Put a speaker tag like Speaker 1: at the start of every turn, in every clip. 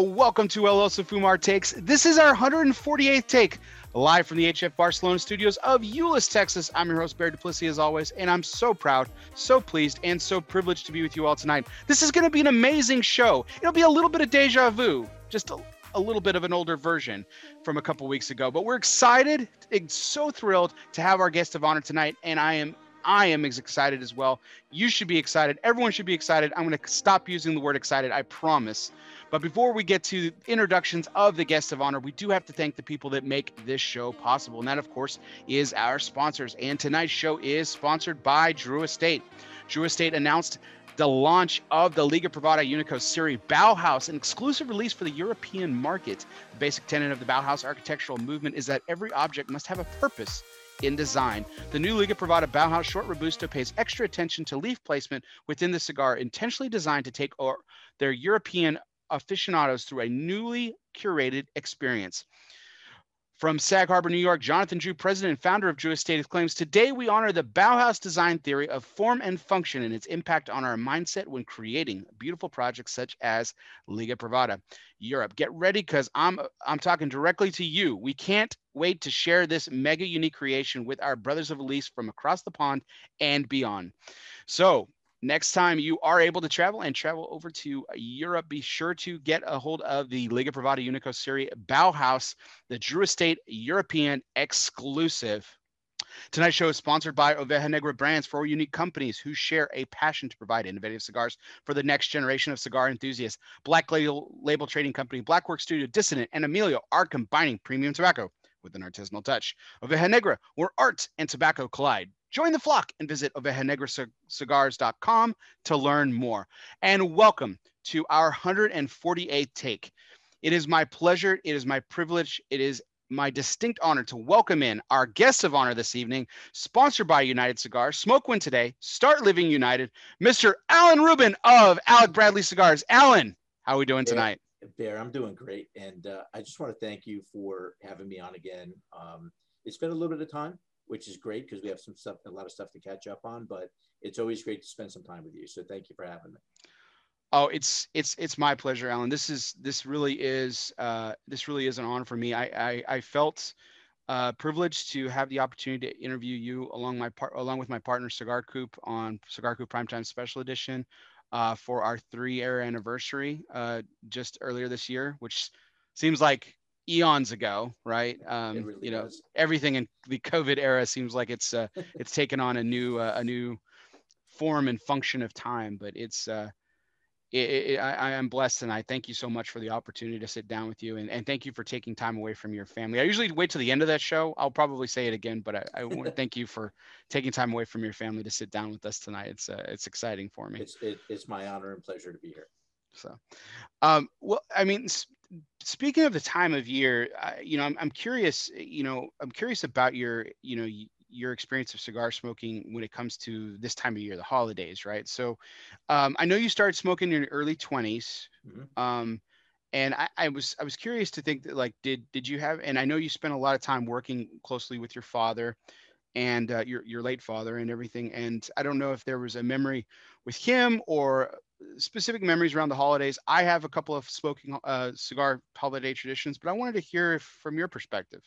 Speaker 1: welcome to El Oso Fumar Takes. This is our 148th take live from the HF Barcelona studios of Euless, Texas. I'm your host, Bear Duplessis, as always, and I'm so proud, so pleased, and so privileged to be with you all tonight. This is going to be an amazing show. It'll be a little bit of deja vu, just a, a little bit of an older version from a couple weeks ago, but we're excited, so thrilled to have our guest of honor tonight, and I am I am as excited as well. You should be excited. Everyone should be excited. I'm going to stop using the word excited, I promise. But before we get to introductions of the guests of honor, we do have to thank the people that make this show possible. And that, of course, is our sponsors. And tonight's show is sponsored by Drew Estate. Drew Estate announced the launch of the Liga Privada Unicos series Bauhaus, an exclusive release for the European market. The basic tenet of the Bauhaus architectural movement is that every object must have a purpose in design. The new Liga Privada Bauhaus Short Robusto pays extra attention to leaf placement within the cigar, intentionally designed to take or their European aficionados through a newly curated experience. From Sag Harbor, New York, Jonathan Drew, president and founder of Drew Estate, claims Today we honor the Bauhaus design theory of form and function and its impact on our mindset when creating beautiful projects such as Liga Privada Europe. Get ready because I'm I'm talking directly to you. We can't wait to share this mega unique creation with our brothers of Elise from across the pond and beyond. So next time you are able to travel and travel over to Europe, be sure to get a hold of the Liga Privada Unico Series Bauhaus, the Drew Estate European exclusive. Tonight's show is sponsored by Oveja Negra Brands, four unique companies who share a passion to provide innovative cigars for the next generation of cigar enthusiasts. Black Label, Label Trading Company, Blackwork Studio, Dissident, and Emilio are combining premium tobacco with an artisanal touch. Oveja Negra, where art and tobacco collide. Join the flock and visit ovejanegracigars.com to learn more. And welcome to our 148th take. It is my pleasure, it is my privilege, it is my distinct honor to welcome in our guest of honor this evening, sponsored by United Cigars. Smoke one today, start living united, Mr. Alan Rubin of Alec Bradley Cigars. Alan, how are we doing tonight?
Speaker 2: Bear, I'm doing great. And uh, I just want to thank you for having me on again. Um, it's been a little bit of time which is great because we have some stuff, a lot of stuff to catch up on. But it's always great to spend some time with you. So thank you for having me.
Speaker 1: Oh, it's it's it's my pleasure, Alan. This is this really is uh, this really is an honor for me. I I, I felt uh, privileged to have the opportunity to interview you along my part along with my partner Cigar Coop on Cigar Coop Primetime Special Edition uh, for our three year anniversary uh, just earlier this year, which seems like eons ago, right? Um, really you know, does. everything in the COVID era seems like it's uh, it's taken on a new uh, a new form and function of time. But it's uh, it, it, I, I am blessed, and I thank you so much for the opportunity to sit down with you, and, and thank you for taking time away from your family. I usually wait to the end of that show. I'll probably say it again, but I, I want to thank you for taking time away from your family to sit down with us tonight. It's uh, it's exciting for me.
Speaker 2: It's it, it's my honor and pleasure to be here.
Speaker 1: So, um, well, I mean, speaking of the time of year, uh, you know, I'm, I'm curious, you know, I'm curious about your, you know, your experience of cigar smoking when it comes to this time of year, the holidays, right? So, um, I know you started smoking in your early 20s. Mm-hmm. Um, and I, I, was I was curious to think that like did did you have and I know you spent a lot of time working closely with your father and uh, your your late father and everything and I don't know if there was a memory with him or specific memories around the holidays. I have a couple of smoking uh, cigar holiday traditions, but I wanted to hear from your perspective.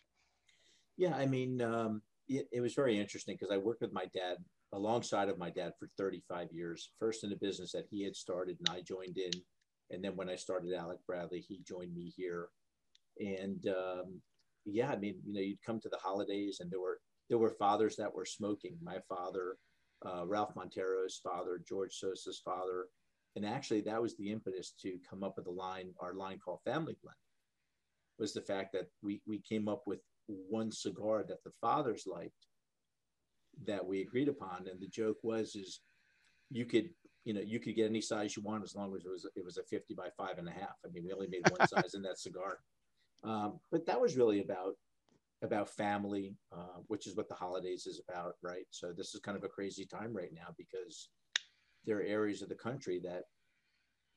Speaker 2: Yeah, I mean, um, it, it, was very interesting because I worked with my dad alongside of my dad for 35 years. First in a business that he had started, and I joined in, and then when I started Alec Bradley, he joined me here. And um, yeah, I mean, you know, you'd come to the holidays, and there were there were fathers that were smoking. My father, uh, Ralph Montero's father, George Sosa's father, and actually that was the impetus to come up with a line our line called family blend was the fact that we we came up with one cigar that the fathers liked that we agreed upon. And the joke was is you could you know you could get any size you want as long as it was it was a 50 by five and a half. I mean we only made one size in that cigar. Um, but that was really about about family uh, which is what the holidays is about right? So this is kind of a crazy time right now because there are areas of the country that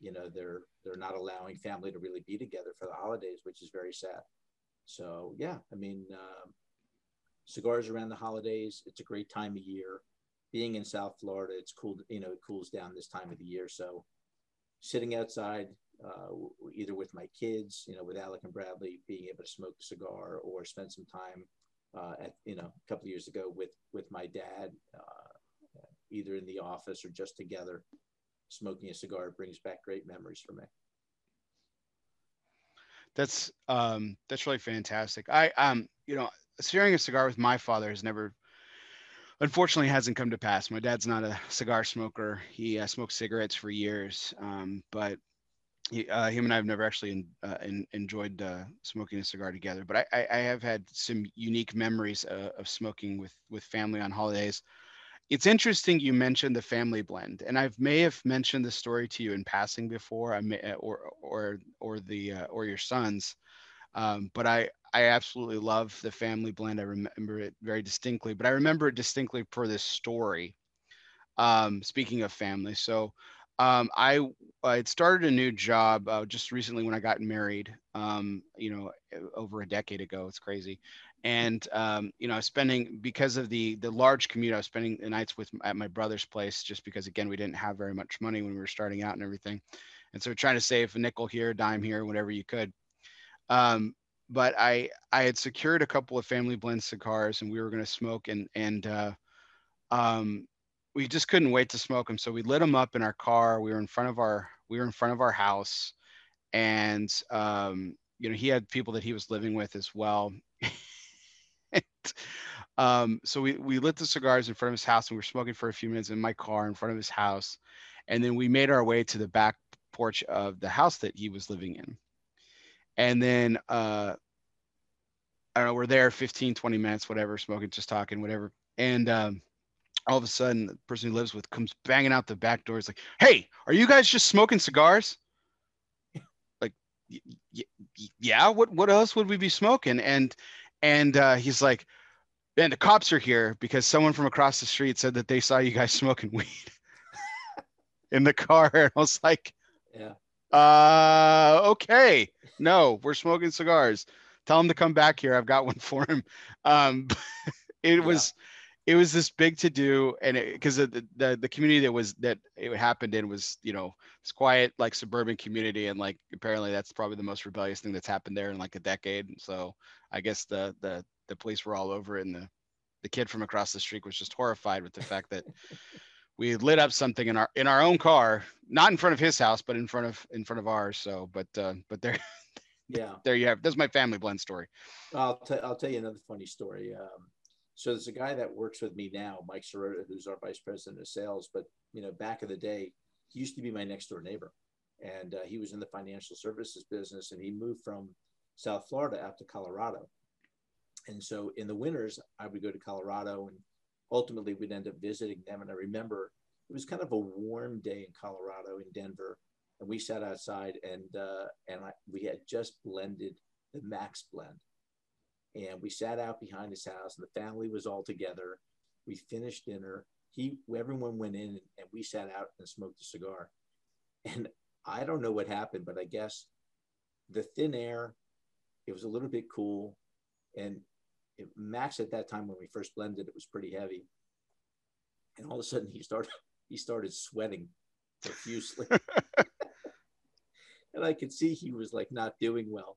Speaker 2: you know they're they're not allowing family to really be together for the holidays which is very sad. So yeah i mean uh, cigars around the holidays it's a great time of year. Being in south florida it's cool you know it cools down this time of the year. So sitting outside uh, either with my kids, you know, with Alec and Bradley, being able to smoke a cigar or spend some time uh, at, you know, a couple of years ago with with my dad, uh, either in the office or just together, smoking a cigar brings back great memories for me.
Speaker 1: That's um, that's really fantastic. I um, you know, sharing a cigar with my father has never unfortunately hasn't come to pass. My dad's not a cigar smoker. He uh, smoked cigarettes for years, um, but he, uh, him and I have never actually in, uh, in, enjoyed uh, smoking a cigar together. But I, I, I have had some unique memories uh, of smoking with with family on holidays. It's interesting you mentioned the family blend, and I may have mentioned the story to you in passing before. I may, or or or the uh, or your sons. Um, but I I absolutely love the family blend. I remember it very distinctly, but I remember it distinctly for this story. Um, speaking of family, so um, I I had started a new job uh, just recently when I got married. Um, you know, over a decade ago. It's crazy, and um, you know, I was spending because of the the large commute. I was spending the nights with at my brother's place just because again we didn't have very much money when we were starting out and everything, and so trying to save a nickel here, a dime here, whatever you could. Um, but I I had secured a couple of family blend cigars and we were going to smoke and and uh, um, we just couldn't wait to smoke them. So we lit them up in our car. We were in front of our we were in front of our house, and um, you know he had people that he was living with as well. um, so we we lit the cigars in front of his house and we were smoking for a few minutes in my car in front of his house, and then we made our way to the back porch of the house that he was living in and then uh I don't know, we're there 15, 20 minutes, whatever, smoking, just talking, whatever. And um, all of a sudden, the person who lives with comes banging out the back door. It's like, hey, are you guys just smoking cigars? like, yeah, what what else would we be smoking? And and uh, he's like, man, the cops are here because someone from across the street said that they saw you guys smoking weed in the car. And I was like,
Speaker 2: yeah.
Speaker 1: Uh, okay. No, we're smoking cigars. Tell him to come back here. I've got one for him. Um, it was, it was this big to do, and because the, the the community that was that it happened in was you know it's quiet like suburban community, and like apparently that's probably the most rebellious thing that's happened there in like a decade. So I guess the the the police were all over it, and the the kid from across the street was just horrified with the fact that we lit up something in our in our own car, not in front of his house, but in front of in front of ours. So, but uh, but there,
Speaker 2: yeah,
Speaker 1: there you have. That's my family blend story.
Speaker 2: I'll tell I'll tell you another funny story. Um, so there's a guy that works with me now, Mike Sorota, who's our vice president of sales. But you know, back in the day, he used to be my next door neighbor, and uh, he was in the financial services business, and he moved from South Florida out to Colorado. And so in the winters, I would go to Colorado, and ultimately we'd end up visiting them. And I remember it was kind of a warm day in Colorado, in Denver, and we sat outside, and uh, and I, we had just blended the Max blend and we sat out behind his house and the family was all together. We finished dinner. He everyone went in and we sat out and smoked a cigar. And i don't know what happened but i guess the thin air it was a little bit cool. And it, max at that time when we first blended it was pretty heavy. And all of a sudden he started he started sweating profusely. And i could see he was like not doing well.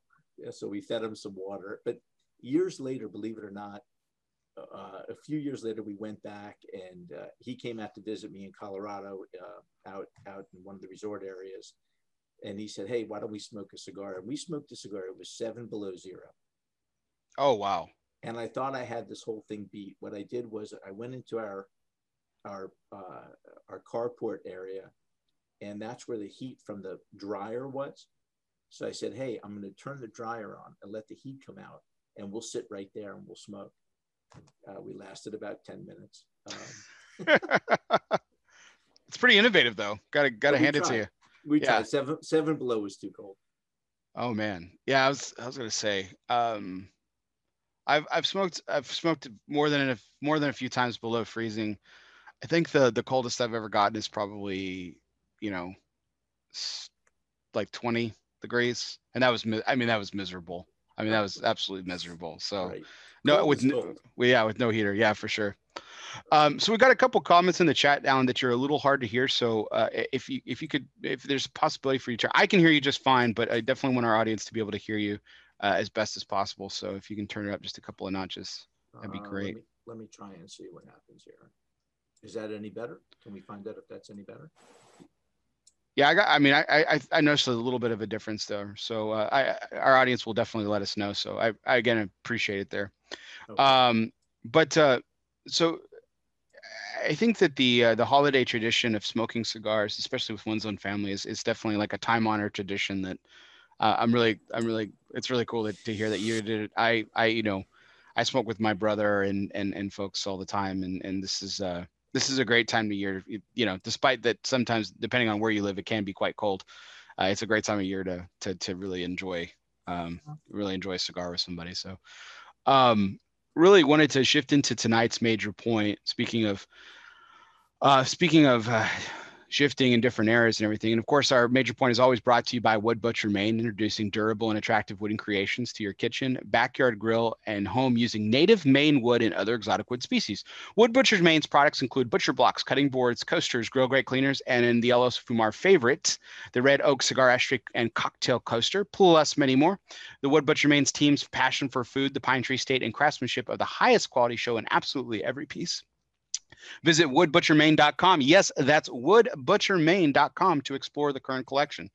Speaker 2: So we fed him some water. But years later, believe it or not, uh, a few years later, we went back and uh, he came out to visit me in Colorado, uh, out out in one of the resort areas, and he said, "Hey, why don't we smoke a cigar?" And we smoked a cigar. It was seven below zero.
Speaker 1: Oh wow!
Speaker 2: And I thought I had this whole thing beat. What I did was I went into our our uh, our carport area, and that's where the heat from the dryer was. So I said, "Hey, I'm going to turn the dryer on and let the heat come out." And we'll sit right there and we'll smoke. Uh, we lasted about 10 minutes. Um,
Speaker 1: it's pretty innovative though. Gotta, gotta hand tried. it to you.
Speaker 2: We yeah. tried seven, seven below was too cold.
Speaker 1: Oh man. Yeah. I was, I was going to say, um, I've, I've smoked, I've smoked more than a, more than a few times below freezing. I think the, the coldest I've ever gotten is probably, you know, like 20 degrees. And that was, I mean, that was miserable. I mean, that was absolutely miserable. So, right. no, with no, yeah, with no heater, yeah, for sure. Um, so we got a couple comments in the chat, Alan, that you're a little hard to hear. So uh, if you if you could, if there's a possibility for you to, I can hear you just fine, but I definitely want our audience to be able to hear you uh, as best as possible. So if you can turn it up just a couple of notches, that'd be great.
Speaker 2: Uh, let, me, let me try and see what happens here. Is that any better? Can we find out if that's any better?
Speaker 1: Yeah, I got. I mean, I I I noticed a little bit of a difference there. So uh, I our audience will definitely let us know. So I I again appreciate it there. Okay. Um, but uh, so I think that the uh, the holiday tradition of smoking cigars, especially with one's own family, is is definitely like a time honored tradition that uh, I'm really I'm really it's really cool to, to hear that you did it. I I you know I smoke with my brother and and and folks all the time, and and this is uh this is a great time of year. You know, despite that sometimes depending on where you live, it can be quite cold. Uh, it's a great time of year to to to really enjoy um, really enjoy a cigar with somebody. So, um, really wanted to shift into tonight's major point. Speaking of uh, speaking of uh, shifting in different areas and everything. And of course, our major point is always brought to you by Wood Butcher Maine, introducing durable and attractive wooden creations to your kitchen, backyard grill, and home using native Maine wood and other exotic wood species. Wood Butcher Maine's products include butcher blocks, cutting boards, coasters, grill grate cleaners, and in the El Oso Fumar favorite, the Red Oak Cigar Ashtray and Cocktail Coaster, plus many more. The Wood Butcher Maine's team's passion for food, the Pine Tree State, and craftsmanship of the highest quality show in absolutely every piece. Visit woodbutchermain.com. Yes, that's woodbutchermain.com to explore the current collection.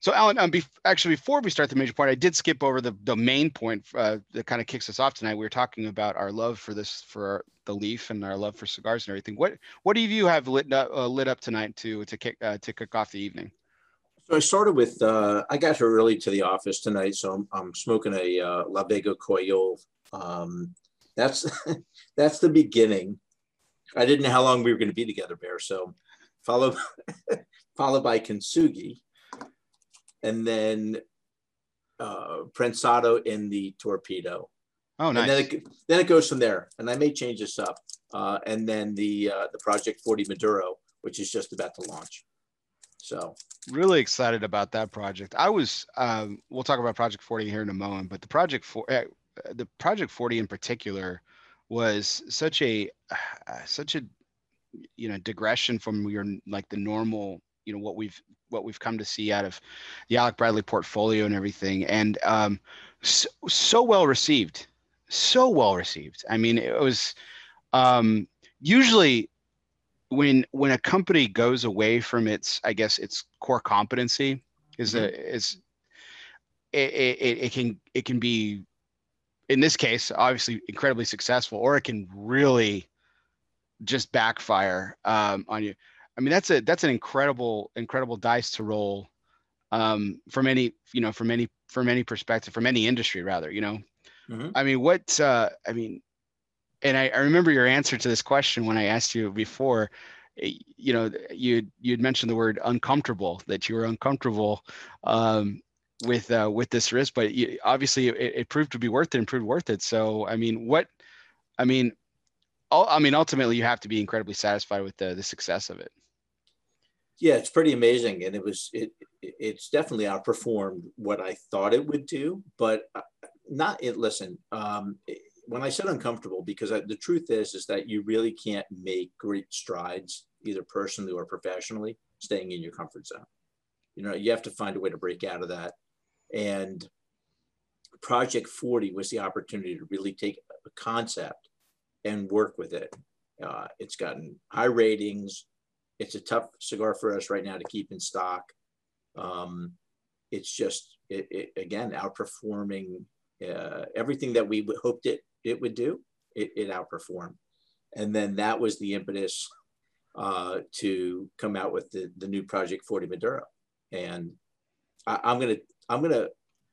Speaker 1: So, Alan, um, be- actually, before we start the major point, I did skip over the, the main point uh, that kind of kicks us off tonight. We were talking about our love for this, for our, the leaf, and our love for cigars and everything. What what do you have lit up, uh, lit up tonight to to kick uh, to kick off the evening?
Speaker 2: So I started with uh, I got here early to the office tonight, so I'm, I'm smoking a uh, La Vega Coyol. Um, that's that's the beginning I didn't know how long we were going to be together, Bear. So followed followed by Kintsugi, and then uh, Prensado in the torpedo.
Speaker 1: Oh, nice.
Speaker 2: And then it, then it goes from there. And I may change this up. Uh, and then the uh, the Project 40 Maduro, which is just about to launch. So
Speaker 1: really excited about that project. I was. Um, we'll talk about Project 40 here in a moment, but the Project 4, uh, the Project 40 in particular was such a uh, such a you know digression from your like the normal you know what we've what we've come to see out of the Alec Bradley portfolio and everything and um so, so well received so well received I mean it was um usually when when a company goes away from its I guess its core competency is mm-hmm. a is it, it, it can it can be in this case, obviously incredibly successful, or it can really just backfire um, on you. I mean, that's a that's an incredible incredible dice to roll um, from any you know from any from any perspective from any industry rather. You know, mm-hmm. I mean, what uh, I mean, and I, I remember your answer to this question when I asked you before. Eh, you know, you you'd mentioned the word uncomfortable that you were uncomfortable um, with uh, with this risk, but you, obviously it, it, proved to be worth it and proved worth it. So I mean, what I mean, I mean, ultimately you have to be incredibly satisfied with the the success of it.
Speaker 2: Yeah, it's pretty amazing, and it was it it's definitely outperformed what I thought it would do, but uh, not it. Listen, um, when I said uncomfortable, because I, the truth is is that you really can't make great strides either personally or professionally staying in your comfort zone. You know, you have to find a way to break out of that and Project 40 was the opportunity to really take a concept and work with it. Uh, it's gotten high ratings. It's a tough cigar for us right now to keep in stock. Um, it's just, it, it, again, outperforming uh, everything that we hoped it, it would do. It, it outperformed. And then that was the impetus uh, to come out with the, the new Project 40 Maduro. And I, I'm going to I'm gonna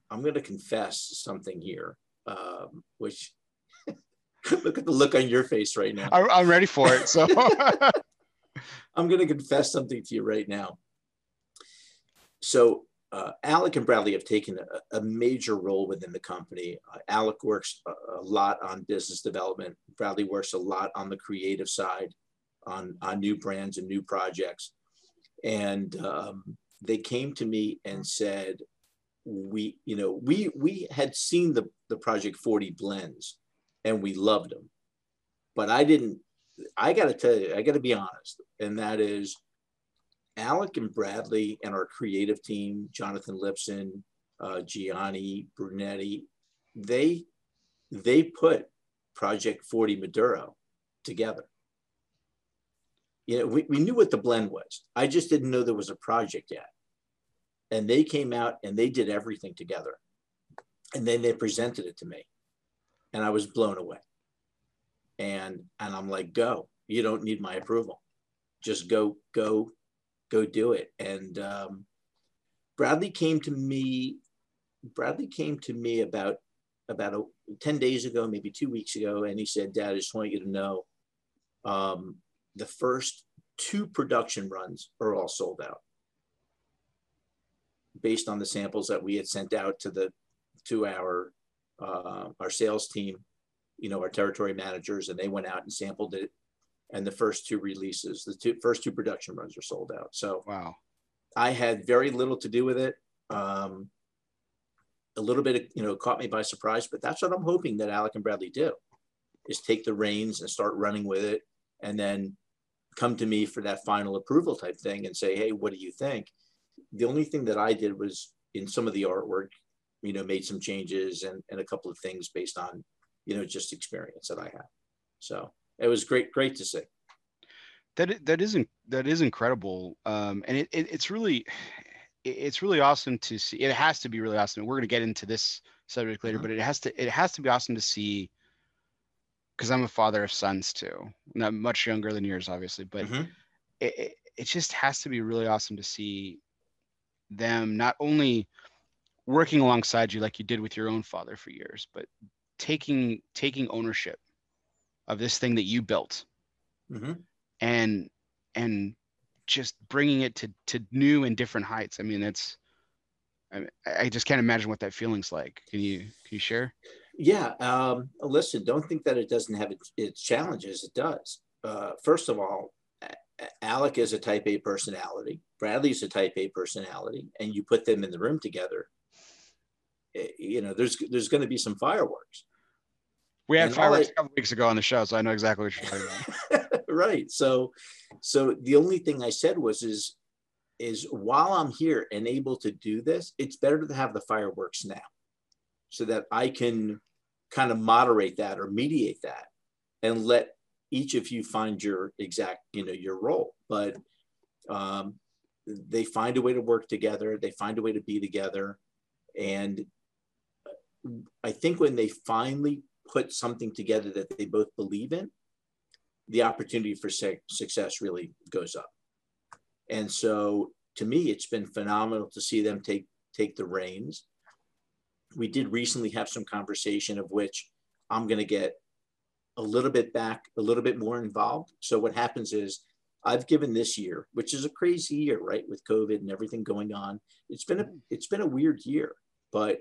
Speaker 2: I'm gonna confess something here, um, which look at the look on your face right now.
Speaker 1: I'm ready for it. So
Speaker 2: I'm gonna confess something to you right now. So uh, Alec and Bradley have taken a, a major role within the company. Uh, Alec works a, a, lot on business development. Bradley works a lot on the creative side, on on new brands and new projects. And um, they came to me and said, we you know we we had seen the the project 40 blends and we loved them but I didn't. I got to tell you, I got to be honest, and that is Alec and Bradley and our creative team, Jonathan Lipson, uh, Gianni Brunetti, they they put Project 40 Maduro together. You know, we, we knew what the blend was. I just didn't know there was a project yet. And they came out and they did everything together. And then they presented it to me. And I was blown away. And and I'm like, go. You don't need my approval. Just go, go, go do it. And um, Bradley came to me. Bradley came to me about about a, 10 days ago, maybe two weeks ago, and he said, Dad, I just want you to know um, the first two production runs are all sold out based on the samples that we had sent out to the to our uh, our sales team you know our territory managers and they went out and sampled it. And the first two releases the two first two production runs are sold out. So
Speaker 1: wow.
Speaker 2: I had very little to do with it. Um, a little bit, of, you know, caught me by surprise, but that's what I'm hoping that Alec and Bradley do is take the reins and start running with it and then come to me for that final approval type thing and say, Hey, what do you think? The only thing that I did was in some of the artwork, you know, made some changes and, and a couple of things based on, you know, just experience that I had. So it was great, great to see.
Speaker 1: That, that isn't, that is incredible. Um, and it, it, it's really, it's really awesome to see. It has to be really awesome. We're going to get into this subject later, mm-hmm. but it has to it has to be awesome to see. Because I'm a father of sons too, not much younger than yours, obviously, but mm-hmm. it, it it just has to be really awesome to see them not only working alongside you like you did with your own father for years, but taking taking ownership of this thing that you built, mm-hmm. and and just bringing it to to new and different heights. I mean, that's I, I just can't imagine what that feeling's like. Can you can you share?
Speaker 2: Yeah, um, listen, don't think that it doesn't have its, its challenges. It does. Uh, first of all, Alec is a type A personality. Bradley's a type A personality, and you put them in the room together. Eh, you know, there's there's going to be some fireworks.
Speaker 1: We had and fireworks I, a couple weeks ago on the show, so I know exactly what you're talking
Speaker 2: about. right. So, so the only thing I said was, is, is while I'm here and able to do this, it's better to have the fireworks now, so that I can kind of moderate that or mediate that, and let each of you find your exact, you know, your role. But um, they find a way to work together. They find a way to be together, and I think when they finally put something together that they both believe in, the opportunity for success really goes up. And so to me, it's been phenomenal to see them take take the reins. We did recently have some conversation of which I'm going to get a little bit back, a little bit more involved. So what happens is I've given this year, which is a crazy year, right, with COVID and everything going on. It's been a it's been a weird year, but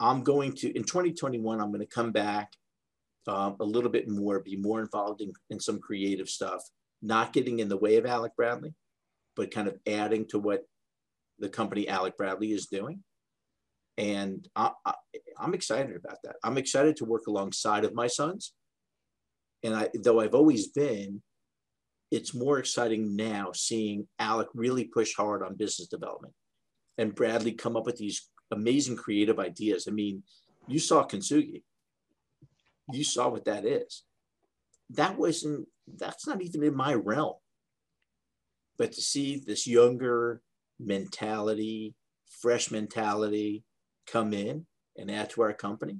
Speaker 2: I'm going to in 2021. I'm going to come back um, a little bit more, be more involved in, in some creative stuff, not getting in the way of Alec Bradley, but kind of adding to what the company Alec Bradley is doing. And I, I, I'm excited about that. I'm excited to work alongside of my sons. And I, though I've always been, it's more exciting now seeing Alec really push hard on business development and Bradley come up with these amazing creative ideas. I mean, you saw Kintsugi. You saw what that is. That wasn't, that's not even in my realm. But to see this younger mentality, fresh mentality come in and add to our company,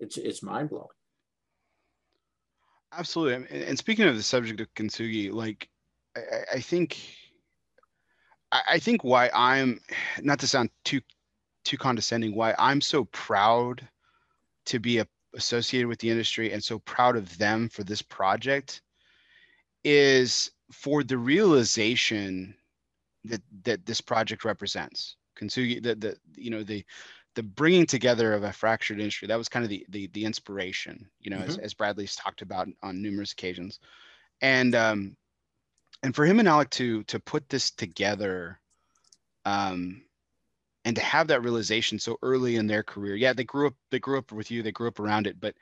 Speaker 2: it's it's mind blowing.
Speaker 1: Absolutely. And speaking of the subject of Kintsugi, like I, I think I think why I'm not to sound too too condescending why I'm so proud to be a, associated with the industry and so proud of them for this project is for the realization that that this project represents. Kintsugi, the, the you know the the bringing together of a fractured industry that was kind of the the, the inspiration you know mm-hmm. as, as bradley's talked about on numerous occasions and um and for him and alec to to put this together um and to have that realization so early in their career yeah they grew up they grew up with you they grew up around it but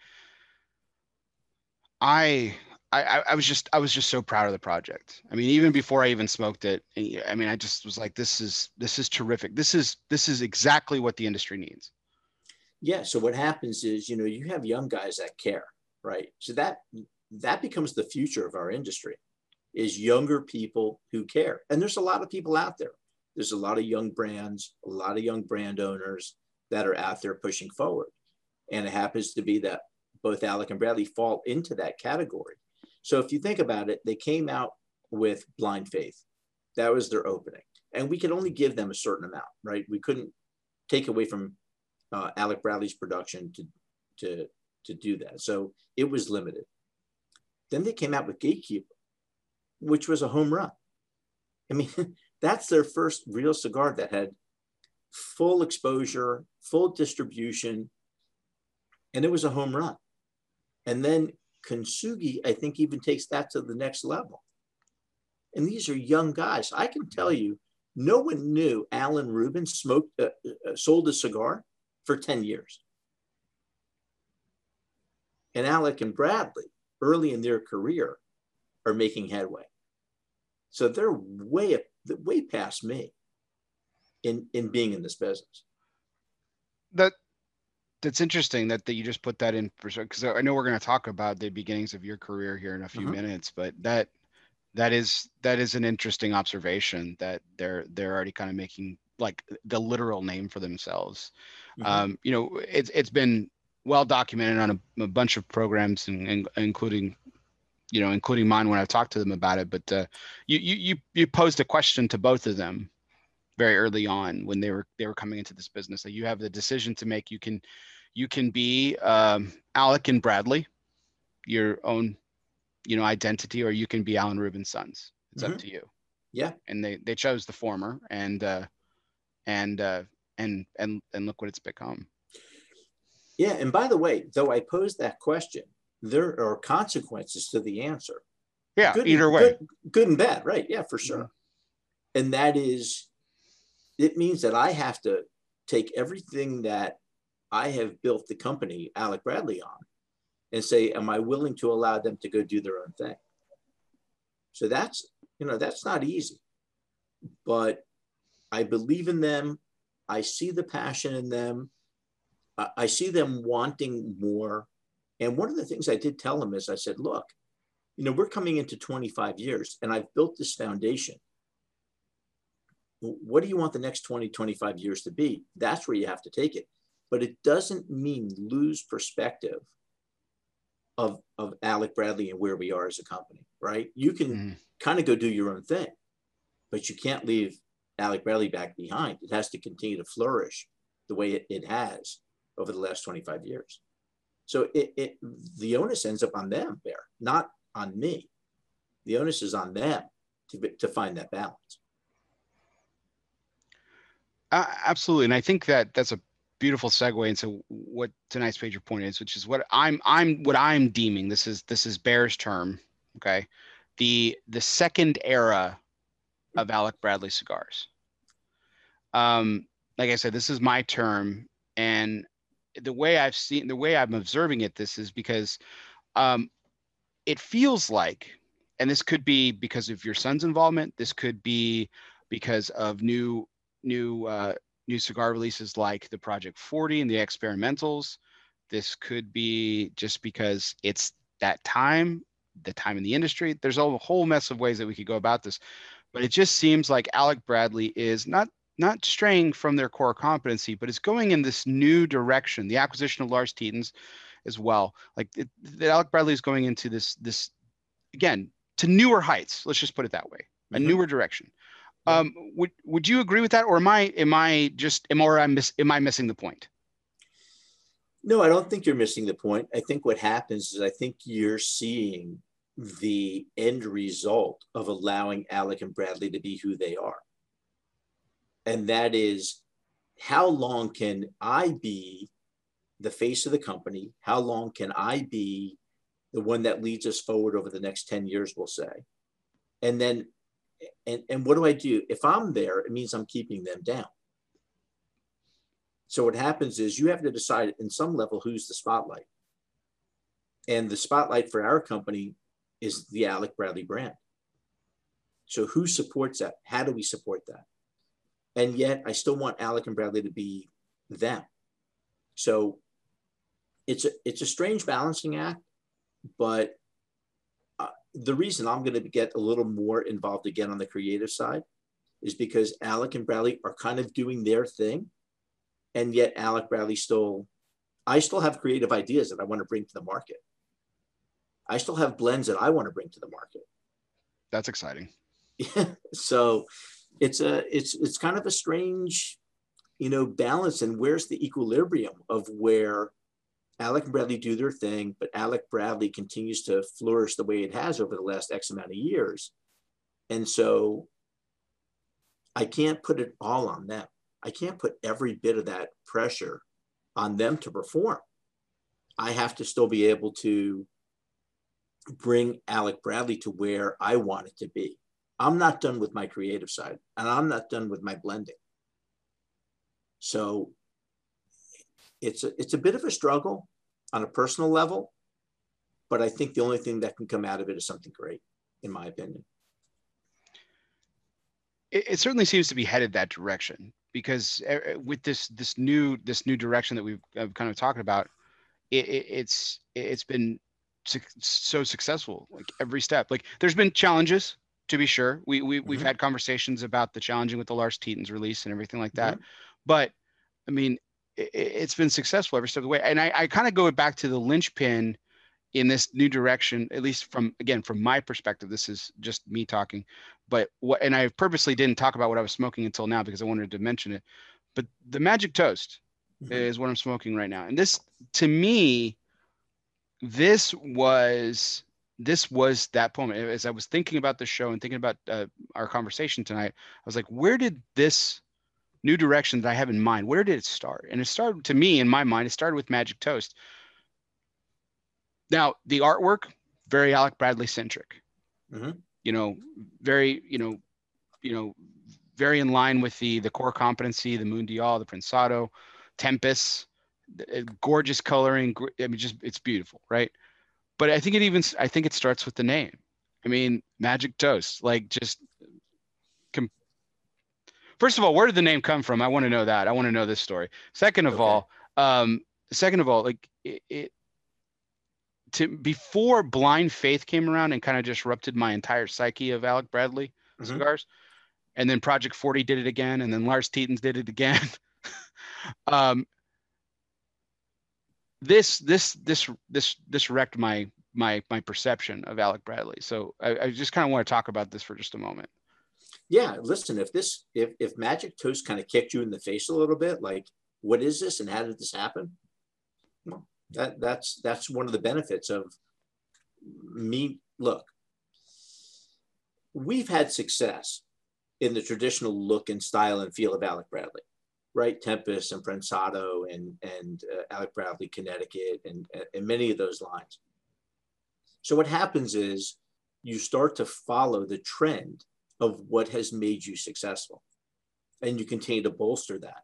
Speaker 1: I I, I was just I was just so proud of the project. I mean, even before I even smoked it, I mean, I just was like, this is this is terrific. This is this is exactly what the industry needs.
Speaker 2: Yeah. So what happens is, you know, you have young guys that care, right? So that that becomes the future of our industry, is younger people who care. And there's a lot of people out there. There's a lot of young brands, a lot of young brand owners that are out there pushing forward. And it happens to be that both Alec and Bradley fall into that category so if you think about it, they came out with blind faith. That was their opening. And we could only give them a certain amount, right? We couldn't take away from uh, Alec Bradley's production to, to, to do that. So it was limited. Then they came out with Gatekeeper, which was a home run. I mean, that's their first real cigar that had full exposure, full distribution, and it was a home run. And then Kintsugi, I think, even takes that to the next level. And these are young guys. I can tell you, no one knew Alan Rubin smoked, uh, uh, sold a cigar for 10 years. And Alec and Bradley, early in their career, are making headway. So they're way, way past me in, in being in this business.
Speaker 1: That that's interesting that, that you just put that in because I know we're going to talk about the beginnings of your career here in a few mm-hmm. minutes, but that that is that is an interesting observation that they're they're already kind of making like the literal name for themselves. Mm-hmm. Um, you know, it's it's been well documented on a, a bunch of programs, and, and, including you know, including mine when I've talked to them about it. But uh, you you you posed a question to both of them very early on when they were they were coming into this business that you have the decision to make. You can you can be um, Alec and Bradley, your own, you know, identity, or you can be Alan Rubin's sons. It's mm-hmm. up to you.
Speaker 2: Yeah.
Speaker 1: And they they chose the former, and uh, and uh, and and and look what it's become.
Speaker 2: Yeah, and by the way, though I posed that question, there are consequences to the answer.
Speaker 1: Yeah,
Speaker 2: good,
Speaker 1: either way.
Speaker 2: Good, good, and bad, right? Yeah, for sure. Yeah. And that is, it means that I have to take everything that I have built the company Alec Bradley on and say, am I willing to allow them to go do their own thing? So that's, you know, that's not easy. But I believe in them. I see the passion in them. I see them wanting more. And one of the things I did tell them is I said, look, you know, we're coming into 25 years and I've built this foundation. What do you want the next 20, 25 years to be? That's where you have to take it but it doesn't mean lose perspective of, of Alec Bradley and where we are as a company, right? You can mm. kind of go do your own thing, but you can't leave Alec Bradley back behind. It has to continue to flourish the way it, it has over the last 25 years. So it, it the onus ends up on them there, not on me. The onus is on them to, to find that balance.
Speaker 1: Uh, absolutely, and I think that that's a beautiful segue into what tonight's major point is, which is what I'm I'm what I'm deeming. This is this is Bear's term. Okay, the the second era of Alec Bradley cigars. Um, like I said, this is my term, and the way I've seen the way I'm observing it, this is because um, it feels like, and this could be because of your son's involvement. This could be because of new new uh, new cigar releases like the Project 40 and the experimentals. This could be just because it's that time, the time in the industry. There's a whole mess of ways that we could go about this, but it just seems like Alec Bradley is not not straying from their core competency, but is going in this new direction. The acquisition of Lars Tetens as well. Like it, that Alec Bradley is going into this this again to newer heights. Let's just put it that way, a mm-hmm. newer direction. Um, would would you agree with that, or am I am I just am or miss, am I missing the point?
Speaker 2: No, I don't think you're missing the point. I think what happens is I think you're seeing the end result of allowing Alec and Bradley to be who they are, and that is how long can I be the face of the company? How long can I be the one that leads us forward over the next 10 years, we'll say? And then and, and what do I do? If I'm there, it means I'm keeping them down. So what happens is you have to decide in some level who's the spotlight. And the spotlight for our company is the Alec Bradley brand. So who supports that? How do we support that? And yet I still want Alec and Bradley to be them. So it's a it's a strange balancing act, but the reason I'm going to get a little more involved again on the creative side is because Alec and Bradley are kind of doing their thing, and yet Alec Bradley still, I still have creative ideas that I want to bring to the market. I still have blends that I want to bring to the market.
Speaker 1: That's exciting.
Speaker 2: Yeah. so it's a it's it's kind of a strange, you know, balance and where's the equilibrium of where Alec Bradley do their thing, but Alec Bradley continues to flourish the way it has over the last X amount of years. And so I can't put it all on them. I can't put every bit of that pressure on them to perform. I have to still be able to bring Alec Bradley to where I want it to be. I'm not done with my creative side and I'm not done with my blending. So it's a, it's a bit of a struggle on a personal level, but I think the only thing that can come out of it is something great, in my opinion.
Speaker 1: It, it certainly seems to be headed that direction because uh, with this this new this new direction that we've uh, kind of talked about, it, it, it's it's been so successful like every step. Like there's been challenges to be sure. We, we we've mm-hmm. had conversations about the challenging with the Lars Tetens release and everything like that. Mm-hmm. But I mean, it, has been successful every step of the way. And I, I kind of go back to the linchpin in this new direction, at least from again from my perspective. This is just me talking, but what and I purposely didn't talk about what I was smoking until now because I wanted to mention it. But the Magic Toast mm-hmm. is what I'm smoking right now, and this to me, this was this was that moment as i was thinking about the show and thinking about uh, our conversation tonight i was like where did this new direction that i have in mind where did it start and it started to me in my mind it started with magic toast now the artwork very alec bradley centric mm-hmm. you know very you know you know very in line with the the core competency the mundial the prensado tempest gorgeous coloring i mean just it's beautiful right but I think it even I think it starts with the name. I mean, Magic Toast, like just. First of all, where did the name come from? I want to know that. I want to know this story. Second of okay. all, um, second of all, like it, it to before Blind Faith came around and kind of disrupted my entire psyche of Alec Bradley mm-hmm. cigars, and then Project 40 did it again, and then Lars Tetens did it again. um, this this this this this wrecked my my my perception of Alec Bradley. So I, I just kind of want to talk about this for just a moment.
Speaker 2: Yeah, listen, if this if if Magic Toast kind of kicked you in the face a little bit, like what is this and how did this happen? That that's that's one of the benefits of me. Look, we've had success in the traditional look and style and feel of Alec Bradley right? Tempest and Prensado and, and uh, Alec Bradley, Connecticut, and, and many of those lines. So what happens is you start to follow the trend of what has made you successful and you continue to bolster that.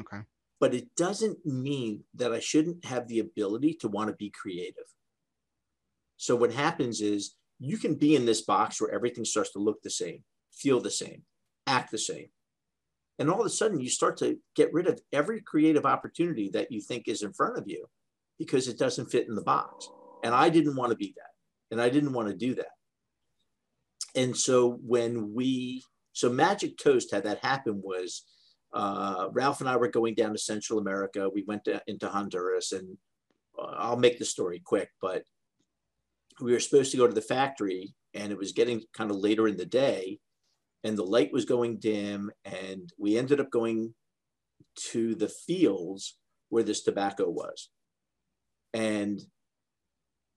Speaker 1: Okay.
Speaker 2: But it doesn't mean that I shouldn't have the ability to want to be creative. So what happens is you can be in this box where everything starts to look the same, feel the same, act the same. And all of a sudden, you start to get rid of every creative opportunity that you think is in front of you because it doesn't fit in the box. And I didn't want to be that. And I didn't want to do that. And so when we, so Magic Toast had that happen was uh, Ralph and I were going down to Central America. We went to, into Honduras, and uh, I'll make the story quick, but we were supposed to go to the factory, and it was getting kind of later in the day and the light was going dim and we ended up going to the fields where this tobacco was and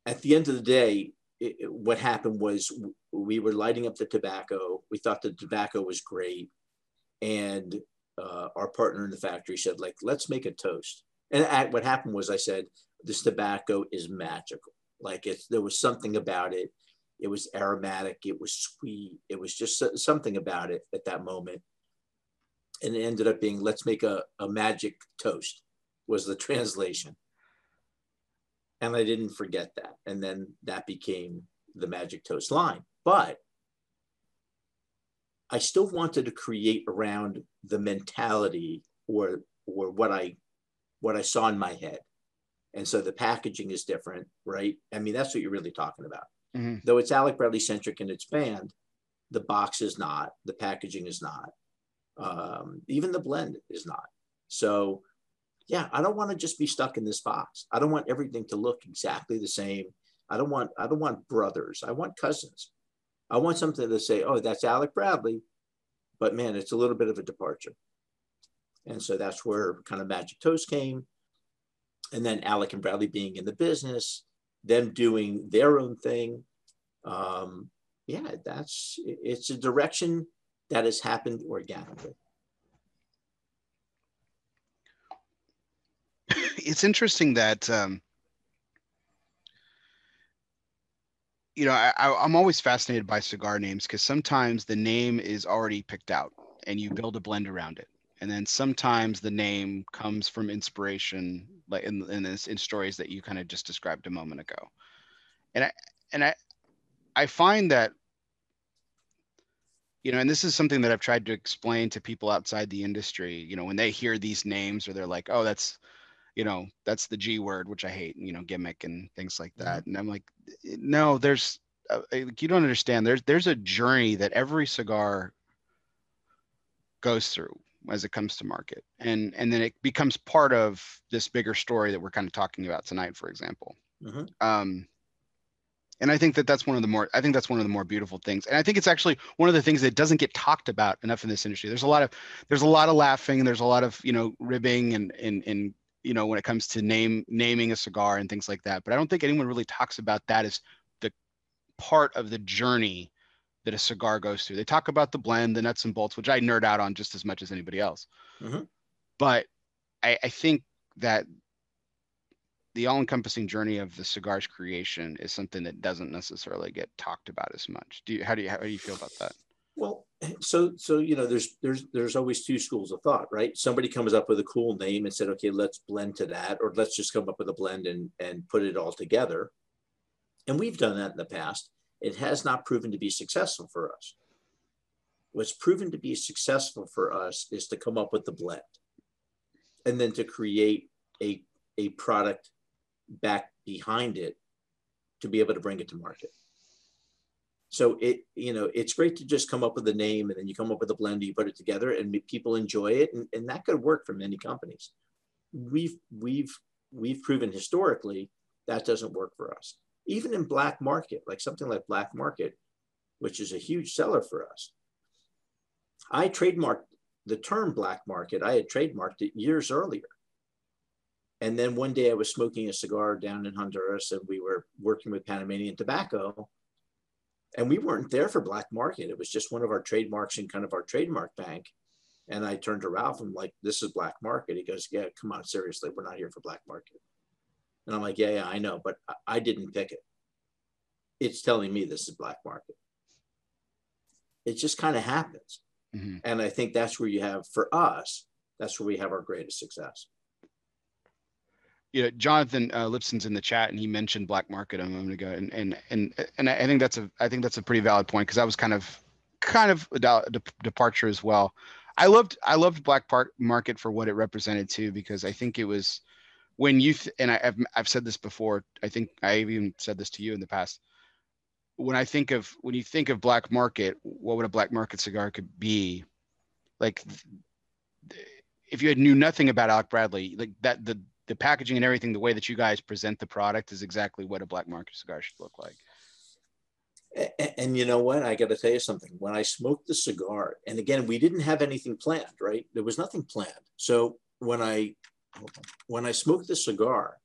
Speaker 2: at the end of the day it, what happened was we were lighting up the tobacco. We thought the tobacco was great. And uh, our partner in the factory said like let's make a toast. And at, what happened was i said this tobacco is magical. Like it's there was something about it. It was aromatic, it was sweet, it was just something about it at that moment. And it ended up being let's make a, a magic toast was the translation. And I didn't forget that. And then that became the Magic Toast line. But I still wanted to create around the mentality or or what I what I saw in my head. And so the packaging is different, right? I mean, that's what you're really talking about. Mm-hmm. Though it's Alec Bradley centric in its band, the box is not, the packaging is not, um, even the blend is not. So, yeah, I don't want to just be stuck in this box. I don't want everything to look exactly the same. I don't want I don't want brothers. I want cousins. I want something to say, oh, that's Alec Bradley, but man, it's a little bit of a departure. And so that's where kind of Magic Toast came. And then Alec and Bradley being in the business, them doing their own thing. Um, yeah, that's it's a direction that has happened organically.
Speaker 1: It's interesting that um, you know I, I'm always fascinated by cigar names because sometimes the name is already picked out and you build a blend around it, and then sometimes the name comes from inspiration, like in in, this, in stories that you kind of just described a moment ago, and I and I I find that you know, and this is something that I've tried to explain to people outside the industry, you know, when they hear these names or they're like, oh, that's, you know, that's the G word, which I hate, you know, gimmick and things like that. Mm-hmm. And I'm like, no, there's, uh, you don't understand. There's, there's a journey that every cigar goes through as it comes to market. And, and then it becomes part of this bigger story that we're kind of talking about tonight, for example. Mm-hmm. Um, and i think that that's one of the more i think that's one of the more beautiful things and i think it's actually one of the things that doesn't get talked about enough in this industry there's a lot of there's a lot of laughing and there's a lot of you know ribbing and and and you know when it comes to name naming a cigar and things like that but i don't think anyone really talks about that as the part of the journey that a cigar goes through they talk about the blend the nuts and bolts which i nerd out on just as much as anybody else mm-hmm. but I, I think that the all-encompassing journey of the cigars creation is something that doesn't necessarily get talked about as much. Do you how do you how do you feel about that?
Speaker 2: Well, so so you know, there's there's there's always two schools of thought, right? Somebody comes up with a cool name and said, okay, let's blend to that, or let's just come up with a blend and and put it all together. And we've done that in the past. It has not proven to be successful for us. What's proven to be successful for us is to come up with the blend and then to create a, a product back behind it to be able to bring it to market. So it, you know, it's great to just come up with a name and then you come up with a blend, you put it together and people enjoy it. And, and that could work for many companies. We've, we've, we've proven historically that doesn't work for us. Even in black market, like something like black market, which is a huge seller for us. I trademarked the term black market. I had trademarked it years earlier. And then one day I was smoking a cigar down in Honduras and we were working with Panamanian Tobacco. And we weren't there for black market. It was just one of our trademarks and kind of our trademark bank. And I turned to Ralph and I'm like, this is black market. He goes, yeah, come on, seriously, we're not here for black market. And I'm like, yeah, yeah, I know, but I didn't pick it. It's telling me this is black market. It just kind of happens. Mm-hmm. And I think that's where you have, for us, that's where we have our greatest success
Speaker 1: you know, Jonathan uh, Lipson's in the chat and he mentioned black market a moment ago, and and and and I think that's a I think that's a pretty valid point because that was kind of kind of a de- departure as well. I loved I loved black market for what it represented too because I think it was when you th- and I, have I've said this before. I think I even said this to you in the past. When I think of when you think of black market, what would a black market cigar could be? Like if you had knew nothing about Alec Bradley, like that the the packaging and everything, the way that you guys present the product is exactly what a black market cigar should look like.
Speaker 2: And, and you know what? I got to tell you something. When I smoked the cigar, and again, we didn't have anything planned, right? There was nothing planned. So when I when I smoked the cigar,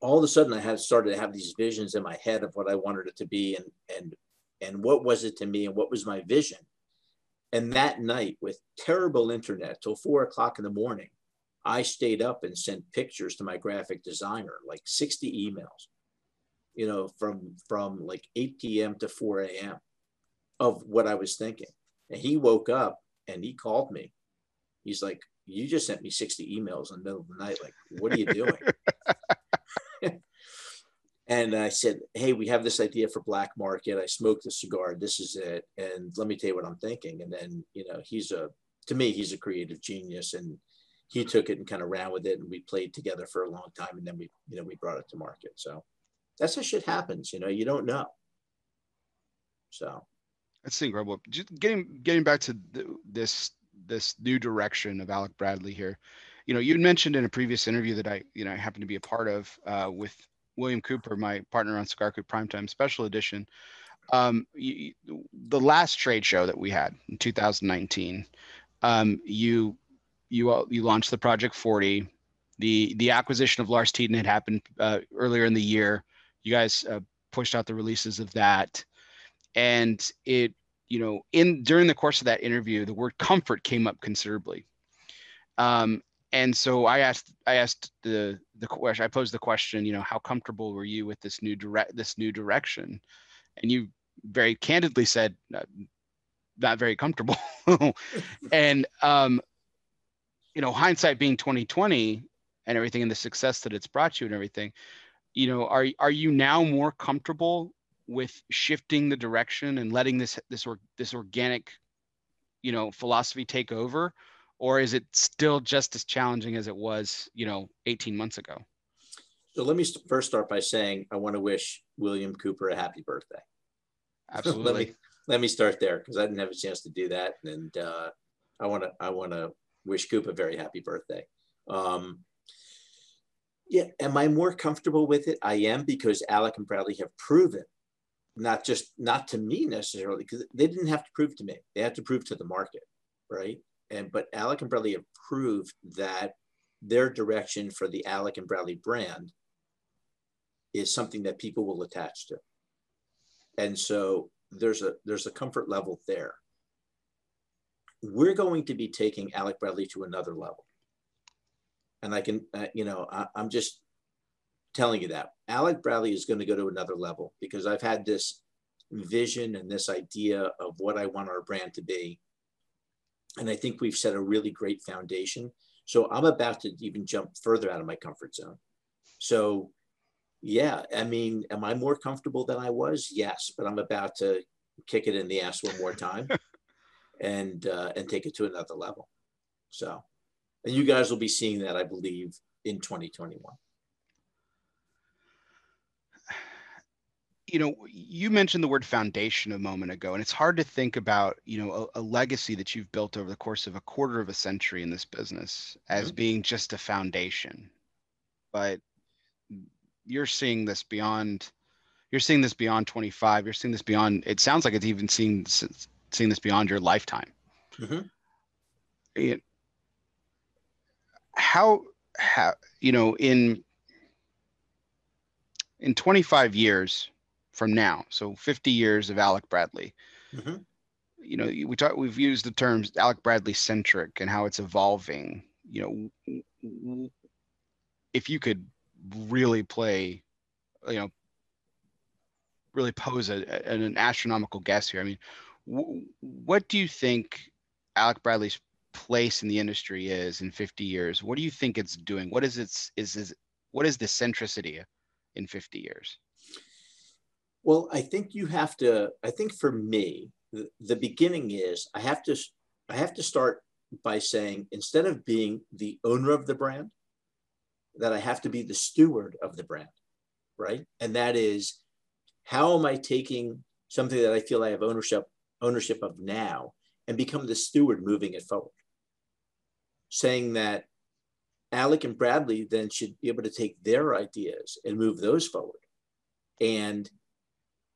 Speaker 2: all of a sudden I had started to have these visions in my head of what I wanted it to be, and and and what was it to me, and what was my vision. And that night, with terrible internet till four o'clock in the morning, I stayed up and sent pictures to my graphic designer, like 60 emails, you know, from from like 8 p.m. to 4 a.m. of what I was thinking. And he woke up and he called me. He's like, You just sent me 60 emails in the middle of the night. Like, what are you doing? And I said, Hey, we have this idea for Black Market. I smoked the cigar. This is it. And let me tell you what I'm thinking. And then, you know, he's a, to me, he's a creative genius. And he took it and kind of ran with it. And we played together for a long time. And then we, you know, we brought it to market. So that's how shit happens. You know, you don't know. So
Speaker 1: that's incredible. Just getting, getting back to this, this new direction of Alec Bradley here. You know, you mentioned in a previous interview that I, you know, I happened to be a part of uh, with William Cooper, my partner on Cigar Coop Primetime Special Edition. Um, you, the last trade show that we had in 2019, um, you you you launched the Project 40. The the acquisition of Lars Tetens had happened uh, earlier in the year. You guys uh, pushed out the releases of that, and it you know in during the course of that interview, the word comfort came up considerably. Um, and so I asked I asked the the question I posed the question you know how comfortable were you with this new direct this new direction and you very candidly said not very comfortable and um you know hindsight being 2020 and everything and the success that it's brought you and everything you know are are you now more comfortable with shifting the direction and letting this this or this organic you know philosophy take over or is it still just as challenging as it was, you know, 18 months ago?
Speaker 2: So let me first start by saying I want to wish William Cooper a happy birthday.
Speaker 1: Absolutely.
Speaker 2: let me let me start there because I didn't have a chance to do that, and uh, I want to I want to wish Coop a very happy birthday. Um, yeah, am I more comfortable with it? I am because Alec and Bradley have proven, not just not to me necessarily, because they didn't have to prove to me; they had to prove to the market, right? and but Alec and Bradley have proved that their direction for the Alec and Bradley brand is something that people will attach to. And so there's a there's a comfort level there. We're going to be taking Alec Bradley to another level. And I can, uh, you know, I, I'm just telling you that Alec Bradley is going to go to another level because I've had this vision and this idea of what I want our brand to be and I think we've set a really great foundation. So I'm about to even jump further out of my comfort zone. So, yeah, I mean, am I more comfortable than I was? Yes, but I'm about to kick it in the ass one more time and uh, and take it to another level. So, and you guys will be seeing that, I believe, in 2021.
Speaker 1: you know you mentioned the word foundation a moment ago and it's hard to think about you know a, a, legacy that you've built over the course of a quarter of a century in this business as mm-hmm. being just a foundation but you're seeing this beyond you're seeing this beyond 25 you're seeing this beyond it sounds like it's even seeing seeing this beyond your lifetime mm-hmm. it, how how you know in in 25 years from now. So 50 years of Alec Bradley. Mm-hmm. You know, we talk, we've used the terms Alec Bradley centric and how it's evolving. You know, if you could really play, you know, really pose a, an astronomical guess here. I mean, what do you think Alec Bradley's place in the industry is in 50 years? What do you think it's doing? What is its is is what is the centricity in 50 years?
Speaker 2: Well, I think you have to, I think for me, the, the beginning is I have to, I have to start by saying instead of being the owner of the brand, that I have to be the steward of the brand, right? And that is how am I taking something that I feel I have ownership ownership of now and become the steward moving it forward. Saying that Alec and Bradley then should be able to take their ideas and move those forward. And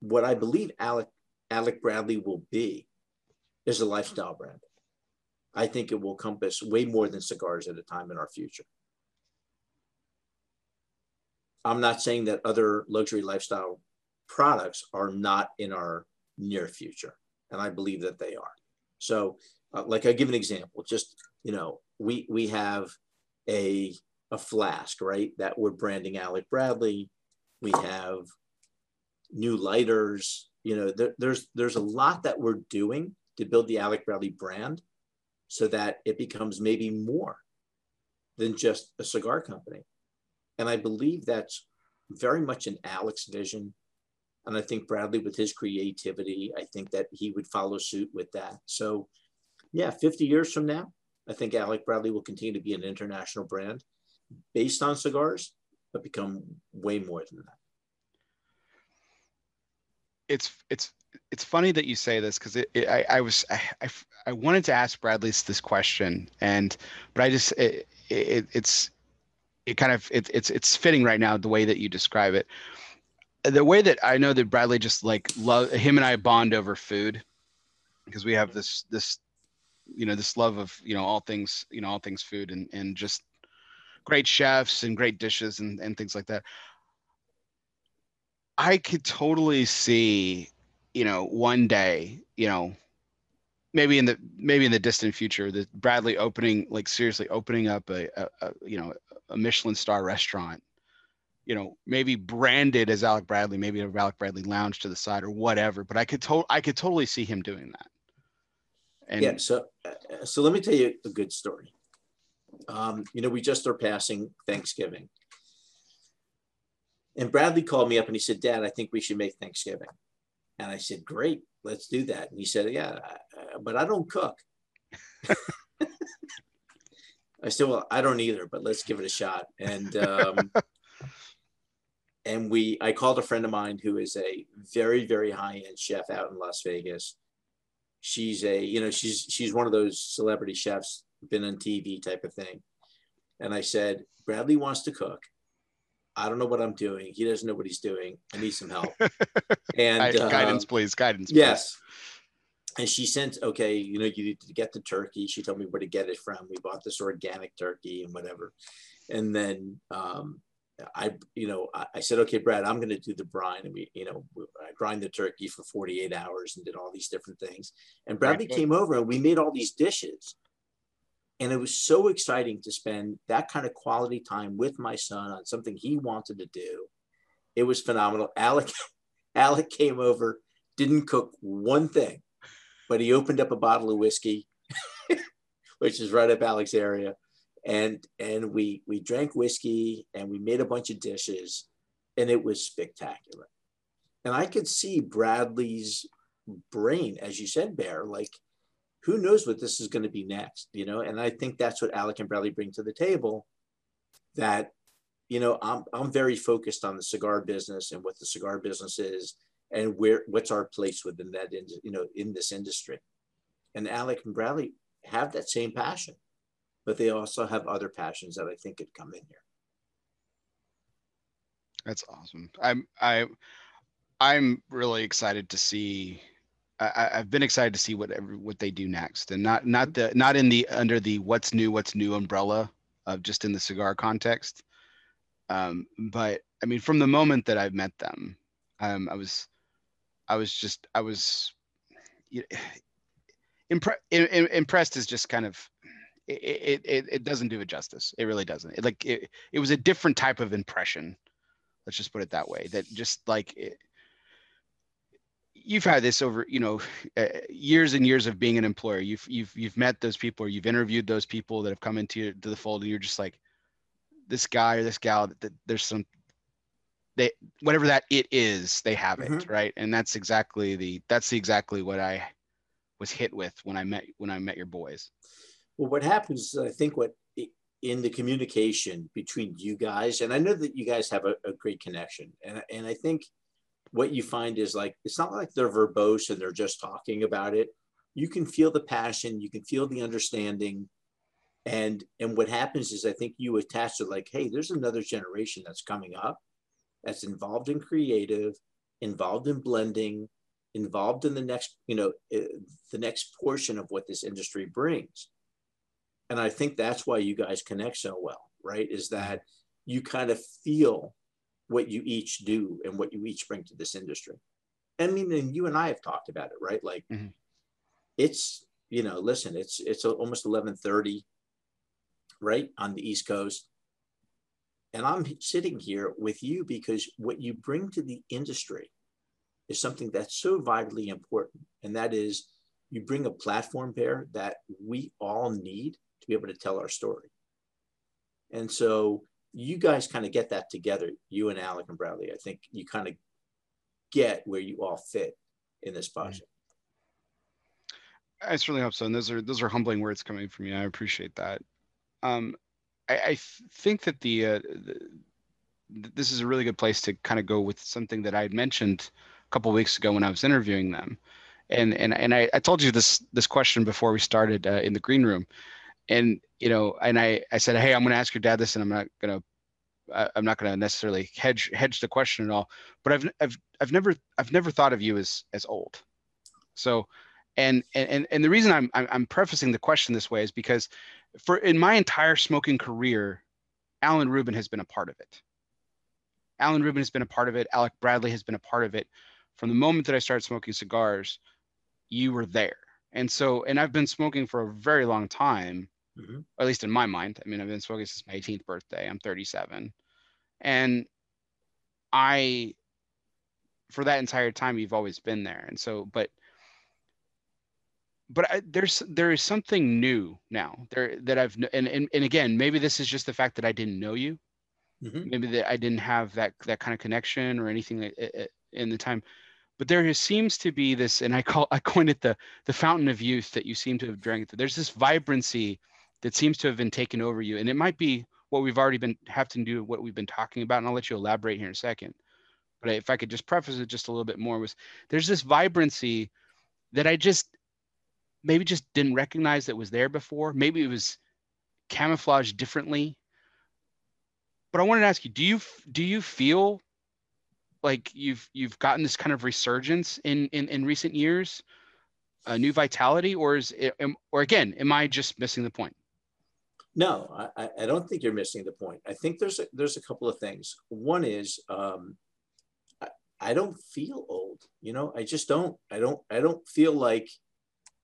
Speaker 2: what I believe Alec Alec Bradley will be is a lifestyle brand. I think it will compass way more than cigars at a time in our future. I'm not saying that other luxury lifestyle products are not in our near future, and I believe that they are. So, uh, like I give an example, just you know, we we have a a flask, right? That we're branding Alec Bradley. We have new lighters. You know, there, there's there's a lot that we're doing to build the Alec Bradley brand, so that it becomes maybe more than just a cigar company. And I believe that's very much an Alec's vision. And I think Bradley, with his creativity, I think that he would follow suit with that. So, yeah, 50 years from now, I think Alec Bradley will continue to be an international brand based on cigars, but become way more than that.
Speaker 1: It's it's it's funny that you say this because I, I was I, I, I wanted to ask Bradley this question and but I just it, it it's it kind of it, it's it's fitting right now the way that you describe it the way that I know that Bradley just like love him and I bond over food because we have this this you know this love of you know all things you know all things food and and just great chefs and great dishes and and things like that. I could totally see you know one day you know maybe in the maybe in the distant future that Bradley opening like seriously opening up a, a, a you know a Michelin star restaurant you know, maybe branded as Alec Bradley, maybe a Alec Bradley lounge to the side or whatever. But I could to- I could totally see him doing that.
Speaker 2: And yeah, so uh, so let me tell you a good story. Um, you know, we just are passing Thanksgiving, and Bradley called me up and he said, "Dad, I think we should make Thanksgiving." And I said, "Great, let's do that." And he said, "Yeah, uh, but I don't cook." I said, "Well, I don't either, but let's give it a shot." And um, and we I called a friend of mine who is a very very high end chef out in Las Vegas. She's a you know she's she's one of those celebrity chefs been on TV type of thing. And I said Bradley wants to cook. I don't know what I'm doing. He doesn't know what he's doing. I need some help.
Speaker 1: And guidance, uh, please, guidance.
Speaker 2: Yes. Please. And she sent, okay, you know, you need to get the turkey. She told me where to get it from. We bought this organic turkey and whatever. And then um, I, you know, I, I said, okay, Brad, I'm going to do the brine. And we, you know, I grind the turkey for 48 hours and did all these different things. And Bradley right. came over and we made all these dishes. And it was so exciting to spend that kind of quality time with my son on something he wanted to do. It was phenomenal. Alec, Alec came over, didn't cook one thing, but he opened up a bottle of whiskey, which is right up Alec's area and and we we drank whiskey and we made a bunch of dishes and it was spectacular. And i could see bradley's brain as you said bear like who knows what this is going to be next you know? And i think that's what alec and bradley bring to the table that you know i'm, I'm very focused on the cigar business and what the cigar business is and where what's our place within that you know in this industry. And alec and bradley have that same passion but they also have other passions that I think could come in here.
Speaker 1: That's awesome. I'm I I'm really excited to see. I, have been excited to see what what they do next, and not not the not in the under the what's new what's new umbrella of just in the cigar context. Um, but I mean, from the moment that I've met them, um, I was I was just I was you know, impre- impressed is just kind of it, it, it doesn't do it justice. It really doesn't. It, like it, it was a different type of impression. Let's just put it that way. That just like it, you've had this over you know uh, years and years of being an employer. You've you've you've met those people or you've interviewed those people that have come into your, to the fold, and you're just like this guy or this gal. That, that there's some they whatever that it is, they have it mm-hmm. right, and that's exactly the that's the exactly what I was hit with when I met when I met your boys.
Speaker 2: Well, what happens is I think what in the communication between you guys, and I know that you guys have a, a great connection, and and I think what you find is like it's not like they're verbose and they're just talking about it. You can feel the passion, you can feel the understanding, and and what happens is I think you attach to like, hey, there's another generation that's coming up that's involved in creative, involved in blending, involved in the next, you know, uh, the next portion of what this industry brings and I think that's why you guys connect so well, right? Is that you kind of feel what you each do and what you each bring to this industry. I mean, and you and I have talked about it, right? Like mm-hmm. it's, you know, listen, it's it's almost 11:30 right on the East Coast. And I'm sitting here with you because what you bring to the industry is something that's so vitally important. And that is you bring a platform there that we all need to be able to tell our story. And so you guys kind of get that together, you and Alec and Bradley. I think you kind of get where you all fit in this project.
Speaker 1: I certainly hope so. And those are those are humbling words coming from you. I appreciate that. Um, I, I think that the, uh, the, this is a really good place to kind of go with something that I had mentioned a couple weeks ago when I was interviewing them, and and and I, I told you this this question before we started uh, in the green room, and you know, and I I said, hey, I'm going to ask your dad this, and I'm not going to I'm not going to necessarily hedge hedge the question at all, but I've I've I've never I've never thought of you as as old. So, and and and the reason I'm I'm prefacing the question this way is because for in my entire smoking career, Alan Rubin has been a part of it. Alan Rubin has been a part of it. Alec Bradley has been a part of it. From the moment that I started smoking cigars, you were there. And so, and I've been smoking for a very long time, mm-hmm. at least in my mind. I mean, I've been smoking since my 18th birthday. I'm 37. And I, for that entire time, you've always been there. And so, but, but I, there's there is something new now there that I've and, and and again maybe this is just the fact that I didn't know you, mm-hmm. maybe that I didn't have that that kind of connection or anything in the time, but there seems to be this and I call I coined it the the fountain of youth that you seem to have drank. There's this vibrancy that seems to have been taken over you, and it might be what we've already been have to do what we've been talking about and i'll let you elaborate here in a second. But if i could just preface it just a little bit more was there's this vibrancy that i just maybe just didn't recognize that was there before. Maybe it was camouflaged differently. But i wanted to ask you do you do you feel like you've you've gotten this kind of resurgence in in, in recent years a new vitality or is it or again am i just missing the point
Speaker 2: no, I, I don't think you're missing the point. I think there's a, there's a couple of things. One is um, I, I don't feel old. You know, I just don't. I don't. I don't feel like,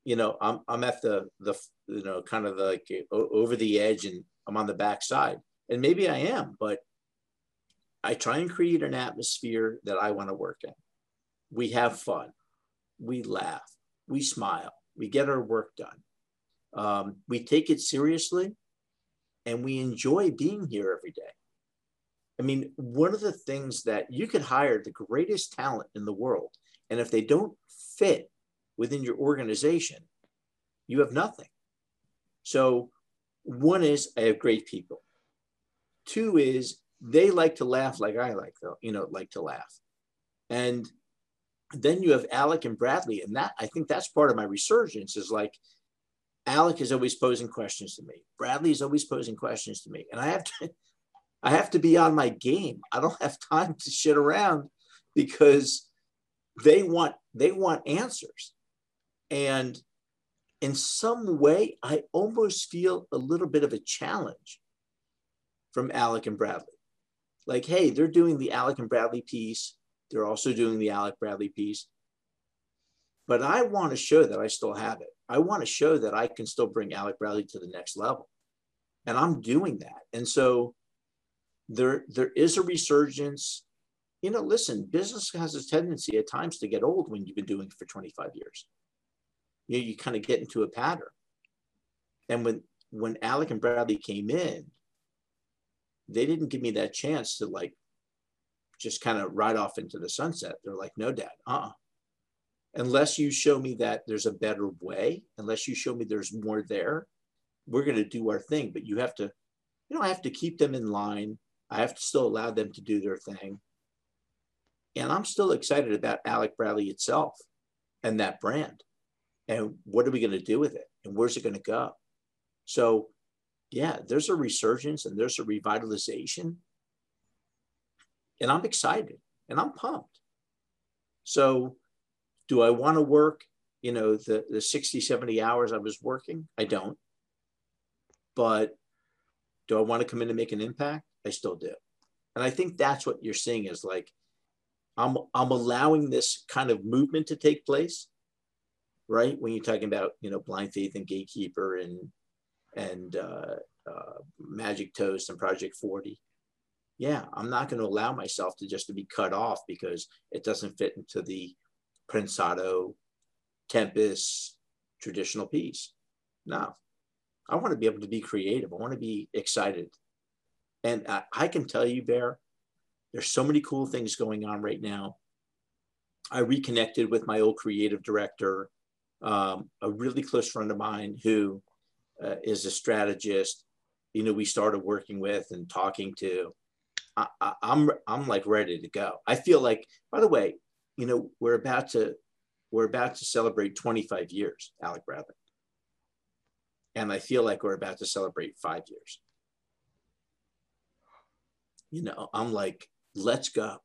Speaker 2: you know, I'm I'm at the the you know kind of like over the edge and I'm on the backside. And maybe I am, but I try and create an atmosphere that I want to work in. We have fun, we laugh, we smile, we get our work done. Um, we take it seriously and we enjoy being here every day. I mean, one of the things that you could hire the greatest talent in the world, and if they don't fit within your organization, you have nothing. So, one is I have great people. Two is they like to laugh like I like to, you know, like to laugh. And then you have Alec and Bradley, and that I think that's part of my resurgence is like Alec is always posing questions to me. Bradley is always posing questions to me. And I have to I have to be on my game. I don't have time to shit around because they want they want answers. And in some way, I almost feel a little bit of a challenge from Alec and Bradley. Like, hey, they're doing the Alec and Bradley piece. They're also doing the Alec Bradley piece. But I want to show that I still have it. I want to show that I can still bring Alec Bradley to the next level. And I'm doing that. And so there, there is a resurgence. You know, listen, business has a tendency at times to get old when you've been doing it for 25 years. You, know, you kind of get into a pattern. And when when Alec and Bradley came in, they didn't give me that chance to like just kind of ride off into the sunset. They're like, no, dad, uh-uh unless you show me that there's a better way, unless you show me there's more there, we're going to do our thing. But you have to, you know, I have to keep them in line. I have to still allow them to do their thing. And I'm still excited about Alec Bradley itself and that brand. And what are we going to do with it? And where's it going to go? So, yeah, there's a resurgence and there's a revitalization. And I'm excited and I'm pumped. So, do I want to work, you know, the, the 60, 70 hours I was working? I don't. But do I want to come in and make an impact? I still do. And I think that's what you're seeing is like, I'm, I'm allowing this kind of movement to take place, right? When you're talking about, you know, Blind Faith and Gatekeeper and, and uh, uh, Magic Toast and Project 40 yeah i'm not going to allow myself to just to be cut off because it doesn't fit into the Prensado, Tempest, traditional piece. No, I want to be able to be creative. I want to be excited. And I, I can tell you, Bear, there's so many cool things going on right now. I reconnected with my old creative director, um, a really close friend of mine who uh, is a strategist. You know, we started working with and talking to. I, I'm I'm like ready to go. I feel like, by the way, you know, we're about to we're about to celebrate 25 years, Alec Bradley, and I feel like we're about to celebrate five years. You know, I'm like, let's go,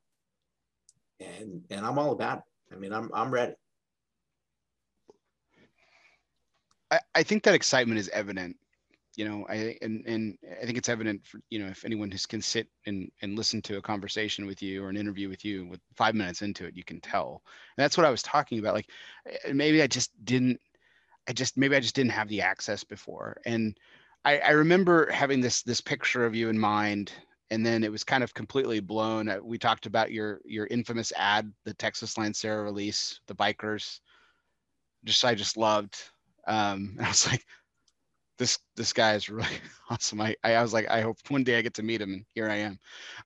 Speaker 2: and and I'm all about it. I mean, I'm I'm ready.
Speaker 1: I, I think that excitement is evident you know i and and i think it's evident for you know if anyone just can sit and and listen to a conversation with you or an interview with you with five minutes into it you can tell. And that's what i was talking about like eh, maybe i just didn't i just maybe i just didn't have the access before. And i i remember having this this picture of you in mind and then it was kind of completely blown. Uh, we talked about your your infamous ad the texas lancero release the bikers. Just i just loved um and i was like this this guy is really awesome. I, I was like, I hope one day I get to meet him, and here I am.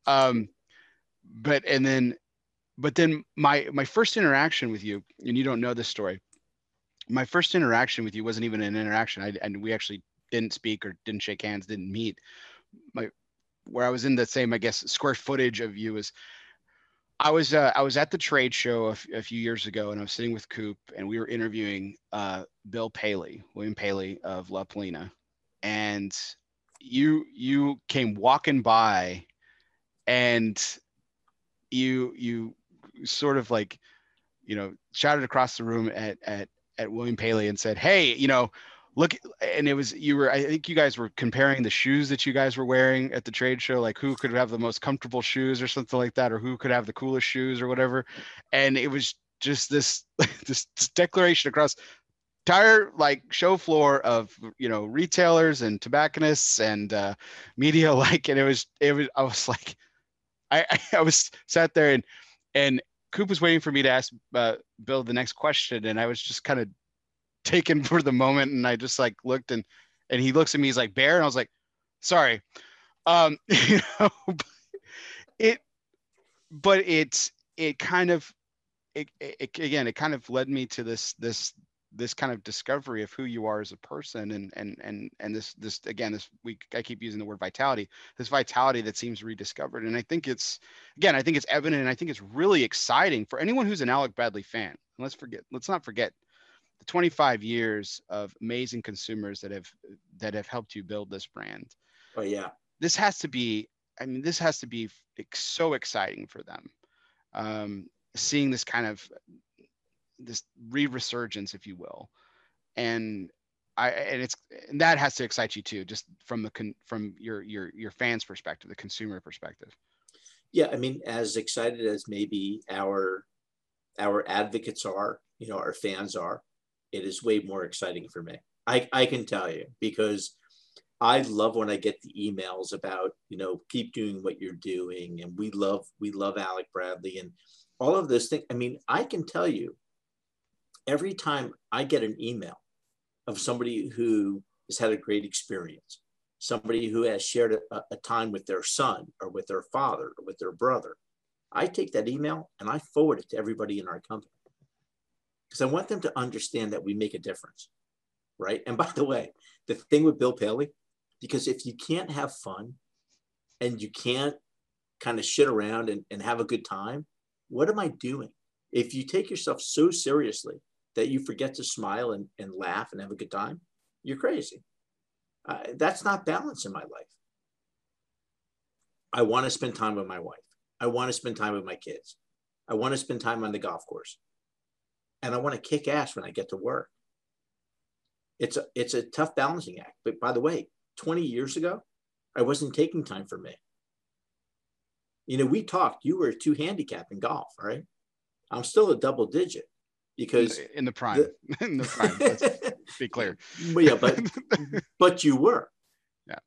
Speaker 1: Um, but and then, but then my my first interaction with you, and you don't know this story. My first interaction with you wasn't even an interaction. I and we actually didn't speak or didn't shake hands, didn't meet. My where I was in the same, I guess, square footage of you is I was uh, I was at the trade show a, f- a few years ago, and I was sitting with Coop, and we were interviewing uh, Bill Paley, William Paley of La Palina, and you you came walking by, and you you sort of like, you know, shouted across the room at at at William Paley and said, "Hey, you know, look and it was you were i think you guys were comparing the shoes that you guys were wearing at the trade show like who could have the most comfortable shoes or something like that or who could have the coolest shoes or whatever. And it was just this this declaration across entire like show floor of you know retailers and tobacconists and uh, media like and it was it was i was like i i was sat there and and coop was waiting for me to ask uh, bill the next question and i was just kind of taken for the moment and I just like looked and and he looks at me he's like bear? And I was like sorry. Um you know it but it's it kind of it, it again it kind of led me to this this this kind of discovery of who you are as a person and and and and this this again this week I keep using the word vitality this vitality that seems rediscovered and I think it's again I think it's evident and I think it's really exciting for anyone who's an Alec Bradley fan. And let's forget let's not forget the 25 years of amazing consumers that have that have helped you build this brand.
Speaker 2: Oh yeah.
Speaker 1: This has to be I mean this has to be so exciting for them. Um, seeing this kind of this re-resurgence if you will. And I and it's and that has to excite you too just from the con, from your your your fans perspective, the consumer perspective.
Speaker 2: Yeah, I mean as excited as maybe our our advocates are, you know, our fans are it is way more exciting for me. I, I can tell you because I love when I get the emails about, you know, keep doing what you're doing. And we love, we love Alec Bradley and all of those things. I mean, I can tell you every time I get an email of somebody who has had a great experience, somebody who has shared a, a time with their son or with their father or with their brother, I take that email and I forward it to everybody in our company because I want them to understand that we make a difference, right? And by the way, the thing with Bill Paley, because if you can't have fun and you can't kind of shit around and, and have a good time, what am I doing? If you take yourself so seriously that you forget to smile and, and laugh and have a good time, you're crazy. Uh, that's not balance in my life. I want to spend time with my wife. I want to spend time with my kids. I want to spend time on the golf course and I want to kick ass when I get to work. It's a it's a tough balancing act. But by the way, 20 years ago, I wasn't taking time for me. You know, we talked, you were two handicap in golf, right? I'm still a double digit because
Speaker 1: in the prime, the, in the prime, let's be clear.
Speaker 2: yeah, but but you were.
Speaker 1: Yeah.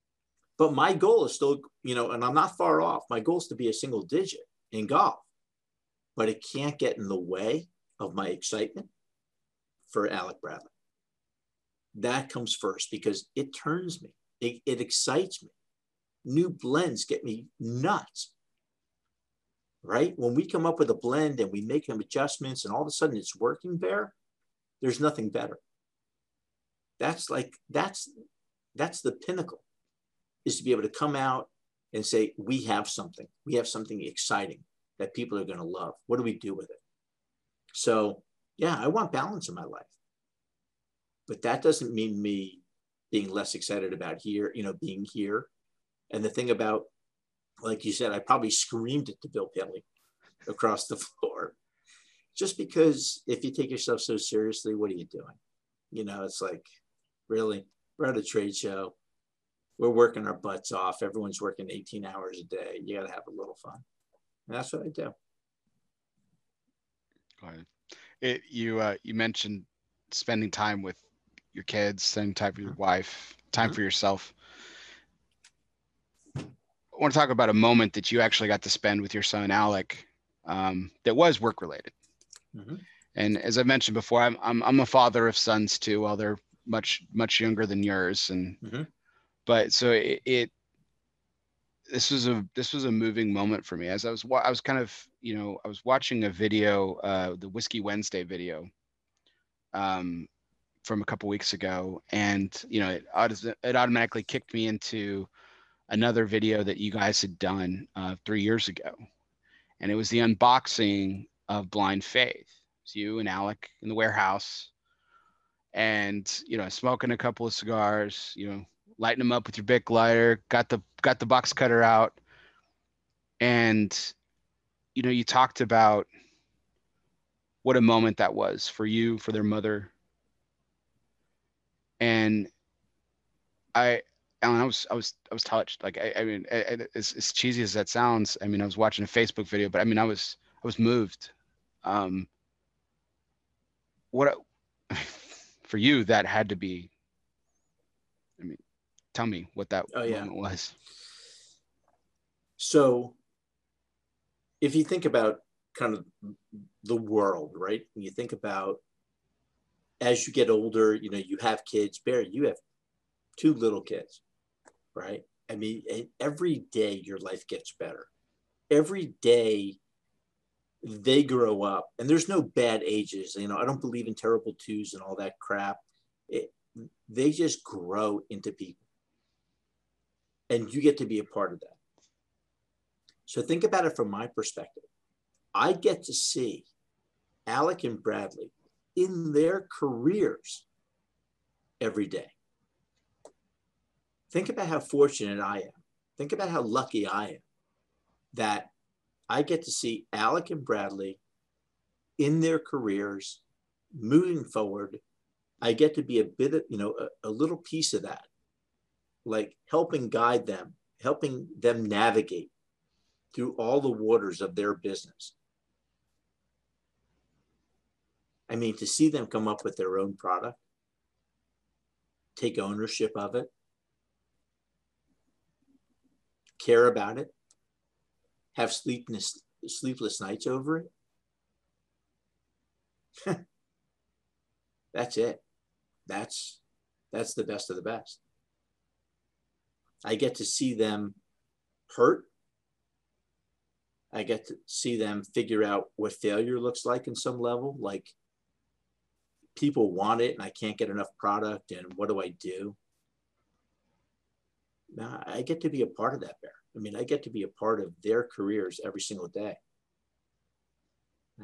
Speaker 2: But my goal is still, you know, and I'm not far off. My goal is to be a single digit in golf, but it can't get in the way of my excitement for Alec Bradley. That comes first because it turns me, it, it excites me. new blends get me nuts. Right? When we come up with a blend and we make some adjustments and all of a sudden it's working there, there's nothing better. That's like that's that's the pinnacle is to be able to come out and say, we have something, we have something exciting that people are going to love. What do we do with it? So, yeah, I want balance in my life. But that doesn't mean me being less excited about here, you know, being here. And the thing about, like you said, I probably screamed it to Bill Paley across the floor. Just because if you take yourself so seriously, what are you doing? You know, it's like, really, we're at a trade show we're working our butts off. Everyone's working 18 hours a day. You got to have a little fun. And that's what I do.
Speaker 1: Go ahead. It, you uh, you mentioned spending time with your kids, spending time with your mm-hmm. wife, time mm-hmm. for yourself. I want to talk about a moment that you actually got to spend with your son Alec um, that was work related. Mm-hmm. And as I mentioned before, I'm, I'm I'm a father of sons too. While they're much much younger than yours, and mm-hmm but so it, it this was a this was a moving moment for me as I was I was kind of you know I was watching a video uh, the Whiskey Wednesday video um, from a couple weeks ago and you know it it automatically kicked me into another video that you guys had done uh, three years ago and it was the unboxing of Blind Faith. It's you and Alec in the warehouse and you know smoking a couple of cigars you know lighten them up with your Bic lighter, got the got the box cutter out, and you know you talked about what a moment that was for you, for their mother, and I. Alan, I was, I was, I was touched. Like, I, I mean, as, as cheesy as that sounds, I mean, I was watching a Facebook video, but I mean, I was, I was moved. Um, what, for you, that had to be, I mean, tell me what that oh, yeah. moment was.
Speaker 2: So, if you think about kind of the world, right? When you think about as you get older, you know, you have kids. Barry, you have two little kids, right? I mean, every day your life gets better. Every day they grow up, and there's no bad ages. You know, I don't believe in terrible twos and all that crap. It, they just grow into people and you get to be a part of that. So think about it from my perspective. I get to see Alec and Bradley in their careers every day. Think about how fortunate I am. Think about how lucky I am that I get to see Alec and Bradley in their careers moving forward. I get to be a bit of, you know, a, a little piece of that like helping guide them, helping them navigate through all the waters of their business. I mean, to see them come up with their own product, take ownership of it, care about it, have sleepless, sleepless nights over it. that's it. That's that's the best of the best. I get to see them hurt. I get to see them figure out what failure looks like in some level. Like people want it and I can't get enough product, and what do I do? Now, I get to be a part of that bear. I mean, I get to be a part of their careers every single day.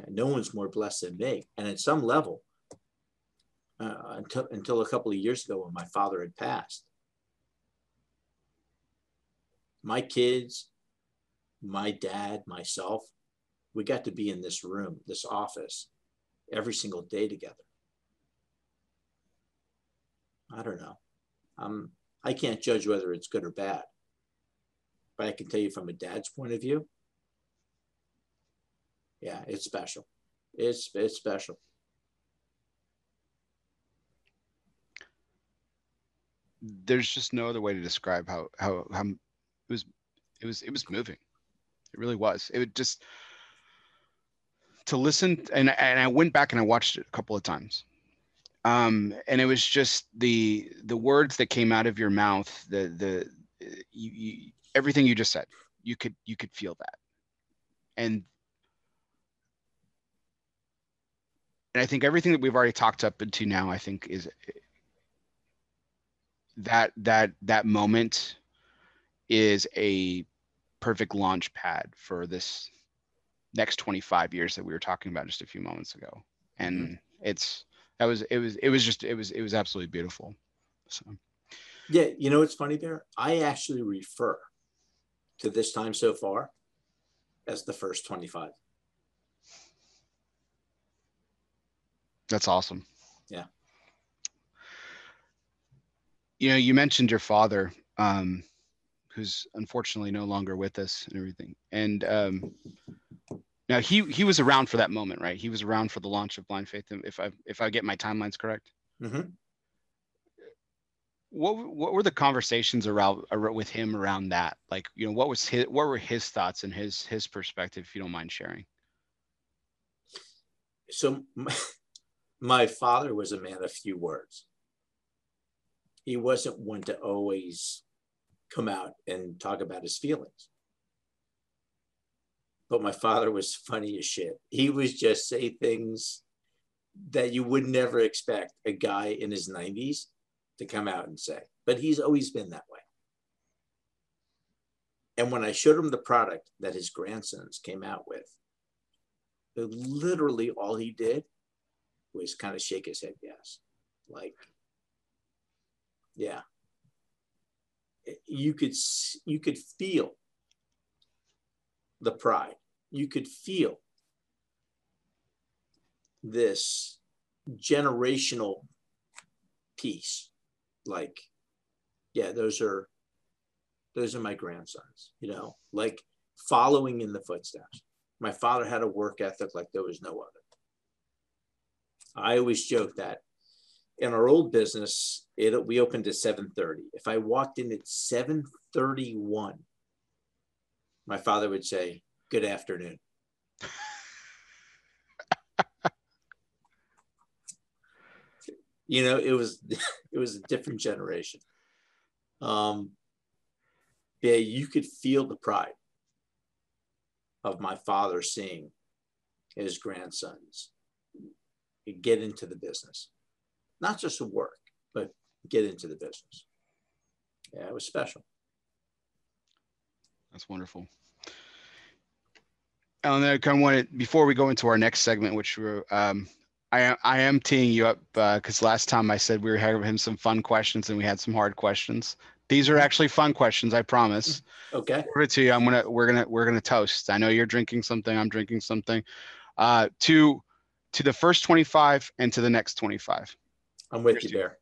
Speaker 2: No one's more blessed than me. And at some level, uh, until, until a couple of years ago when my father had passed, my kids, my dad, myself, we got to be in this room, this office, every single day together. I don't know. Um, I can't judge whether it's good or bad, but I can tell you from a dad's point of view, yeah, it's special. It's it's special.
Speaker 1: There's just no other way to describe how how how it was it was moving. It really was. It would just to listen and and I went back and I watched it a couple of times. Um and it was just the the words that came out of your mouth the the you, you everything you just said. You could you could feel that, and and I think everything that we've already talked up into now, I think is that that that moment is a perfect launch pad for this next 25 years that we were talking about just a few moments ago. And mm-hmm. it's that was it was it was just it was it was absolutely beautiful. So.
Speaker 2: Yeah you know it's funny there i actually refer to this time so far as the first 25
Speaker 1: that's awesome.
Speaker 2: Yeah.
Speaker 1: You know you mentioned your father um who's unfortunately no longer with us and everything and um now he he was around for that moment, right? He was around for the launch of Blind Faith, if I if I get my timelines correct.
Speaker 2: Mm-hmm.
Speaker 1: What what were the conversations around, around with him around that? Like, you know, what was his what were his thoughts and his his perspective, if you don't mind sharing?
Speaker 2: So, my, my father was a man of few words. He wasn't one to always come out and talk about his feelings but my father was funny as shit. He was just say things that you would never expect a guy in his 90s to come out and say. But he's always been that way. And when I showed him the product that his grandsons came out with, literally all he did was kind of shake his head yes. Like, yeah. You could you could feel the pride. You could feel this generational piece. Like, yeah, those are those are my grandsons, you know, like following in the footsteps. My father had a work ethic like there was no other. I always joke that in our old business, it we opened at 7:30. If I walked in at 7:31, my father would say, Good afternoon. you know, it was it was a different generation. Um, yeah, you could feel the pride of my father seeing his grandsons get into the business, not just to work, but get into the business. Yeah, it was special.
Speaker 1: That's wonderful. And then I kind of wanted before we go into our next segment, which we're um, I am I am teeing you up because uh, last time I said we were having him some fun questions and we had some hard questions. These are actually fun questions, I promise.
Speaker 2: Okay.
Speaker 1: Over to you. I'm gonna we're gonna we're gonna toast. I know you're drinking something. I'm drinking something. Uh, to to the first 25 and to the next 25.
Speaker 2: I'm with Cheers you, Bear.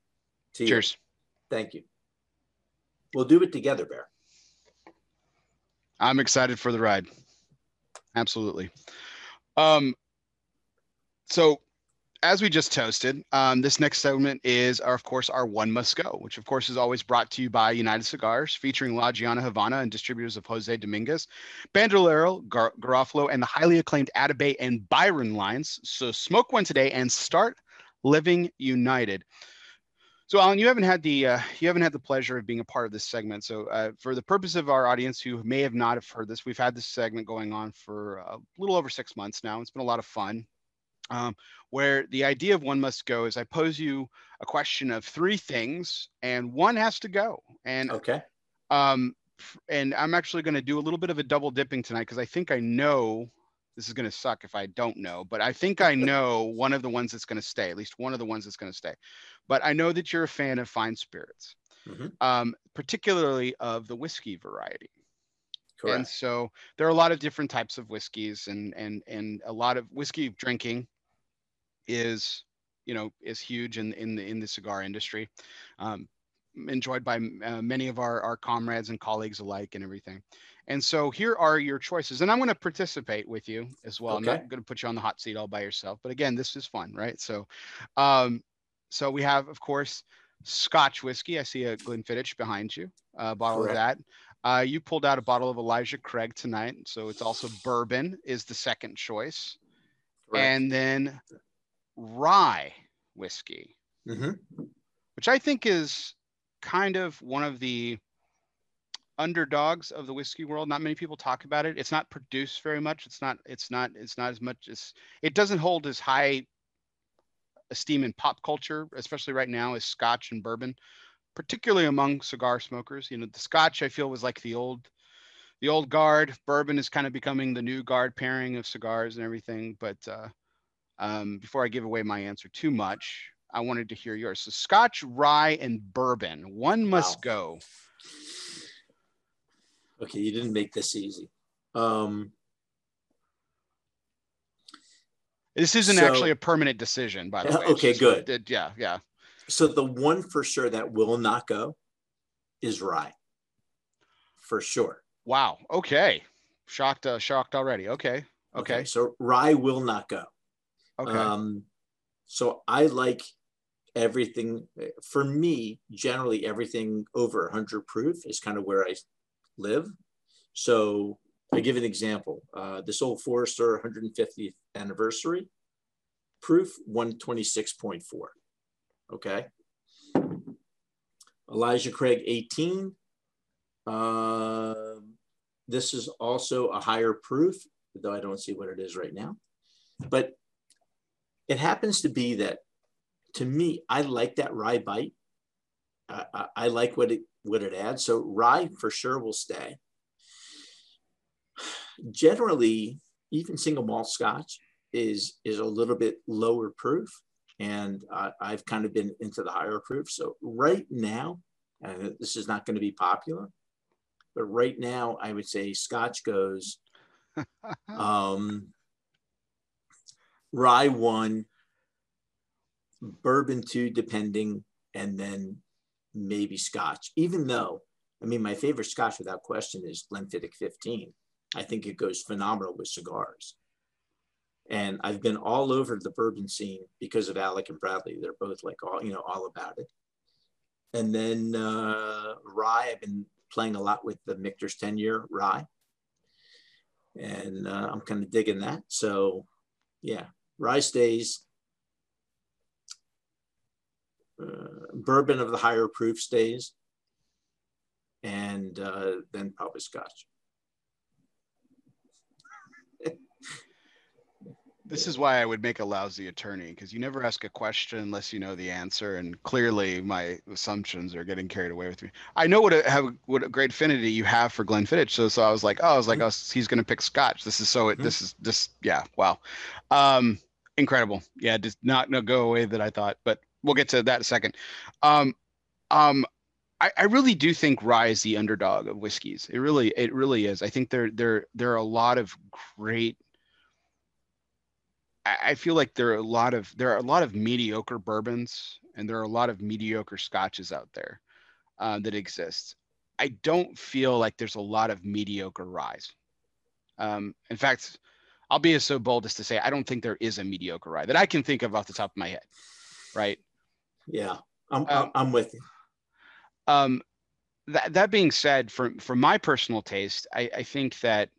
Speaker 1: Cheers.
Speaker 2: Thank you. We'll do it together, Bear.
Speaker 1: I'm excited for the ride. Absolutely. Um, so as we just toasted, um, this next segment is, our, of course, our One Must Go, which, of course, is always brought to you by United Cigars, featuring La Gianna Havana and distributors of Jose Dominguez, Bandolero, Gar- Garofalo, and the highly acclaimed Atabey and Byron lines. So smoke one today and start living united. So, Alan, you haven't had the uh, you haven't had the pleasure of being a part of this segment. So, uh, for the purpose of our audience who may have not have heard this, we've had this segment going on for a little over six months now. It's been a lot of fun. Um, where the idea of one must go is I pose you a question of three things, and one has to go. And
Speaker 2: okay.
Speaker 1: Um, and I'm actually going to do a little bit of a double dipping tonight because I think I know this is going to suck if I don't know, but I think I know one of the ones that's going to stay, at least one of the ones that's going to stay. But I know that you're a fan of fine spirits, mm-hmm. um, particularly of the whiskey variety. Correct. And so there are a lot of different types of whiskeys, and and and a lot of whiskey drinking is, you know, is huge in in the in the cigar industry. Um, enjoyed by uh, many of our, our comrades and colleagues alike and everything. And so here are your choices. And I'm going to participate with you as well. Okay. I'm not going to put you on the hot seat all by yourself. But again, this is fun, right? So, um, so we have, of course, Scotch whiskey. I see a Glenfiddich behind you, a bottle Correct. of that. Uh, you pulled out a bottle of Elijah Craig tonight. So it's also bourbon is the second choice. Correct. And then rye whiskey,
Speaker 2: mm-hmm.
Speaker 1: which I think is kind of one of the underdogs of the whiskey world. Not many people talk about it. It's not produced very much. It's not. It's not. It's not as much as. It doesn't hold as high esteem in pop culture, especially right now, as Scotch and bourbon, particularly among cigar smokers. You know, the Scotch I feel was like the old, the old guard. Bourbon is kind of becoming the new guard pairing of cigars and everything. But uh, um, before I give away my answer too much, I wanted to hear yours. So Scotch, rye, and bourbon. One must wow. go.
Speaker 2: Okay, you didn't make this easy. Um,
Speaker 1: this isn't so, actually a permanent decision, by the way.
Speaker 2: Okay, good.
Speaker 1: It, yeah, yeah.
Speaker 2: So the one for sure that will not go is rye, for sure.
Speaker 1: Wow. Okay. Shocked. Uh, shocked already. Okay. okay. Okay.
Speaker 2: So rye will not go. Okay. Um, so I like everything. For me, generally, everything over 100 proof is kind of where I live. So I give an example. Uh, this old Forester 150th anniversary proof 126.4. Okay. Elijah Craig 18. Uh, this is also a higher proof, though I don't see what it is right now. But it happens to be that to me, I like that rye bite. I, I, I like what it what it add. So rye for sure will stay. Generally, even single malt Scotch is is a little bit lower proof, and uh, I've kind of been into the higher proof. So right now, and this is not going to be popular, but right now I would say Scotch goes um, rye one, bourbon two, depending, and then maybe Scotch. Even though, I mean, my favorite Scotch without question is Glenfiddich 15. I think it goes phenomenal with cigars. And I've been all over the bourbon scene because of Alec and Bradley. They're both like all, you know, all about it. And then uh, rye, I've been playing a lot with the Michter's 10 year rye. And uh, I'm kind of digging that. So, yeah, rye stays. Uh, bourbon of the higher proof stays. And uh, then probably scotch.
Speaker 1: This is why I would make a lousy attorney because you never ask a question unless you know the answer, and clearly my assumptions are getting carried away with me. I know what a have what a great affinity you have for Glenfiddich, so so I was like, oh, I was like, oh, he's gonna pick Scotch. This is so mm-hmm. this is this yeah, wow, um, incredible. Yeah, just not no go away that I thought, but we'll get to that in a second. Um, um, I, I really do think rye is the underdog of whiskeys. It really it really is. I think there there there are a lot of great I feel like there are a lot of there are a lot of mediocre bourbons and there are a lot of mediocre scotches out there uh, that exist. I don't feel like there's a lot of mediocre ryes. Um, in fact, I'll be as so bold as to say I don't think there is a mediocre rye that I can think of off the top of my head. Right?
Speaker 2: Yeah, I'm um, I'm with you.
Speaker 1: Um, that that being said, for for my personal taste, I, I think that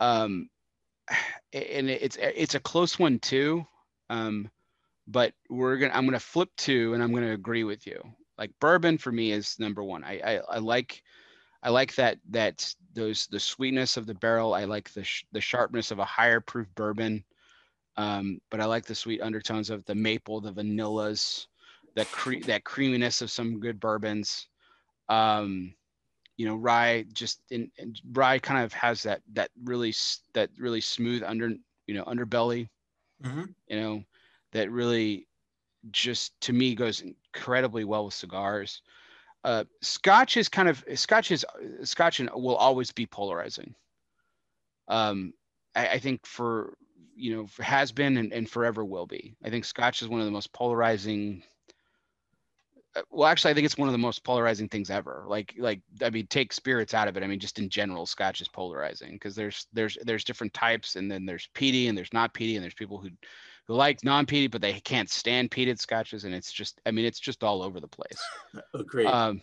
Speaker 1: um, and it's it's a close one too. Um, but we're gonna I'm gonna flip two, and I'm gonna agree with you. Like bourbon for me is number one. I I, I like I like that that those the sweetness of the barrel. I like the sh- the sharpness of a higher proof bourbon. Um, but I like the sweet undertones of the maple, the vanillas, that cre- that creaminess of some good bourbons. Um, you know rye just in, in, rye kind of has that that really that really smooth under you know underbelly mm-hmm. you know that really just to me goes incredibly well with cigars uh, scotch is kind of scotch is scotch and will always be polarizing um I, I think for you know has been and, and forever will be i think scotch is one of the most polarizing well actually i think it's one of the most polarizing things ever. Like like i mean take spirits out of it. I mean just in general scotch is polarizing because there's there's there's different types and then there's peaty and there's not peaty and there's people who who like non-peaty but they can't stand peated scotches and it's just i mean it's just all over the place.
Speaker 2: Great. um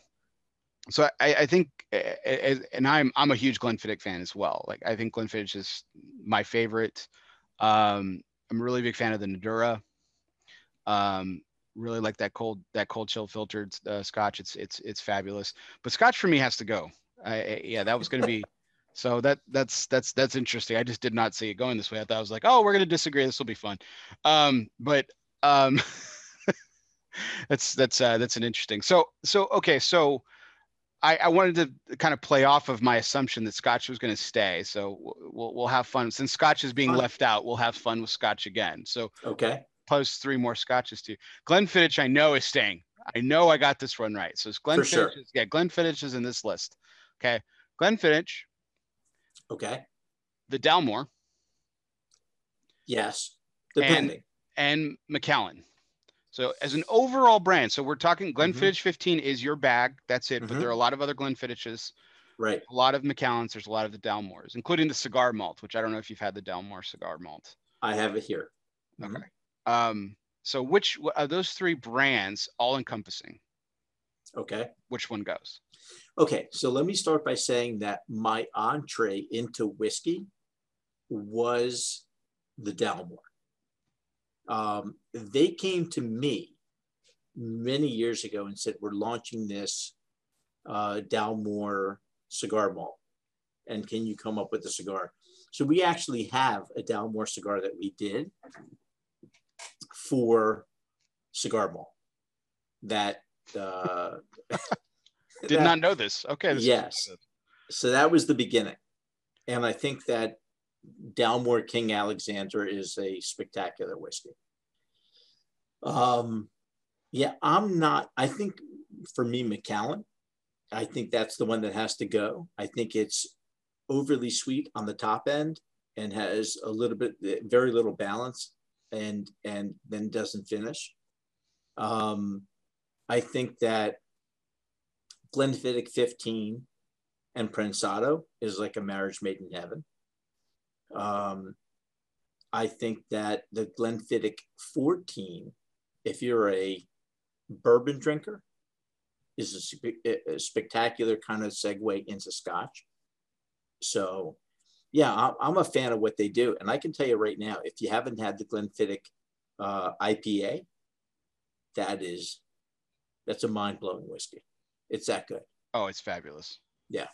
Speaker 1: so I, I think and i'm i'm a huge glenfiddich fan as well. Like i think glenfiddich is my favorite. Um i'm a really big fan of the Nadurra um really like that cold that cold chill filtered uh, scotch it's it's it's fabulous but scotch for me has to go I, I- yeah, that was going to be. So that that's that's that's interesting. I just did not see it going this way. I thought I was like, oh, we're going to disagree. This will be fun. Um, but um, that's that's uh, that's an interesting. So so okay. So I, I wanted to kind of play off of my assumption that Scotch was going to stay. So we'll we'll have fun since Scotch is being left out. We'll have fun with Scotch again. So
Speaker 2: Okay.
Speaker 1: Post three more scotches to you. Glenfiddich, I know is staying. I know I got this one right. So it's Glenfiddich.
Speaker 2: sure.
Speaker 1: is- Yeah, Glenfiddich is in this list. Okay, Glenfiddich,
Speaker 2: Okay.
Speaker 1: the Dalmore,
Speaker 2: Yes. Depending.
Speaker 1: and Macallan. So as an overall brand, so we're talking
Speaker 2: Mm-hmm.
Speaker 1: Glenfiddich 15 is your bag. That's it. But
Speaker 2: Mhm.
Speaker 1: there are a lot of other Glenfiddiches,
Speaker 2: right.
Speaker 1: a lot of Macallans. There's a lot of the Dalmores, including the cigar malt, which I don't know if you've had the Dalmore cigar malt.
Speaker 2: I have it here. Mhm.
Speaker 1: Okay. Um. So which are those three brands all encompassing?
Speaker 2: Okay.
Speaker 1: Which one goes?
Speaker 2: Okay. So let me start by saying that my entree into whiskey was the Dalmore. Um, they came to me many years ago and said, We're launching this uh, Dalmore cigar malt. And can you come up with a cigar? So we actually have a Dalmore cigar that we did for cigar malt that uh,
Speaker 1: Did
Speaker 2: that-
Speaker 1: not know this. Okay. this
Speaker 2: Yes. so that was the beginning. And I think that Dalmore King Alexander is a spectacular whiskey. Um, yeah, I'm not, I think for me, Macallan, I think that's the one that has to go. I think it's overly sweet on the top end and has a little bit, very little balance and, and then doesn't finish. Um, I think that Glenfiddich 15 and Prensado is like a marriage made in heaven. Um, I think that the Glenfiddich 14, if you're a bourbon drinker, is a, a spectacular kind of segue into Scotch. So, yeah, I'm a fan of what they do, and I can tell you right now, if you haven't had the Glenfiddich uh, IPA, that is that's a mind blowing whiskey. It's that good.
Speaker 1: Oh, it's fabulous.
Speaker 2: Yeah.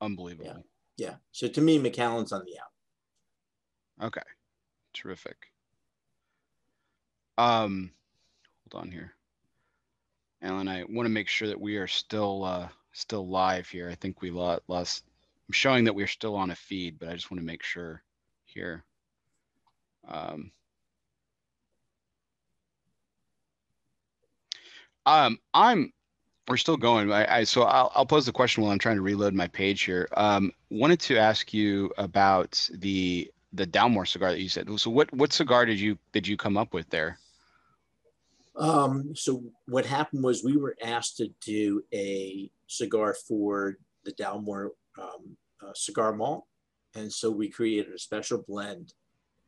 Speaker 1: Unbelievable.
Speaker 2: Yeah. yeah. So to me, Macallan's on the out.
Speaker 1: Okay. Terrific. Um, hold on here. Alan, I want to make sure that we are still uh still live here. I think we lost. I'm showing that we're still on a feed, but I just want to make sure here. Um, um, I'm. We're still going. I, I so I'll, I'll pose the question while I'm trying to reload my page here. Um, wanted to ask you about the the Dalmore cigar that you said. So what what cigar did you did you come up with there?
Speaker 2: Um, so what happened was we were asked to do a cigar for the Dalmore um, uh, cigar malt, and so we created a special blend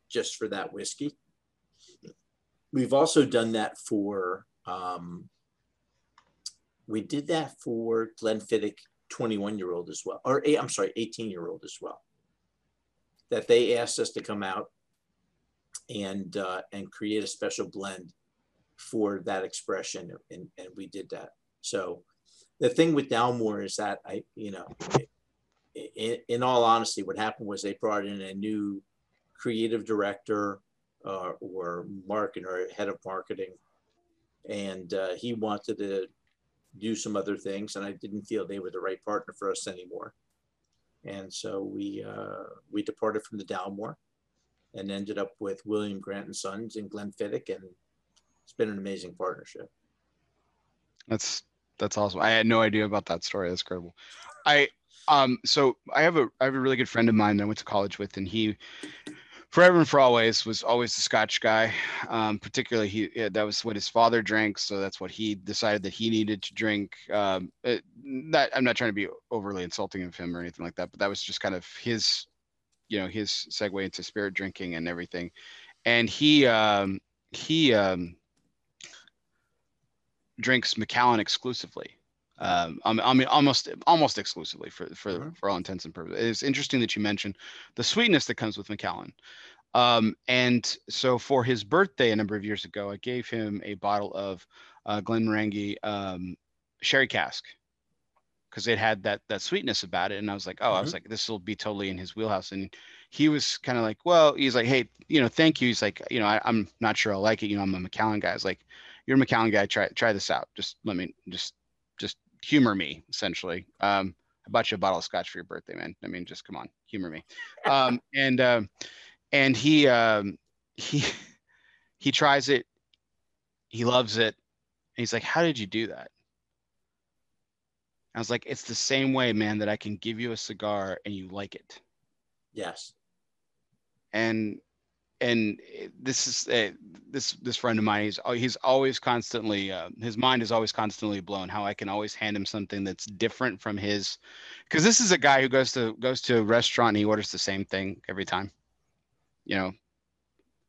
Speaker 2: just for that whiskey. We've also done that for. Um, we did that for Glenfiddich 21 year old as well, or eh, I'm sorry, 18 year old as well. That they asked us to come out and uh, and create a special blend for that expression and, and we did that so the thing with Dalmore is that i you know in, in all honesty what happened was they brought in a new creative director uh, or marketing or head of marketing and uh, he wanted to do some other things and i didn't feel they were the right partner for us anymore and so we uh, we departed from the Dalmore and ended up with william grant and sons in glenfiddich and it's been an amazing partnership.
Speaker 1: That's that's awesome. I had no idea about that story. That's incredible. I um so I have a I have a really good friend of mine that I went to college with, and he forever and for always was always the Scotch guy. Um, particularly he yeah, that was what his father drank, so that's what he decided that he needed to drink. Um, it, not I'm not trying to be overly insulting of him or anything like that, but that was just kind of his you know his segue into spirit drinking and everything. And he um he um drinks Macallan exclusively. Um, I mean, I mean, almost almost exclusively for for
Speaker 2: Mhm.
Speaker 1: for all intents and purposes. It's interesting that you mentioned the sweetness that comes with Macallan. Um, and so for his birthday a number of years ago, I gave him a bottle of uh, Glenmorangie um, sherry cask because it had that that sweetness about it. And I was like, oh, mm-hmm. I was mm-hmm. like, this will be totally in his wheelhouse. And he was kind of like, well, he's like, hey, you know, thank you. He's like, you know, I, am not sure I'll like it. You know, I'm a Macallan guy. I was like, you're a Macallan guy. Try try this out. Just let me just humor me essentially. Um, I bought you a bottle of scotch for your birthday, man. I mean, just come on, humor me. Um, and um, and he um, he he tries it. He loves it. he's like, how did you do that? I was like, it's the same way, man, that I can give you a cigar and you like it.
Speaker 2: Yes.
Speaker 1: And and this is uh, this this friend of mine. He's he's always constantly uh, his mind is always constantly blown. How I can always hand him something that's different from his, because this is a guy who goes to goes to a restaurant and he orders the same thing every time, you know,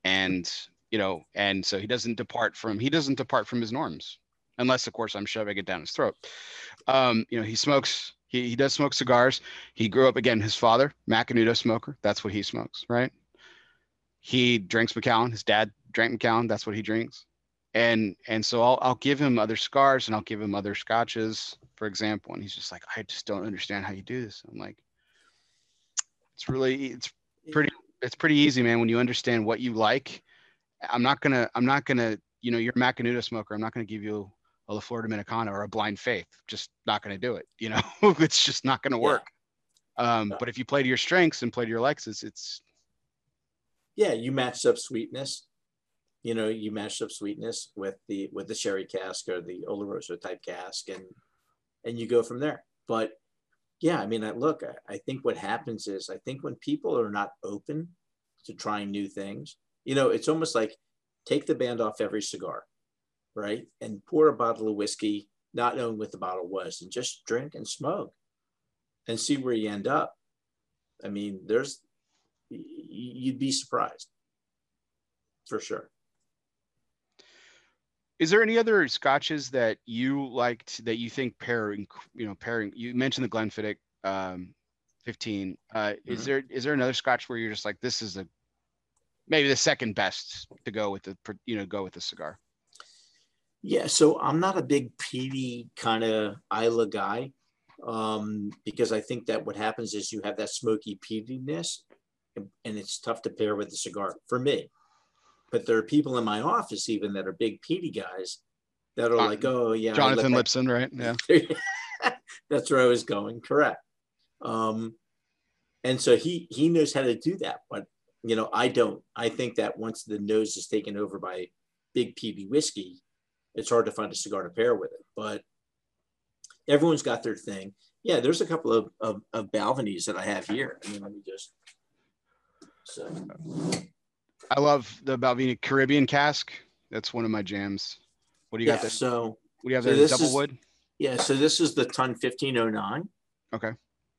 Speaker 1: and you know, and so he doesn't depart from he doesn't depart from his norms unless of course I'm shoving it down his throat. Um, you know, he smokes. He, he does smoke cigars. He grew up again. His father, Macanudo smoker. That's what he smokes, right? He drinks Macallan. His dad drank Macallan. That's what he drinks. And and so I'll I'll give him other scars and I'll give him other scotches, for example. And he's just like, I just don't understand how you do this. I'm like, it's really it's pretty it's pretty easy, man. When you understand what you like, I'm not gonna I'm not gonna you know you're a Macanudo smoker. I'm not gonna give you a La Flor Dominicana or a blind faith. Just not going to do it. You know, it's just not going to work. Yeah. Um, but if you play to your strengths and play to your Lexus, it's
Speaker 2: yeah, you matched up sweetness. You know, you matched up sweetness with the with the sherry cask or the Oloroso type cask, and and you go from there. But yeah, I mean, I, look, I, I think what happens is I think when people are not open to trying new things, you know, it's almost like take the band off every cigar right? And pour a bottle of whiskey, not knowing what the bottle was, and just drink and smoke and see where you end up. I mean, there's, you'd be surprised for sure.
Speaker 1: Is there any other scotches that you liked that you think pairing, you know, pairing, you mentioned the Glenfiddich um, 15. Uh, mm-hmm. Is there, is there another scotch where you're just like, this is a, maybe the second best to go with the, you know, go with the cigar?
Speaker 2: Yeah, so I'm not a big peaty kind of Islay guy um, because I think that what happens is you have that smoky peatiness and, it's tough to pair with a cigar for me. But there are people in my office even that are big peaty guys that are uh, like, oh yeah,
Speaker 1: Jonathan Lipson, right? Yeah,
Speaker 2: that's where I was going. Correct. Um, and so he he knows how to do that, but you know I don't. I think that once the nose is taken over by big peaty whiskey, it's hard to find a cigar to pair with it. But everyone's got their thing. Yeah, there's a couple of, of, of Balvenies that I have here. I mean, let me just. So.
Speaker 1: I love the Balvenie Caribbean cask. That's one of my jams. What do you
Speaker 2: yeah,
Speaker 1: got there?
Speaker 2: So,
Speaker 1: what do you have so there? Double is, wood?
Speaker 2: Yeah, so this is the Tun 1509.
Speaker 1: Okay.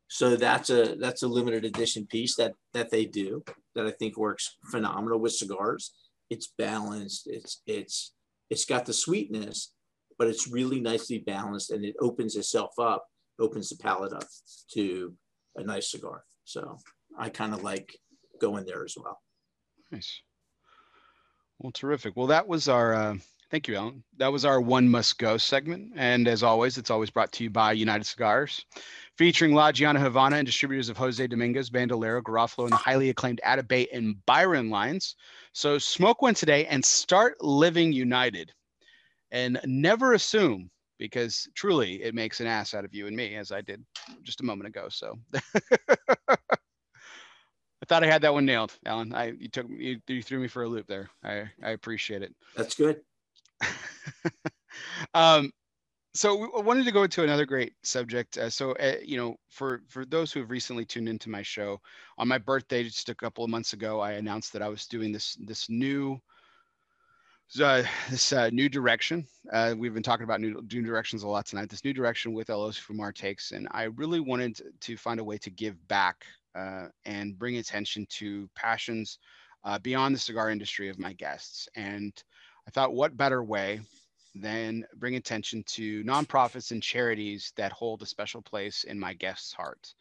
Speaker 2: So that's a that's a limited edition piece that that they do that I think works phenomenal with cigars. It's balanced. It's it's it's got the sweetness, but it's really nicely balanced and it opens itself up, opens the palate up to a nice cigar. So I kind of like going there as well.
Speaker 1: Nice. Well, terrific. Well, that was our, uh, thank you, Alan. That was our One Must Go segment. And as always, it's always brought to you by United Cigars, featuring La Gianna Havana and distributors of Jose Dominguez, Bandolero, Garofalo, and the highly acclaimed Atabey and Byron lines. So smoke one today and start living united. And never assume, because truly it makes an ass out of you and me, as I did just a moment ago. So I thought I had that one nailed, Alan. I you took you, you threw me for a loop there. I I appreciate it.
Speaker 2: That's good.
Speaker 1: um, so I wanted to go into another great subject. Uh, so, uh, you know, for for those who have recently tuned into my show, on my birthday just a couple of months ago, I announced that I was doing this this new uh, this uh, new direction. Uh, we've been talking about new, new directions a lot tonight. This new direction with El Oso Fumar takes, and I really wanted to find a way to give back uh, and bring attention to passions uh, beyond the cigar industry of my guests. And I thought, what better way than bring attention to nonprofits and charities that hold a special place in my guests' hearts.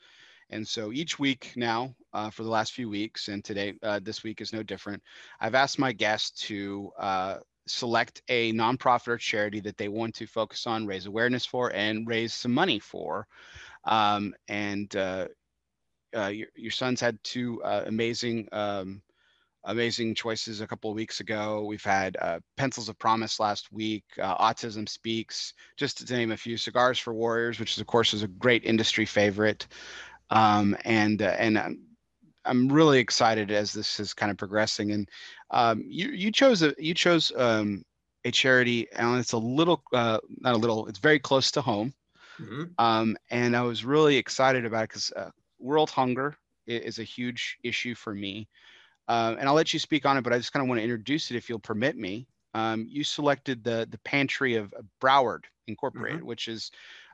Speaker 1: And so each week now, uh, for the last few weeks, and today, uh, this week is no different, I've asked my guests to uh, select a nonprofit or charity that they want to focus on, raise awareness for, and raise some money for. Um, and uh, your, your son's had two uh, amazing, um, amazing choices a couple of weeks ago. We've had uh, Pencils of Promise last week, uh, Autism Speaks, just to name a few. Cigars for Warriors, which is of course is a great industry favorite, um, and uh, and I'm, I'm really excited as this is kind of progressing. And um, you you chose a you chose um, a charity, and it's a little uh, not a little, it's very close to home. Mm-hmm. Um, and I was really excited about it because uh, world hunger is a huge issue for me. Uh, and I'll let you speak on it, but I just kind of want to introduce it if you'll permit me. Um, you selected the the Pantry of Broward Incorporated, mm-hmm. which is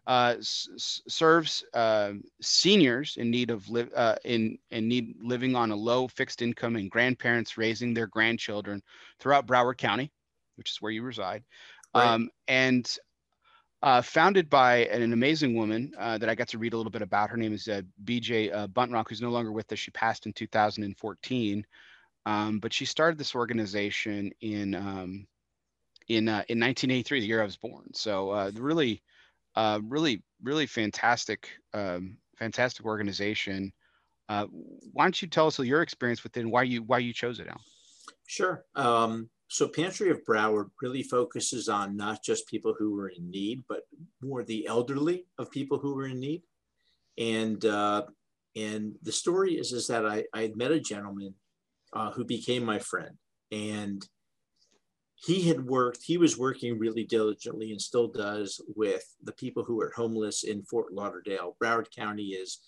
Speaker 1: uh, s- serves uh, seniors in need of live uh, in in need living on a low fixed income and grandparents raising their grandchildren throughout Broward County, which is where you reside. Right. Um, and uh, founded by an amazing woman uh, that I got to read a little bit about. Her name is uh, BJ uh, Buntrock, who's no longer with us. She passed in 2014, um, but she started this organization in um, in uh, in 1983, the year I was born. So uh, really, really, really fantastic, um, fantastic organization. why don't you tell us your experience with it and why you why you chose it, Al?
Speaker 2: Sure. Um, so Pantry of Broward really focuses on not just people who are in need, but more the elderly of people who are in need. And uh, and the story is is that I, I had met a gentleman uh, who became my friend, and he had worked. He was working really diligently and still does with the people who are homeless in Fort Lauderdale. Broward County is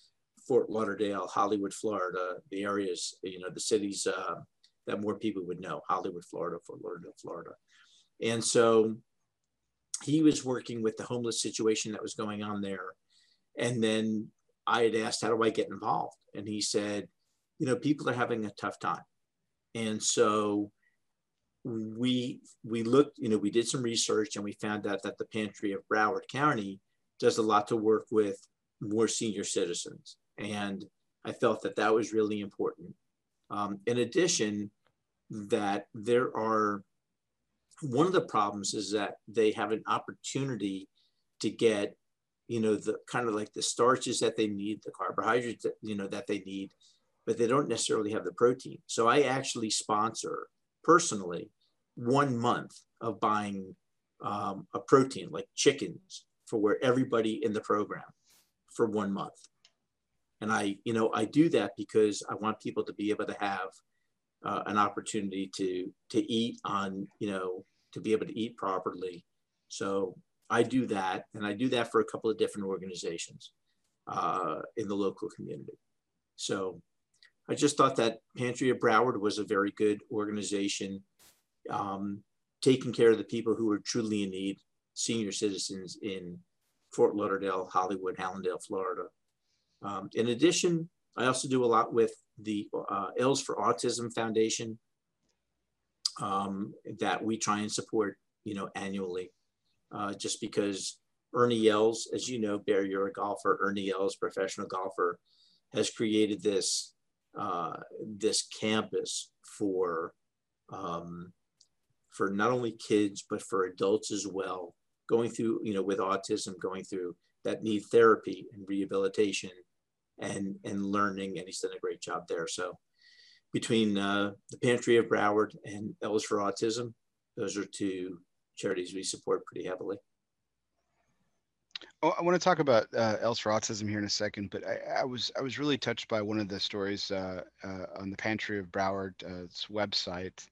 Speaker 2: Fort Lauderdale, Hollywood, Florida. The areas, you know, the cities. Uh, that more people would know Hollywood, Florida, Fort Lauderdale, Florida. And so he was working with the homeless situation that was going on there. And then I had asked, How do I get involved? And he said, You know, people are having a tough time. And so we we looked, you know, we did some research and we found out that the pantry of Broward County does a lot to work with more senior citizens. And I felt that that was really important. Um, in addition, that there are one of the problems is that they have an opportunity to get you know the kind of like the starches that they need the carbohydrates that, you know that they need but they don't necessarily have the protein. So i actually sponsor personally one month of buying um, a protein like chickens for where everybody in the program for one month and I, you know, I do that because I want people to be able to have uh, an opportunity to to eat on, you know, to be able to eat properly. So I do that, and I do that for a couple of different organizations uh, in the local community. So I just thought that Pantry of Broward was a very good organization, um, taking care of the people who are truly in need, senior citizens in Fort Lauderdale, Hollywood, Hallandale, Florida. Um, in addition, I also do a lot with the uh, Els for Autism Foundation um, that we try and support, you know, annually, uh, just because Ernie Els, as you know, Bear, you're a golfer. Ernie Els, professional golfer, has created this uh, this campus for um, for not only kids but for adults as well, going through you know with autism, going through that need therapy and rehabilitation and and learning, and he's done a great job there. So between uh, the Pantry of Broward and Els for Autism, those are two charities we support pretty heavily.
Speaker 1: Oh, I want to talk about uh, for Autism here in a second, but I, I, was I was really touched by one of the stories uh, uh, on the Pantry of Broward's uh, website.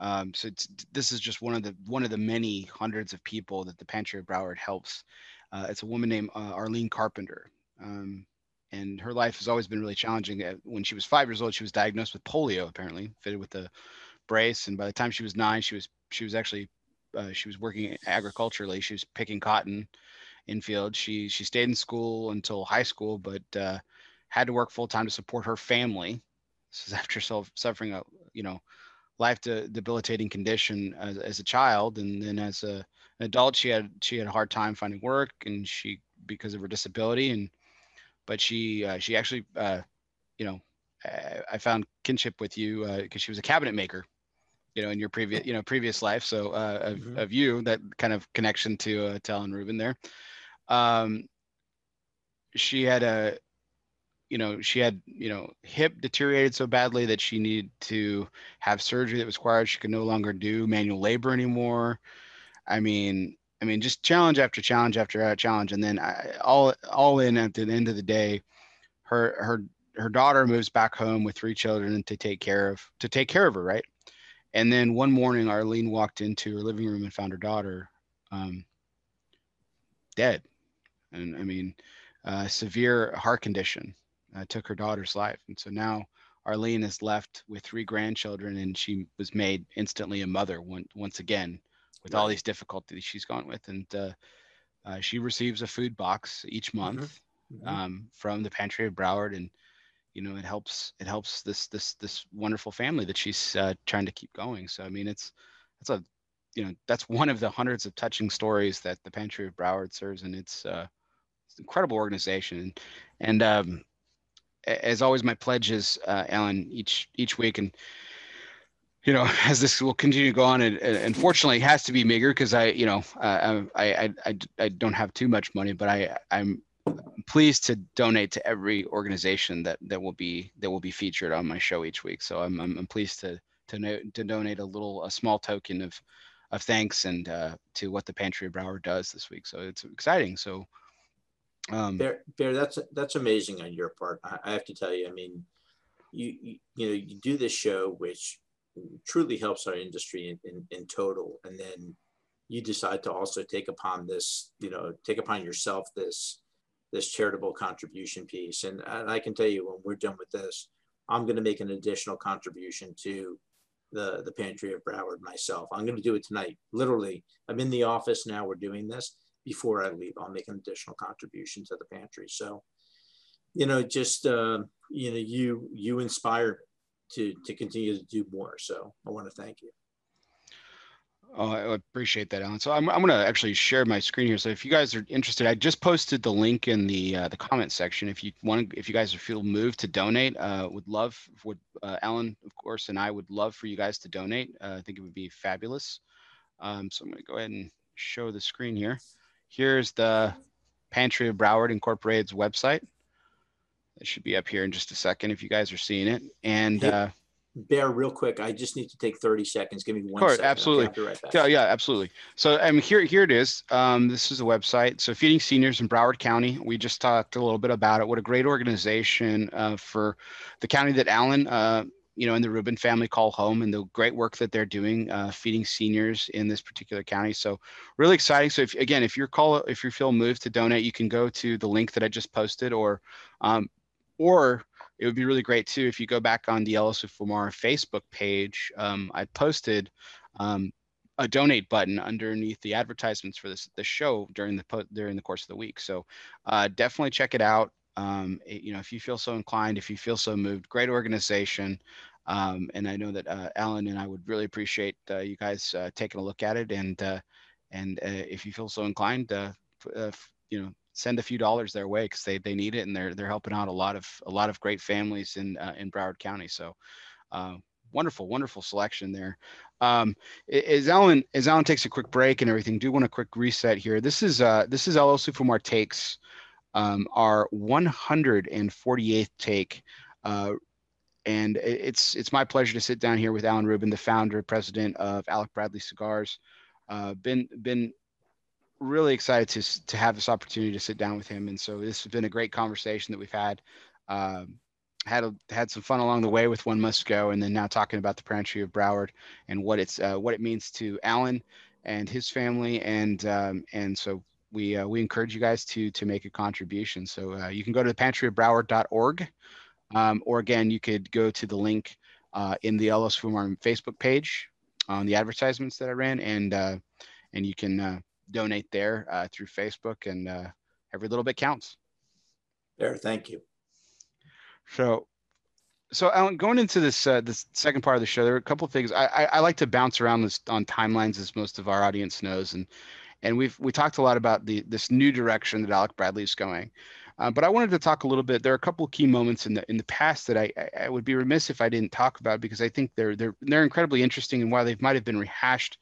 Speaker 1: Um, so this is just one of the one of the many hundreds of people that the Pantry of Broward helps. Uh, it's a woman named uh, Arlene Carpenter. Um, and her life has always been really challenging. Uh, when she was five years old, she was diagnosed with polio, apparently fitted with a brace, and by the time she was nine, she was she was actually uh, she was working agriculturally. She was picking cotton in fields. She she stayed in school until high school, but uh, had to work full time to support her family. This is after self, suffering a you know life de- debilitating condition as, as a child, and then as a, an adult, she had she had a hard time finding work, and she because of her disability and but she uh, she actually uh, you know I, I, found kinship with you because uh, she was a cabinet maker you know, in your previous, you know, previous life. So uh, of,
Speaker 2: Mhm.
Speaker 1: of you, that kind of connection to uh, to Alan Rubin there. Um, she had a, you know, she had, you know, hip deteriorated so badly that she needed to have surgery that was required. She could no longer do manual labor anymore. I mean, I mean, just challenge after challenge after uh, challenge, and then I, all all in at the end of the day, her her her daughter moves back home with three children to take care of to take care of her, right? And then one morning, Arlene walked into her living room and found her daughter um, dead, and I mean, uh, severe heart condition uh, took her daughter's life, and so now Arlene is left with three grandchildren, and she was made instantly a mother one, once again with all these difficulties she's gone with, and uh, uh, she receives a food box each month
Speaker 2: Mhm.
Speaker 1: um, from the pantry of Broward, and you know it helps it helps this this this wonderful family that she's uh, trying to keep going. So I mean, it's that's a you know that's one of the hundreds of touching stories that the pantry of Broward serves, and it's, uh, it's an incredible organization. And and um, as always, my pledge is uh, Alan each each week and. You know, as this will continue to go on, and, and has to be meager because I, you know, uh, I, I, I, I don't have too much money, but I, I'm pleased to donate to every organization that that will be that will be featured on my show each week. So I'm I'm, I'm pleased to to no, to donate a little a small token of of thanks and uh, to what the Pantry of Broward does this week. So it's exciting. So um,
Speaker 2: Bear, Bear, that's that's amazing on your part. I, I have to tell you. I mean, you, you you know you do this show which truly helps our industry in, in, in total, and then you decide to also take upon this, you know, take upon yourself this this charitable contribution piece. And, I can tell you when we're done with this, I'm going to make an additional contribution to the the pantry of Broward myself. I'm going to do it tonight. Literally, I'm in the office now. We're doing this before I leave. I'll make an additional contribution to the pantry. So, you know, just uh, you know, you you inspire to to continue to do more. So I want to thank you.
Speaker 1: Oh, I appreciate that, Alan. So I'm, I'm going to actually share my screen here. So if you guys are interested, I just posted the link in the uh, the comment section. If you want, if you guys feel moved to donate, uh, would love would uh, Alan, of course, and I would love for you guys to donate. Uh, I think it would be fabulous. Um, so I'm going to go ahead and show the screen here. Here's the Pantry of Broward Incorporated's website. It should be up here in just a second if you guys are seeing it. And
Speaker 2: Hey,
Speaker 1: uh,
Speaker 2: Bear, real quick, I just need to take 30 seconds. Give me one
Speaker 1: course,
Speaker 2: second.
Speaker 1: Absolutely.
Speaker 2: Right.
Speaker 1: Yeah, yeah, absolutely. So um, here, here it is. Um, this is a website. So feeding seniors in Broward County. We just talked a little bit about it. What a great organization uh, for the county that Alan, uh, you know, and the Rubin family call home, and the great work that they're doing uh, feeding seniors in this particular county. So really exciting. So if again, if you're call, if you feel moved to donate, you can go to the link that I just posted, or, um, or it would be really great too if you go back on the El Oso Fumar Facebook page. Um, I posted um, a donate button underneath the advertisements for this the show during the during the course of the week. So uh, definitely check it out. Um, it- you know, if you feel so inclined, if you feel so moved, great organization. Um, and I know that uh, Alan and I would really appreciate uh, you guys uh, taking a look at it. And uh, and uh, if you feel so inclined, you know, send a few dollars their way because they, they need it and they're they're helping out a lot of a lot of great families in uh, in Broward County. So uh, wonderful, wonderful selection there. Um, as Alan as Alan takes a quick break and everything, do want a quick reset here. This is uh, this is El Oso Fumar takes um, our 148th take. Uh, and it's it's my pleasure to sit down here with Alan Rubin, the founder, president of Alec Bradley Cigars. Uh, been been really excited to to have this opportunity to sit down with him, and so this has been a great conversation that we've had. Um, had a, had some fun along the way with One Must Go, and then now talking about the Pantry of Broward and what it's uh, what it means to Alan and his family, and um, and so we uh, we encourage you guys to to make a contribution. So uh, you can go to the pantryofbroward.org, um, or again, you could go to the link uh, in the El Oso Fumar Facebook page on the advertisements that I ran, and uh, and you can uh, donate there uh, through Facebook, and uh, every little bit counts.
Speaker 2: There, thank you.
Speaker 1: So, so Alan, going into this uh, this second part of the show, there are a couple of things I, I, I like to bounce around this on timelines, as most of our audience knows, and and we've we talked a lot about the this new direction that Alec Bradley is going. Uh, but I wanted to talk a little bit. There are a couple of key moments in the in the past that I, I would be remiss if I didn't talk about because I think they're they're they're incredibly interesting and while they might have been rehashed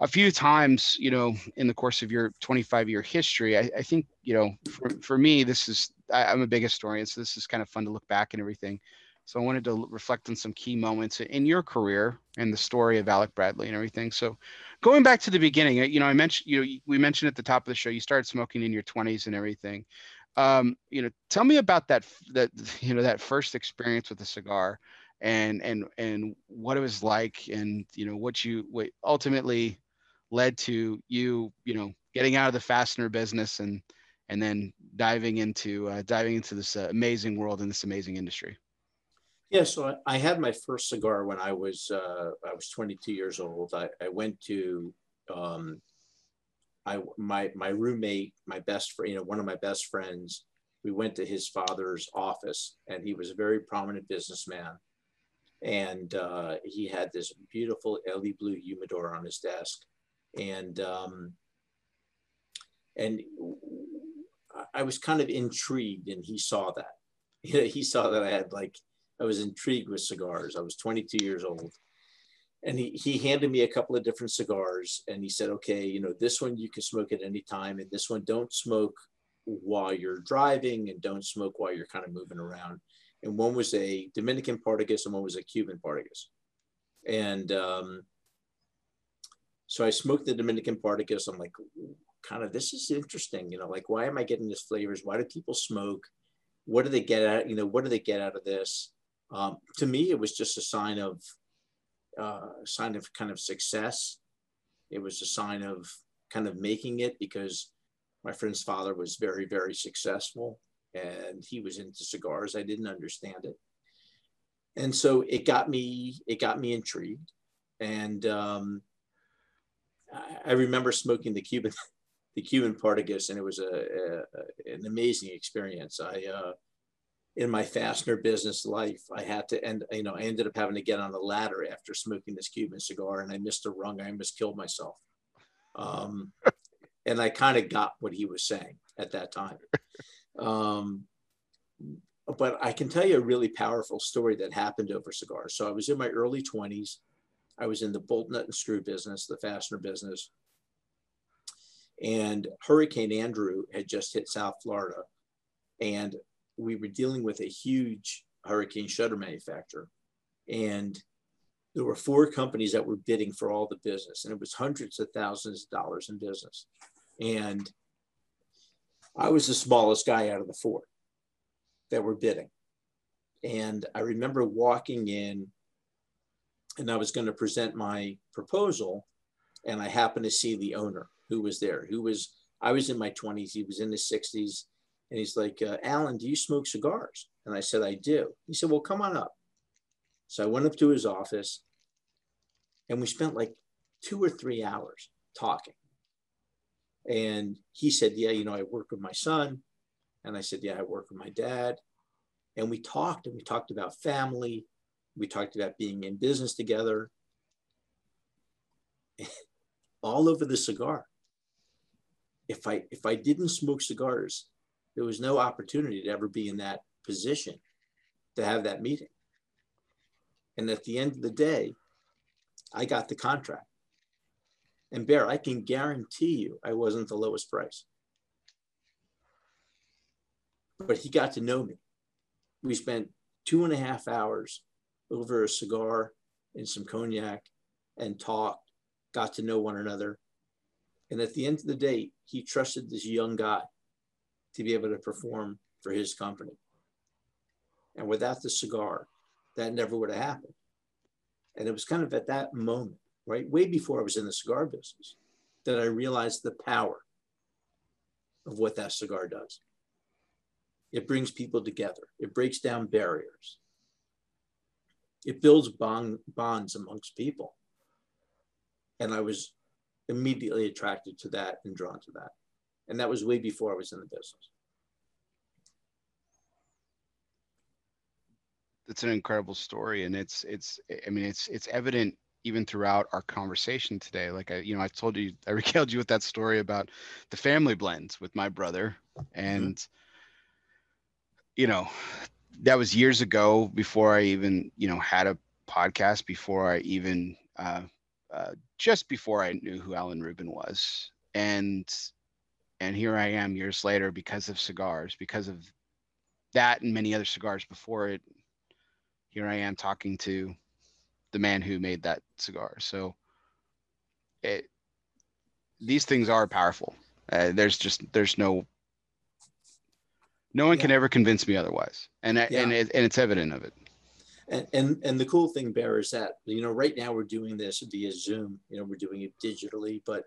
Speaker 1: a few times, you know, in the course of your 25 year history, I, I think, you know, for, for me, this is, I, am a big historian, so this is kind of fun to look back and everything. So I wanted to reflect on some key moments in your career and the story of Alec Bradley and everything. So going back to the beginning, you know, I mentioned, you know, we mentioned at the top of the show, you started smoking in your 20s and everything. Um, you know, tell me about that, that, you know, that first experience with a cigar and, and, and what it was like and, you know, what you, what ultimately led to you, you know, getting out of the fastener business and, and then diving into, uh, diving into this uh, amazing world and this amazing industry.
Speaker 2: Yeah, so I had my first cigar when I was uh, I was 22 years old. I, I went to um, I my my roommate, my best friend, you know, one of my best friends. We went to his father's office, and he was a very prominent businessman. And uh, he had this beautiful Elie Bleu humidor on his desk, and um, and I was kind of intrigued, and he saw that. he saw that I had like I was intrigued with cigars. I was 22 years old. And he, he handed me a couple of different cigars and he said, okay, you know, this one you can smoke at any time. And this one don't smoke while you're driving and don't smoke while you're kind of moving around. And one was a Dominican Partagas and one was a Cuban Partagas. And um, so I smoked the Dominican Partagas. I'm like, kind of, this is interesting. You know, like, why am I getting this flavors? Why do people smoke? What do they get out? You know, what do they get out of this? Um, to me, it was just a sign of uh, sign of kind of success. It was a sign of kind of making it because my friend's father was very, very successful and he was into cigars. I didn't understand it. And so it got me, it got me intrigued. And um, I, remember smoking the Cuban, the Cuban Partagas, and it was a, a an amazing experience. I uh, in my fastener business life, I had to end, you know, I ended up having to get on a ladder after smoking this Cuban cigar and I missed a rung. I almost killed myself. Um, and I kind of got what he was saying at that time. Um, but I can tell you a really powerful story that happened over cigars. So I was in my early 20s. I was in the bolt nut and screw business, the fastener business. And Hurricane Andrew had just hit South Florida. And we were dealing with a huge hurricane shutter manufacturer. And there were four companies that were bidding for all the business, and it was hundreds of thousands of dollars in business. And I was the smallest guy out of the four that were bidding. And I remember walking in and I was going to present my proposal. And I happened to see the owner who was there, who was, I was in my 20s, he was in his 60s. And he's like, uh, Alan, do you smoke cigars? And I said, I do. He said, Well, come on up. So I went up to his office and we spent like two or three hours talking. And he said, Yeah, you know, I work with my son. And I said, Yeah, I work with my dad. And we talked and we talked about family. We talked about being in business together. All over the cigar. If I if I didn't smoke cigars, there was no opportunity to ever be in that position to have that meeting. And at the end of the day, I got the contract. And Bear, I can guarantee you I wasn't the lowest price. But he got to know me. We spent two and a half hours over a cigar and some cognac and talked, got to know one another. And at the end of the day, he trusted this young guy to be able to perform for his company. And without the cigar, that never would have happened. And it was kind of at that moment, right, way before I was in the cigar business, that I realized the power of what that cigar does. It brings people together, it breaks down barriers, it builds bond, bonds amongst people. And I was immediately attracted to that and drawn to that. And that was way before I was in the business.
Speaker 1: It's an incredible story. And it's, it's, I mean, it's, it's evident even throughout our conversation today. Like I, you know, I told you, I regaled you with that story about the family blends with my brother. Mm-hmm. And, mm-hmm. you know, that was years ago before I even, you know, had a podcast, before I even, uh, uh, just before I knew who Alan Rubin was. And, and here I am years later because of cigars, because of that and many other cigars before it. Here I am talking to the man who made that cigar. So it, these things are powerful. Uh, there's just, there's no no one yeah. can ever convince me otherwise, and yeah. and it, and it's evident of it.
Speaker 2: And, and and the cool thing, Bear, is that you know right now we're doing this via Zoom. You know we're doing it digitally, but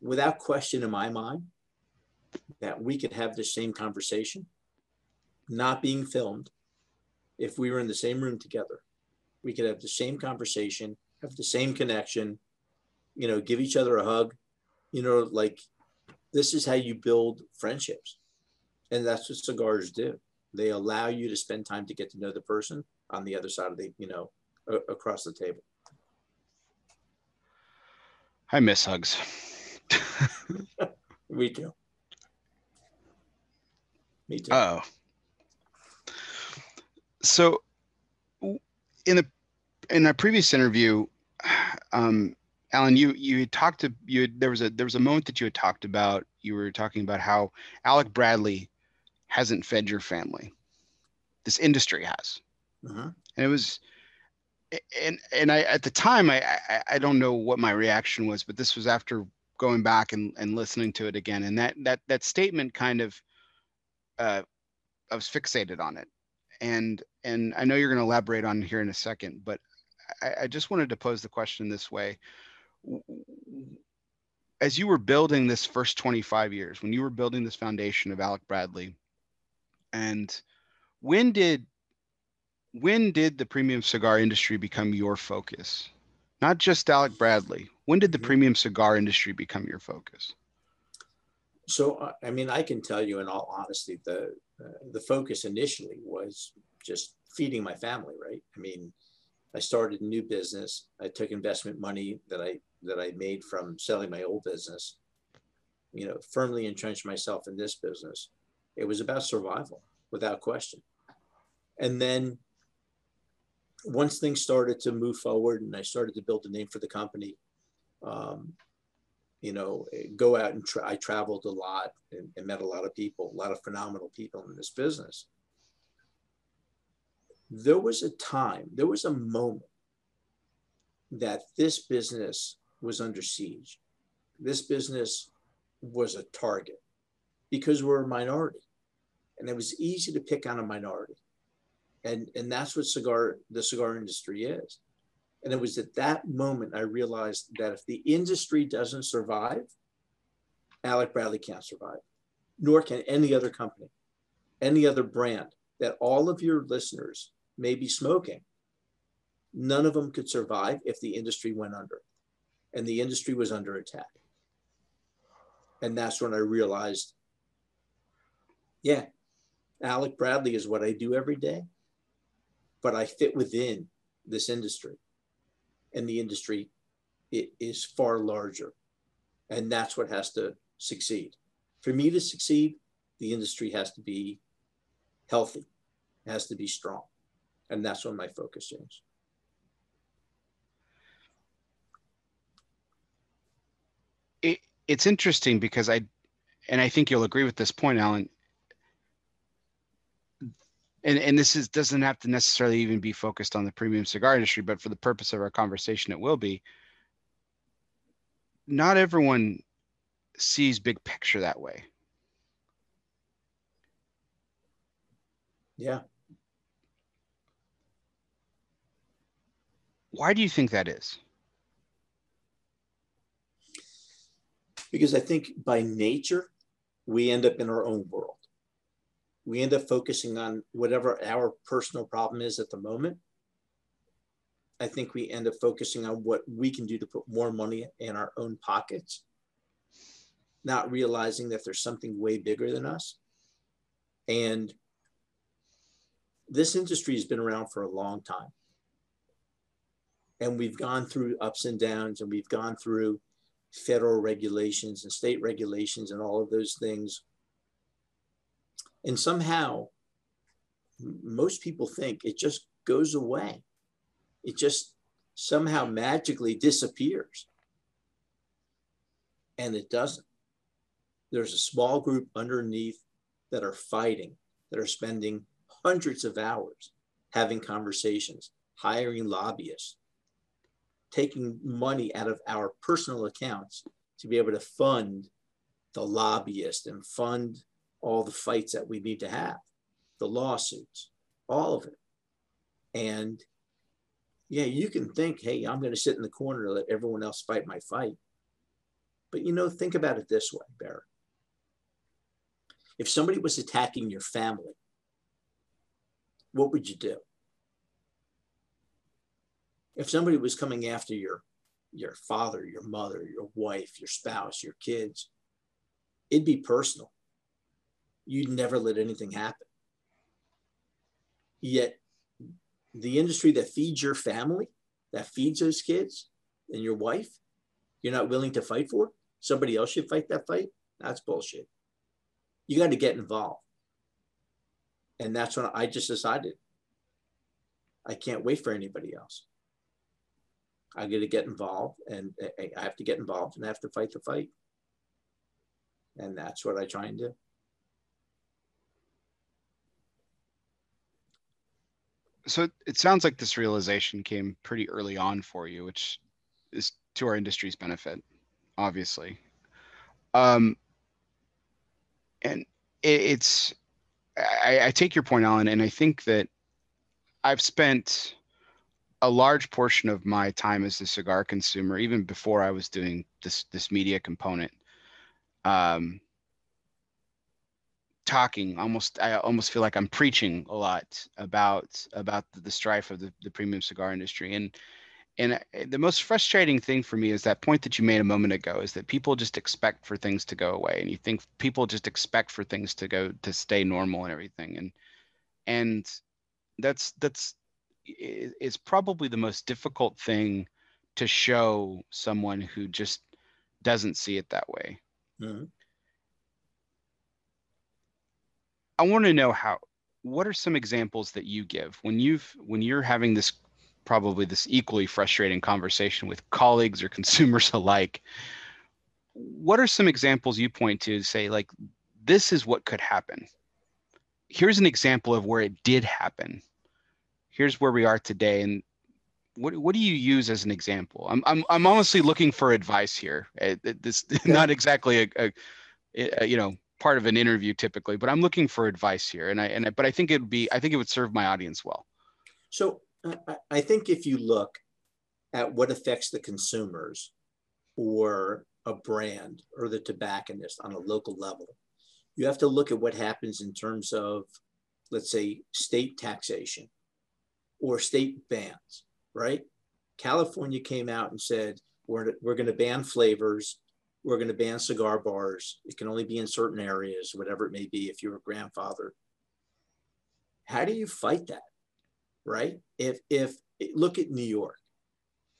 Speaker 2: without question in my mind, that we could have the same conversation, not being filmed. If we were in the same room together, we could have the same conversation, have the same connection, you know, give each other a hug. You know, like this is how you build friendships and that's what cigars do. They allow you to spend time to get to know the person on the other side of the, you know, a- across the table.
Speaker 1: I miss hugs.
Speaker 2: Me too. Me too.
Speaker 1: Oh. So in the in a previous interview, um, Alan, you you had talked to you had, there was a there was a moment that you had talked about. You were talking about how Alec Bradley hasn't fed your family. This industry has. Uh-huh. And it was and and I at the time I, I, I don't know what my reaction was, but this was after going back and, and listening to it again. And that that that statement kind of uh I was fixated on it. And and I know you're going to elaborate on here in a second, but I, I just wanted to pose the question this way. As you were building this first 25 years, when you were building this foundation of Alec Bradley, and when did when did the premium cigar industry become your focus? Not just Alec Bradley. When did the mm-hmm. premium cigar industry become your focus?
Speaker 2: So, I mean, I can tell you in all honesty, the uh, the focus initially was just feeding my family. Right? I mean, I started a new business. I took investment money that I that I made from selling my old business. You know, firmly entrenched myself in this business, it was about survival without question. And then once things started to move forward and I started to build a name for the company, um, you know, go out and tra- I traveled a lot and, and met a lot of people, a lot of phenomenal people in this business. There was a time, there was a moment that this business was under siege. This business was a target because we're a minority and it was easy to pick on a minority. And and that's what cigar the cigar industry is. And it was at that moment i realized that if the industry doesn't survive alec bradley can't survive nor can any other company any other brand that all of your listeners may be smoking none of them could survive if the industry went under and the industry was under attack. And that's when i realized yeah Alec Bradley is what I do every day, but I fit within this industry. And the industry it is far larger. And that's what has to succeed. For me to succeed, the industry has to be healthy, has to be strong. And that's when my focus is.
Speaker 1: It, it's interesting because I, and I think you'll agree with this point, Alan and and this is doesn't have to necessarily even be focused on the premium cigar industry, but for the purpose of our conversation, it will be. Not everyone sees big picture that way.
Speaker 2: Yeah.
Speaker 1: Why do you think that is?
Speaker 2: Because I think by nature, we end up in our own world we end up focusing on whatever our personal problem is at the moment. I think we end up focusing on what we can do to put more money in our own pockets, not realizing that there's something way bigger than us. And this industry has been around for a long time. And we've gone through ups and downs, and we've gone through federal regulations and state regulations and all of those things And somehow, most people think it just goes away. It just somehow magically disappears. And it doesn't. There's a small group underneath that are fighting, that are spending hundreds of hours having conversations, hiring lobbyists, taking money out of our personal accounts to be able to fund the lobbyists and fund all the fights that we need to have, the lawsuits, all of it. And yeah, you can think, hey, I'm going to sit in the corner and let everyone else fight my fight. But you know, think about it this way, Barrett. If somebody was attacking your family, what would you do? If somebody was coming after your your father, your mother, your wife, your spouse, your kids, it'd be personal. You'd never let anything happen. Yet the industry that feeds your family, that feeds those kids and your wife, you're not willing to fight for? Somebody else should fight that fight? That's bullshit. You got to get involved. And that's when I just decided I can't wait for anybody else. I got to get involved and I have to get involved and I have to fight the fight. And that's what I try and do.
Speaker 1: So it sounds like this realization came pretty early on for you, which is to our industry's benefit, obviously. Um, and it, it's, I, I take your point, Alan, and I think that I've spent a large portion of my time as a cigar consumer, even before I was doing this this media component, um, talking almost I almost feel like I'm preaching a lot about about the, strife of the, the premium cigar industry and and uh, the most frustrating thing for me is that point that you made a moment ago is that people just expect for things to go away and you think people just expect for things to go to stay normal and everything and and that's that's is probably the most difficult thing to show someone who just doesn't see it that way. Mm-hmm. I want to know how what are some examples that you give when you've when you're having this probably this equally frustrating conversation with colleagues or consumers alike? What are some examples you point to, to say like this is what could happen? Here's an example of where it did happen. Here's where we are today and what, what do you use as an example? I'm i'm, I'm honestly looking for advice here. Uh, this not exactly a, a, a, you know part of an interview typically but i'm looking for advice here and i and I, but i think it would be i think it would serve my audience well
Speaker 2: so I, I think if you look at what affects the consumers or a brand or the tobacconist on a local level you have to look at what happens in terms of let's say state taxation or state bans, right? California came out and said, we're, we're going to ban flavors. We're going to ban cigar bars. It can only be in certain areas, whatever it may be, if you're a grandfather. How do you fight that, right? If, if look at New York,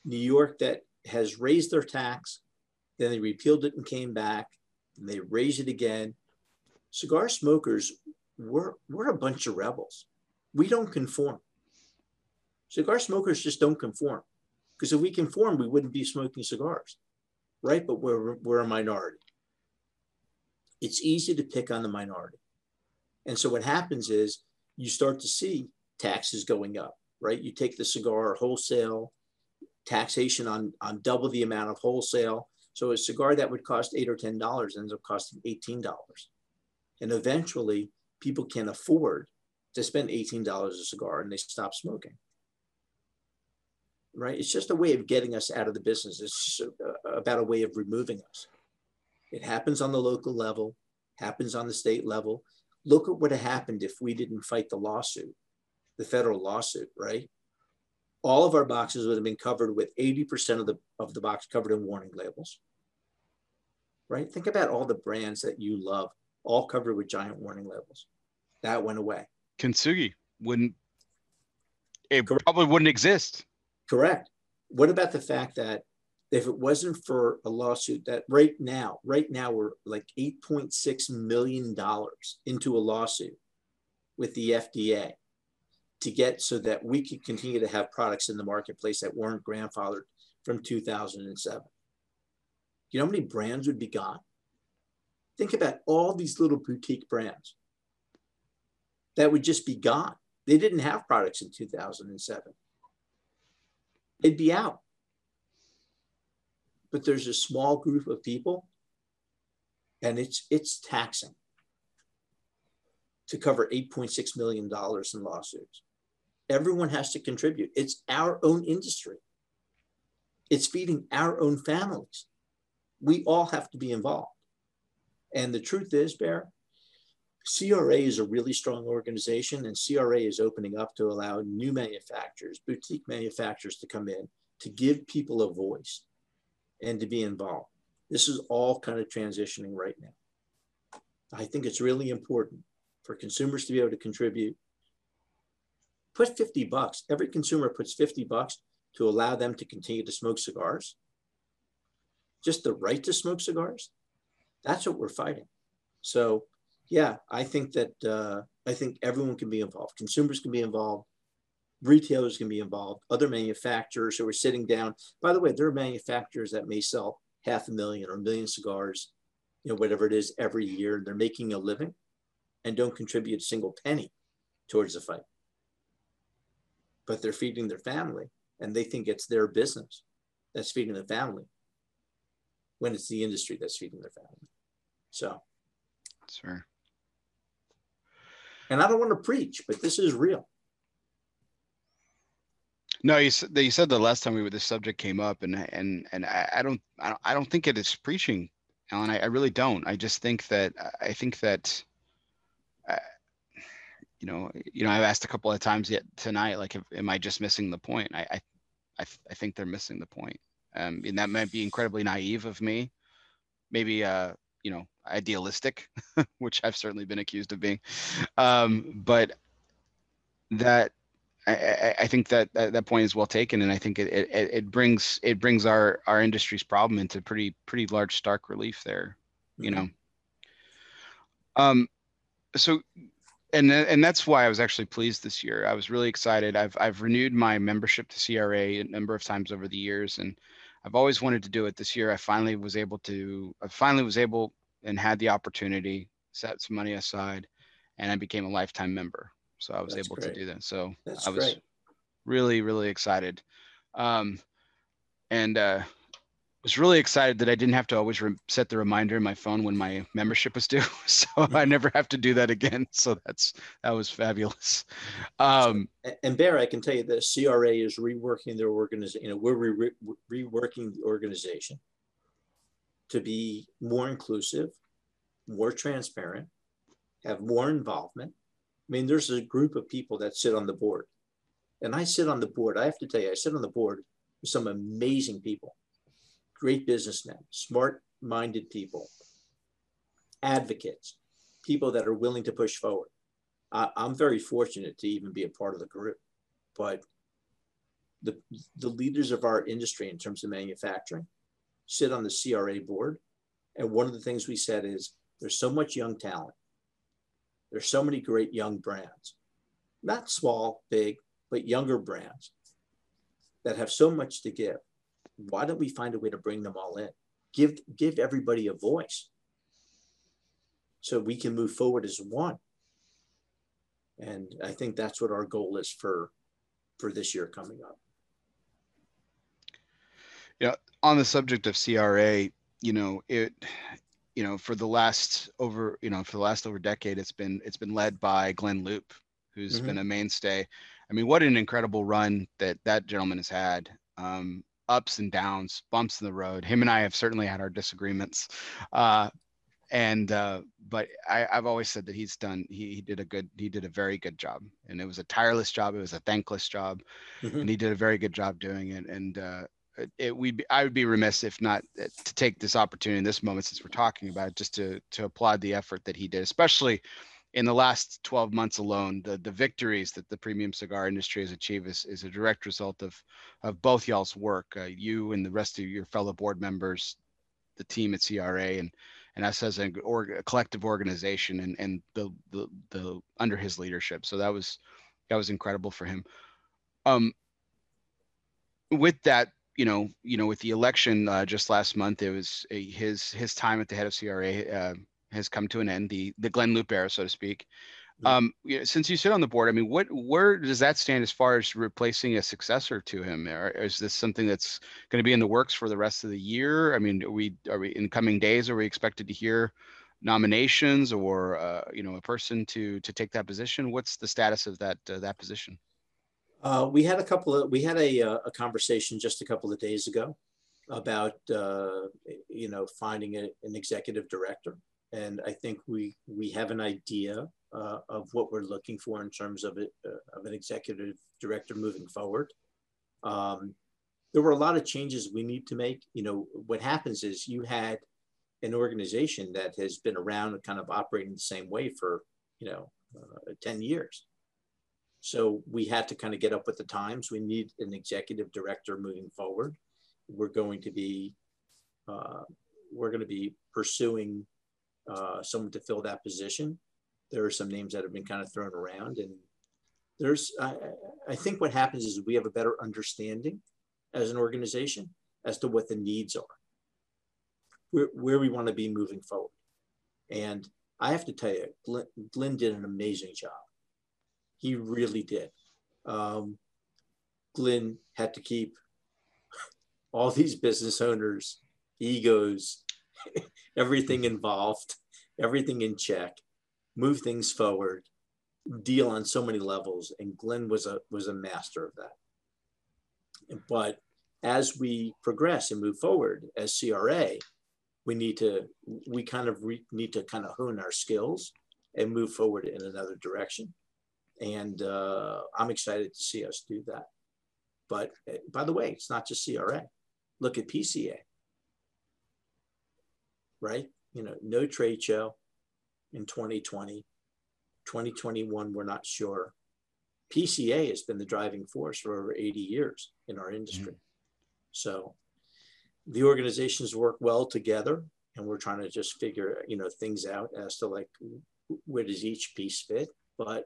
Speaker 2: New York that has raised their tax, then they repealed it and came back, and they raised it again. Cigar smokers, we're, we're a bunch of rebels. We don't conform. Cigar smokers just don't conform because if we conform, we wouldn't be smoking cigars, right? But we're, we're a minority. It's easy to pick on the minority. And so what happens is you start to see taxes going up, right? You take the cigar wholesale, taxation on, on double the amount of wholesale. So a cigar that would cost eight or $10 ends up costing $18. And eventually people can't afford to spend $18 a cigar and they stop smoking right? It's just a way of getting us out of the business. It's about a way of removing us. It happens on the local level, happens on the state level. Look at what happened if we didn't fight the lawsuit, the federal lawsuit, right? All of our boxes would have been covered with 80% of the, of the box covered in warning labels, right? Think about all the brands that you love, all covered with giant warning labels. That went away.
Speaker 1: Kintsugi wouldn't, it Correct. probably wouldn't exist.
Speaker 2: Correct. What about the fact that if it wasn't for a lawsuit that right now, right now we're like $8.6 million into a lawsuit with the FDA to get so that we could continue to have products in the marketplace that weren't grandfathered from 2007. You know how many brands would be gone? Think about all these little boutique brands that would just be gone. They didn't have products in 2007. They'd be out. But there's a small group of people and it's it's taxing to cover 8.6 million dollars in lawsuits. Everyone has to contribute. It's our own industry. It's feeding our own families. We all have to be involved. And the truth is bear CRA is a really strong organization, and CRA is opening up to allow new manufacturers, boutique manufacturers to come in to give people a voice and to be involved. This is all kind of transitioning right now. I think it's really important for consumers to be able to contribute. Put 50 bucks. Every consumer puts 50 bucks to allow them to continue to smoke cigars. Just the right to smoke cigars. That's what we're fighting. So, yeah, I think that uh, I think everyone can be involved. Consumers can be involved retailers can be involved, other manufacturers who are sitting down. By the way, there are manufacturers that may sell half a million or a million cigars, you know, whatever it is every year. They're making a living and don't contribute a single penny towards the fight. But they're feeding their family and they think it's their business that's feeding the family when it's the industry that's feeding their family. So,
Speaker 1: sure.
Speaker 2: And I don't want to preach, but this is real.
Speaker 1: No, you said you said the last time we this subject came up, and and and I, I don't I don't I don't think it is preaching, Alan. I, I really don't. I just think that I think that. Uh, you know, you know, I've asked a couple of times yet tonight, like, if, am I just missing the point? I, I, I, I think they're missing the point. Um, and that might be incredibly naive of me, maybe, uh, you know, idealistic, which I've certainly been accused of being. Um, but that I, I, think that, that, point is well taken, and I think it, it, it brings it brings our our industry's problem into pretty pretty large stark relief there, you know. Mm-hmm. Um, so, and and that's why I was actually pleased this year. I was really excited. I've I've renewed my membership to CRA a number of times over the years, and I've always wanted to do it. This year, I finally was able to. I finally was able and had the opportunity set some money aside, and I became a lifetime member so I was That's able great. to do that. So That's I was great. really, really excited. Um, and uh, was really excited that I didn't have to always re- set the reminder in my phone when my membership was due. So I never have to do that again. So that's that was fabulous. Um,
Speaker 2: and Bear, I can tell you that CRA is reworking their organization. You know, we're re- reworking the organization to be more inclusive, more transparent, have more involvement, I mean, there's a group of people that sit on the board. And I sit on the board. I have to tell you, I sit on the board with some amazing people, great businessmen, smart minded people, advocates, people that are willing to push forward. I, am very fortunate to even be a part of the group. But the, the leaders of our industry in terms of manufacturing sit on the CRA board. And one of the things we said is there's so much young talent there's so many great young brands, not small, big, but younger brands that have so much to give. Why don't we find a way to bring them all in? Give give everybody a voice so we can move forward as one. And I think that's what our goal is for for this year coming up.
Speaker 1: Yeah, on the subject of CRA, you know, it you know, for the last over, you know, for the last over decade, it's been it's been led by Glynn Loope, who's mm-hmm. been a mainstay. I mean, what an incredible run that that gentleman has had. Um, ups and downs, bumps in the road. Him and I have certainly had our disagreements, uh, and uh, but I, have always said that he's done. He, he did a good. He did a very good job, and it was a tireless job. It was a thankless job, mm-hmm. and he did a very good job doing it. And uh, it we I would be remiss if not uh, to take this opportunity in this moment since we're talking about it, just to to applaud the effort that he did, especially in the last 12 months alone, the the victories that the premium cigar industry has achieved is, is a direct result of of both y'all's work. Uh, you and the rest of your fellow board members, the team at CRA, and and us as a collective organization, and and the, the the under his leadership. So that was that was incredible for him. Um, with that, you know, you know, with the election uh, just last month, it was a, his his time at the head of CRA uh, has come to an end. The the Glynn Loope era, so to speak. Um, you know, since you sit on the board, I mean, what where does that stand as far as replacing a successor to him? Or is this something that's going to be in the works for the rest of the year? I mean, are we are we in coming days? Are we expected to hear nominations or uh, you know a person to to take that position? What's the status of that uh, that position?
Speaker 2: Uh, we had a couple of we had a uh, a conversation just a couple of days ago about uh, you know finding a, an executive director, and I think we we have an idea uh, of what we're looking for in terms of it uh, of an executive director moving forward. Um, there were a lot of changes we need to make. You know, what happens is you had an organization that has been around and kind of operating the same way for you know uh, 10 years so we had to kind of get up with the times we need an executive director moving forward we're going to be uh, we're going to be pursuing uh, someone to fill that position there are some names that have been kind of thrown around and there's I, I think what happens is we have a better understanding as an organization as to what the needs are where, where we want to be moving forward. And I have to tell you, Glynn, Glynn did an amazing job. He really did. Um, Glynn had to keep all these business owners' egos, everything involved, everything in check, move things forward, deal on so many levels. And Glynn was a was a master of that. But as we progress and move forward as CRA, we need to we kind of re, need to kind of hone our skills and move forward in another direction and uh, i'm excited to see us do that. But eh, by the way it's not just cra look at pca right? You know no trade show in 2020 2021 we're not sure. Pca has been the driving force for over 80 years in our industry. Mm-hmm. so the organizations work well together and we're trying to just figure you know things out as to like where does each piece fit? But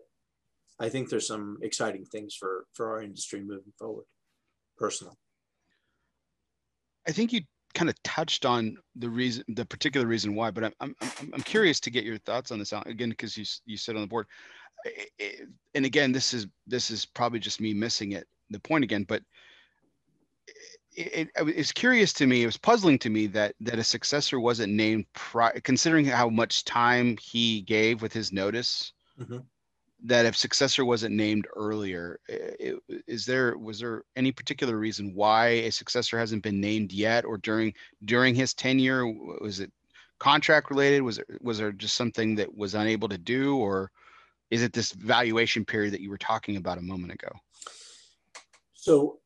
Speaker 2: i think there's some exciting things for for our industry moving forward personally
Speaker 1: i think you kind of touched on the reason the particular reason why but i'm i'm, I'm curious to get your thoughts on this again because you you sit on the board and again this is this is probably just me missing it the point again but it, it, it's curious to me. It was puzzling to me that that a successor wasn't named, pri- considering how much time he gave with his notice. Mm-hmm. That if successor wasn't named earlier, is there was there any particular reason why a successor hasn't been named yet, or during during his tenure? Was it contract related? Was it was there just something that was unable to do, or is it this valuation period that you were talking about a moment ago?
Speaker 2: So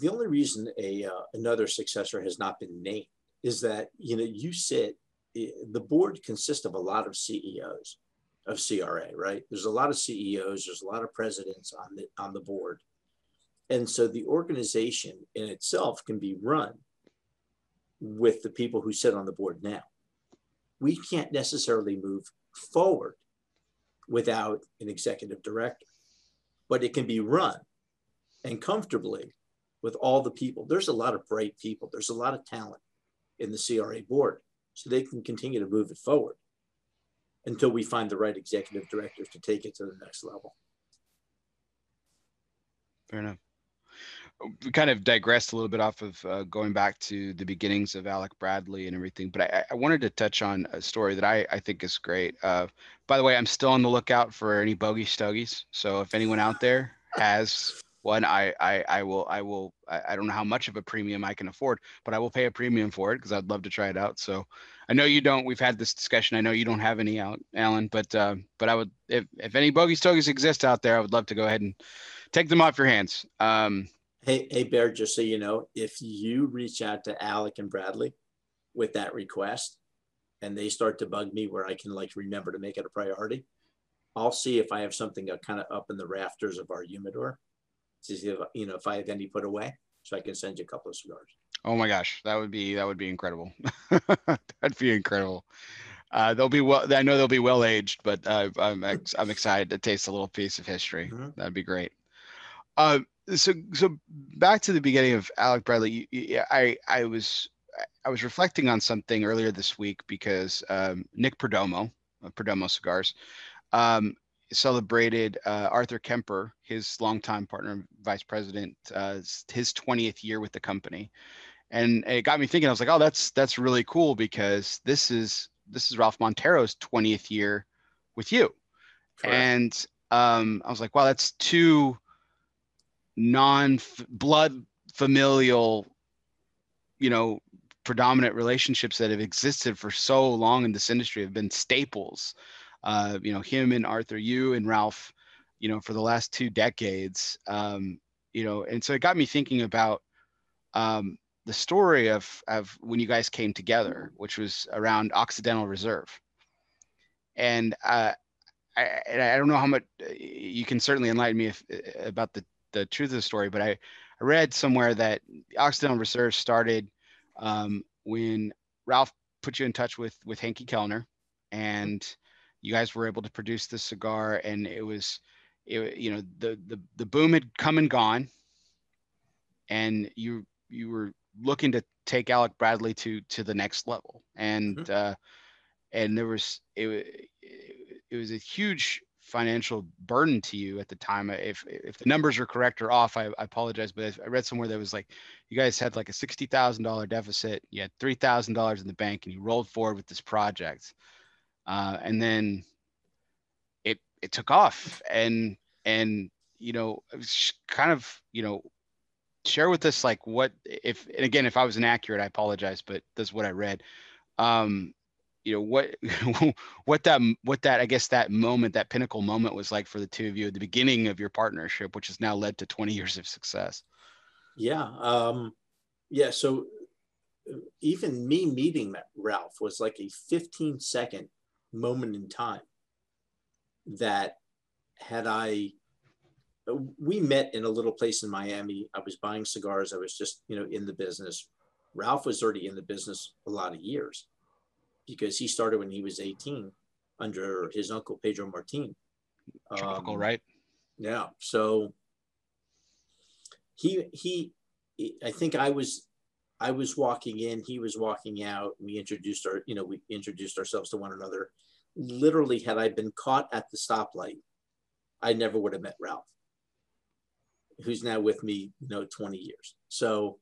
Speaker 2: the only reason a uh, another successor has not been named is that you know you sit the board consists of a lot of CEOs of CRA, right? There's a lot of CEOs, there's a lot of presidents on the on the board. And so the organization in itself can be run with the people who sit on the board now. We can't necessarily move forward without an executive director, but it can be run and comfortably with all the people. There's a lot of bright people. There's a lot of talent in the CRA board, so they can continue to move it forward until we find the right executive directors to take it to the next level.
Speaker 1: Fair enough. We kind of digressed a little bit off of uh, going back to the beginnings of Alec Bradley and everything, but I, I wanted to touch on a story that I, I think is great. Uh, by the way, I'm still on the lookout for any bogey stogies. So if anyone out there has one I I, I will I will I, I, don't know how much of a premium I can afford, but I will pay a premium for it because I'd love to try it out. So I know you don't. We've had this discussion. I know you don't have any out, Alan, but uh, but I would if if any bogey stogies exist out there, I would love to go ahead and take them off your hands. Um,
Speaker 2: hey hey Bear, just so you know, if you reach out to Alec and Bradley with that request, and they start to bug me where I can like remember to make it a priority, I'll see if I have something kind of up in the rafters of our humidor to see if you know if I have any put away, so I can send you a couple of cigars.
Speaker 1: Oh my gosh, that would be that would be incredible. That'd be incredible. Uh, they'll be well. I know they'll be well aged, but uh, I'm ex- I'm excited to taste a little piece of history. Mm-hmm. That'd be great. Uh, so so back to the beginning of Alec Bradley. You, you, I I was I was reflecting on something earlier this week because um, Nick Perdomo of Perdomo Cigars um, celebrated uh, Arthur Kemper, his longtime partner and vice president, uh, his 20th year with the company, and it got me thinking. I was like, oh, that's that's really cool because this is this is Ralph Montero's 20th year with you, Correct. and um, I was like, wow, that's two non-blood familial, you know, predominant relationships that have existed for so long in this industry have been staples. Uh, you know, him and Arthur, you and Ralph, you know, for the last two decades. Um, you know, and so it got me thinking about um, the story of of when you guys came together, which was around Occidental Reserve. And uh, I, I don't know how much you can certainly enlighten me if, about the the truth of the story, but I, I read somewhere that Occidental Reserve started um, when Ralph put you in touch with with Henke Kelner, and you guys were able to produce the cigar, and it was, it, you know, the the the boom had come and gone, and you you were looking to take Alec Bradley to to the next level, and mm-hmm. uh, and there was it, it, was a huge financial burden to you at the time. If if the numbers are correct or off, I, I apologize, but I read somewhere that was like you guys had like a sixty thousand dollar deficit, you had three thousand dollars in the bank, and you rolled forward with this project, uh, and then it it took off, and and you know it was kind of you know share with us like what if and again if I was inaccurate, I apologize, but that's what I read. Um, you know what what that what that i guess that moment that pinnacle moment was like for the two of you at the beginning of your partnership which has now led to 20 years of success
Speaker 2: yeah um yeah so even me meeting ralph was like a 15 second moment in time that had i we met in a little place in miami i was buying cigars i was just you know in the business ralph was already in the business a lot of years because he started when he was 18 under his uncle Pedro Martin.
Speaker 1: Tropical, um, right?
Speaker 2: Yeah. So he he I think I was I was walking in, he was walking out. We introduced our, you know, we introduced ourselves to one another. Literally, had I been caught at the stoplight, I never would have met Ralph, who's now with me, you know, 20 years. So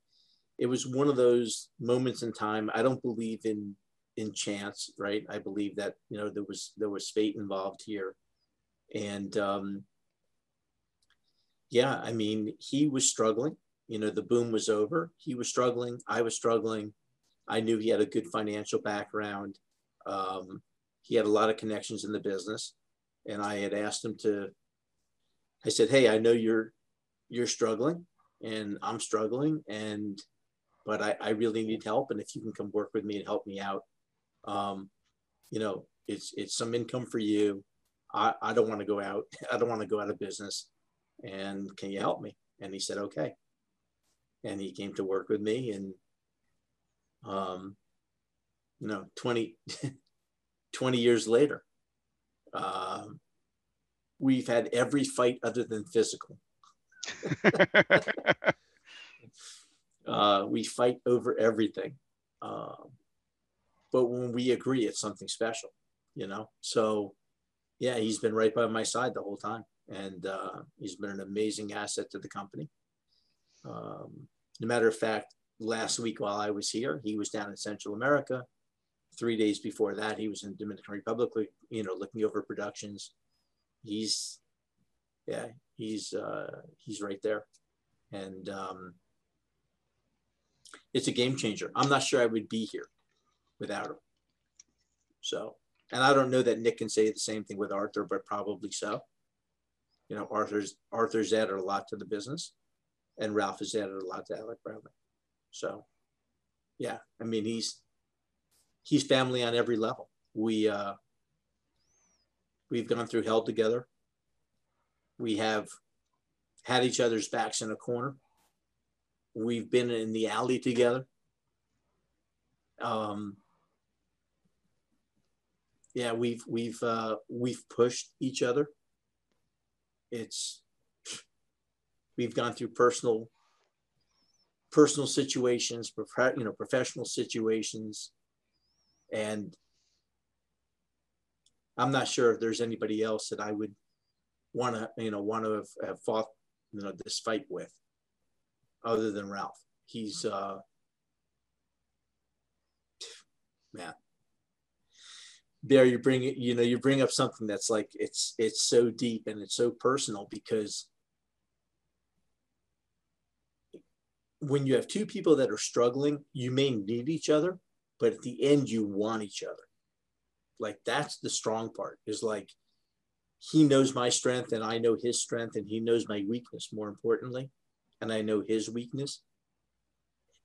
Speaker 2: it was one of those moments in time. I don't believe in in chance, right? I believe that you know there was there was fate involved here, and um, yeah, I mean he was struggling. You know, the boom was over. He was struggling. I was struggling. I knew he had a good financial background. Um, he had a lot of connections in the business, and I had asked him to. I said, "Hey, I know you're you're struggling, and I'm struggling, and but I, I really need help. And if you can come work with me and help me out, um, you know, it's it's some income for you. I, I don't want to go out. I don't want to go out of business. And can you help me? And he said, okay. And he came to work with me and, um, you know, 20, 20 years later, uh, we've had every fight other than physical. uh, we fight over everything. Um, but when we agree, it's something special, you know? So yeah, he's been right by my side the whole time. And uh, he's been an amazing asset to the company. Um, a matter of fact, last week while I was here, he was down in Central America. Three days before that, he was in the Dominican Republic, you know, looking over productions. He's, yeah, he's uh, he's right there, and um, it's a game changer. I'm not sure I would be here without him. So, and I don't know that Nick can say the same thing with Arthur, but probably so. You know, Arthur's Arthur's added a lot to the business, and Ralph has added a lot to Alec Bradley. So, yeah, I mean he's he's family on every level. We uh, We've gone through hell together. We have had each other's backs in a corner. We've been in the alley together. Um, yeah, we've we've uh, we've pushed each other. It's we've gone through personal personal situations, you know, professional situations, and I'm not sure if there's anybody else that I would want to, you know, want to have, have, fought, you know, this fight with, other than Ralph. He's, uh, man. There, you bring it, you know, you bring up something that's like it's it's so deep and it's so personal because when you have two people that are struggling, you may need each other, but at the end, you want each other. Like that's the strong part is like he knows my strength and I know his strength and he knows my weakness more importantly. And I know his weakness.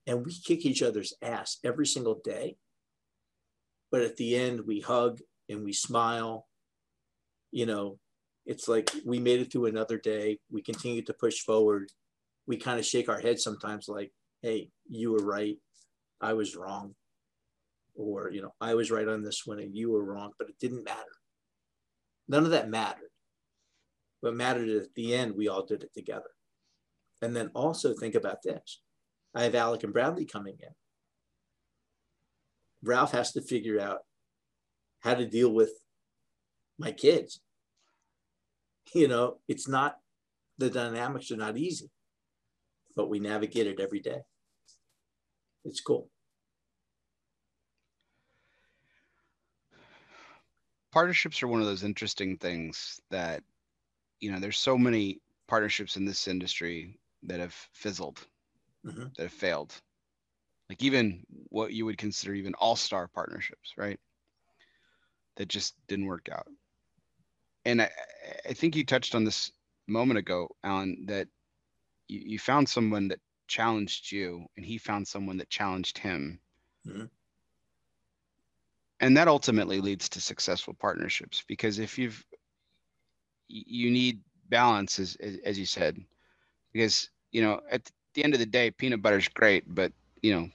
Speaker 2: And we kick each other's ass every single day. But at the end, we hug and we smile. You know, it's like we made it through another day. We continue to push forward. We kind of shake our heads sometimes like, hey, you were right. I was wrong or you know i was right on this one and you were wrong but it didn't matter none of that mattered. What mattered at the end we all did it together. And then also think about this. I have alec and bradley coming in. Ralph has to figure out how to deal with my kids. You know it's not the dynamics are not easy but we navigate it every day. It's cool
Speaker 1: partnerships are one of those interesting things that you know there's so many partnerships in this industry that have fizzled mm-hmm. that have failed. Like even what you would consider even all-star partnerships right? That just didn't work out. And i i think you touched on this a moment ago alan that you, you found someone that challenged you and he found someone that challenged him. Mm-hmm and that ultimately leads to successful partnerships because if you've you need balance as as you said because you know at the end of the day peanut butter is great but you know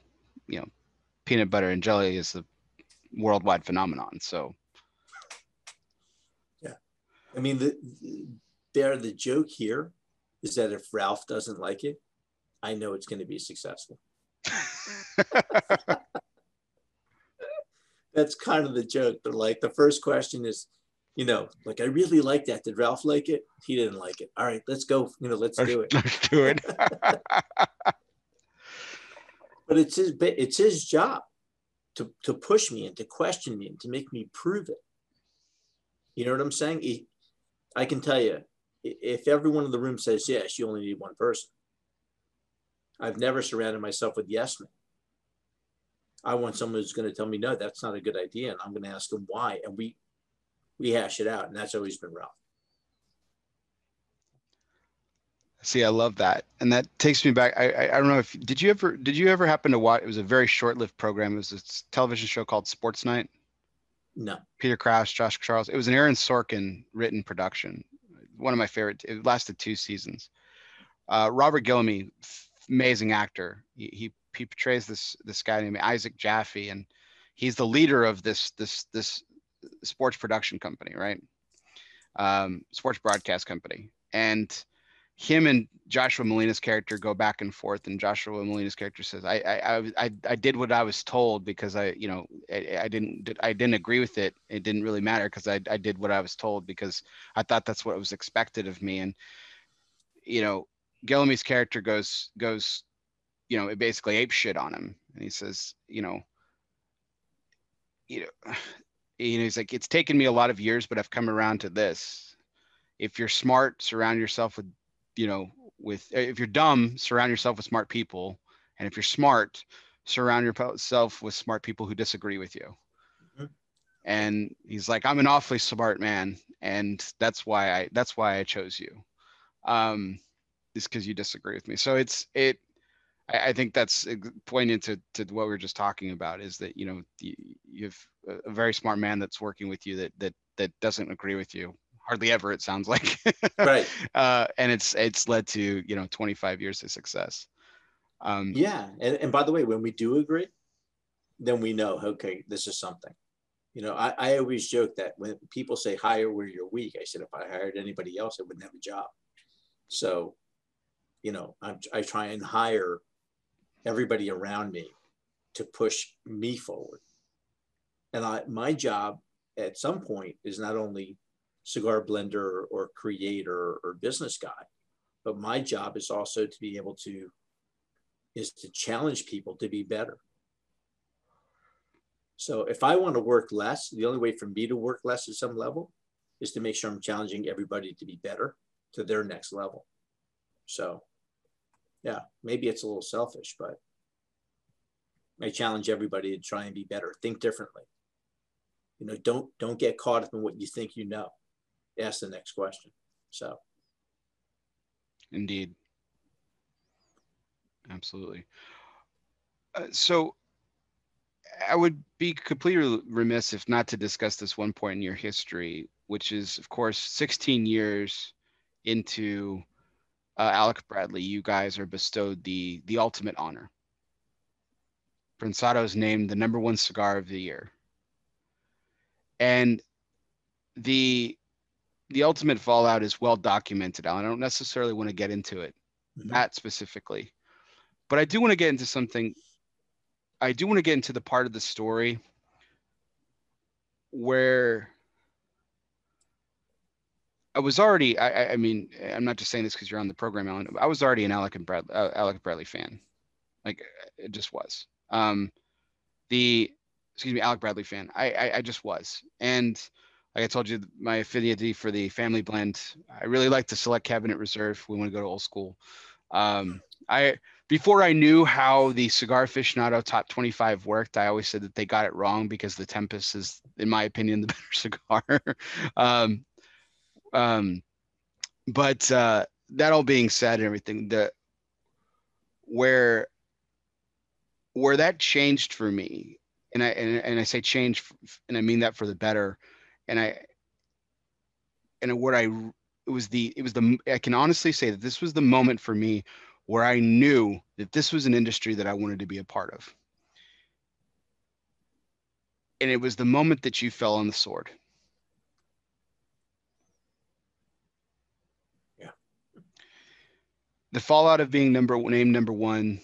Speaker 1: you know peanut butter and jelly is a worldwide phenomenon so.
Speaker 2: Yeah. I mean the there the joke here is that if ralph doesn't like it i know it's going to be successful that's kind of the joke. But like the first question is, you know, like I really like that. Did Ralph like it? He didn't like it. All right, let's go. You know, let's do it.
Speaker 1: Let's do it.
Speaker 2: but it's his it's his job to to push me and to question me and to make me prove it. You know what I'm saying? He, I can tell you, if everyone in the room says yes, you only need one person. I've never surrounded myself with yes men. I want someone who's going to tell me, no, that's not a good idea. And I'm going to ask them why. And we, we hash it out. And that's always been Ralph.
Speaker 1: See, I love that. And that takes me back. I, I, I don't know if, did you ever, did you ever happen to watch, it was a very short lived program. It was a television show called Sports Night.
Speaker 2: No.
Speaker 1: Peter Krause, Josh Charles. It was an Aaron Sorkin written production. One of my favorite. It lasted two seasons. Uh, Robert Guillaume, amazing actor. He, he he portrays this this guy named Isaac Jaffe, and he's the leader of this this this sports production company, right? Um, sports broadcast company, and him and Joshua Malina's character go back and forth, and Joshua Malina's character says, "I I I I did what I was told because I you know I, I didn't I didn't agree with it. It didn't really matter because I I did what I was told because I thought that's what was expected of me." And you know, Guillaume's character goes goes you know, it basically ape shit on him. And he says, you know, you know, you know, he's like, it's taken me a lot of years, but I've come around to this. If you're smart, surround yourself with, you know, with, if you're dumb, surround yourself with smart people. And if you're smart, surround yourself with smart people who disagree with you. Mm-hmm. And he's like, I'm an awfully smart man. And that's why I, that's why I chose you. Um, is because you disagree with me. So it's, it, I, I think that's pointing to, to what we are just talking about is that, you know, you, you have a very smart man that's working with you that, that that doesn't agree with you hardly ever it sounds like.
Speaker 2: Right.
Speaker 1: Uh, and it's it's led to you know 25 years of success.
Speaker 2: Um, yeah and, and by the way when we do agree then we know okay this is something. You know I, I always joke that when people say hire where you're weak i said if i hired anybody else i wouldn't have a job. So you know I'm, i try and hire everybody around me to push me forward and I, my job at some point is not only cigar blender or creator or business guy, but my job is also to be able to is to challenge people to be better. So if I want to work less, the only way for me to work less at some level is to make sure I'm challenging everybody to be better to their next level. So yeah, maybe it's a little selfish, but I challenge everybody to try and be better, think differently. You know, don't don't get caught up in what you think you know. Ask the next question. So
Speaker 1: indeed. Absolutely. Uh, so I would be completely remiss if not to discuss this one point in your history, which is, of course, 16 years into uh, Alec Bradley, you guys are bestowed the the ultimate honor. Prensado is named the number one cigar of the year, and the the ultimate fallout is well documented. I don't necessarily want to get into it, mm-hmm. that specifically, but I do want to get into something. I do want to get into the part of the story where I was already. I, I mean, I'm not just saying this because you're on the program, Alan. I was already an Alec and Bradley, uh, Alec Bradley fan. Like, it just was. Um, the excuse me, Alec Bradley fan. I, I, I just was, and like I told you, my affinity for the family blend. I really like the select cabinet reserve. We want to go to old school. Um, I before I knew how the cigar aficionado top 25 worked, I always said that they got it wrong because the Tempest is, in my opinion, the better cigar. um, um, but uh, that all being said and everything, the where where that changed for me, and I and, and I say change, and I mean that for the better, and I and what I it was the it was the I can honestly say that this was the moment for me where I knew that this was an industry that I wanted to be a part of. And it was the moment that you fell on the sword. The fallout of being number named number one,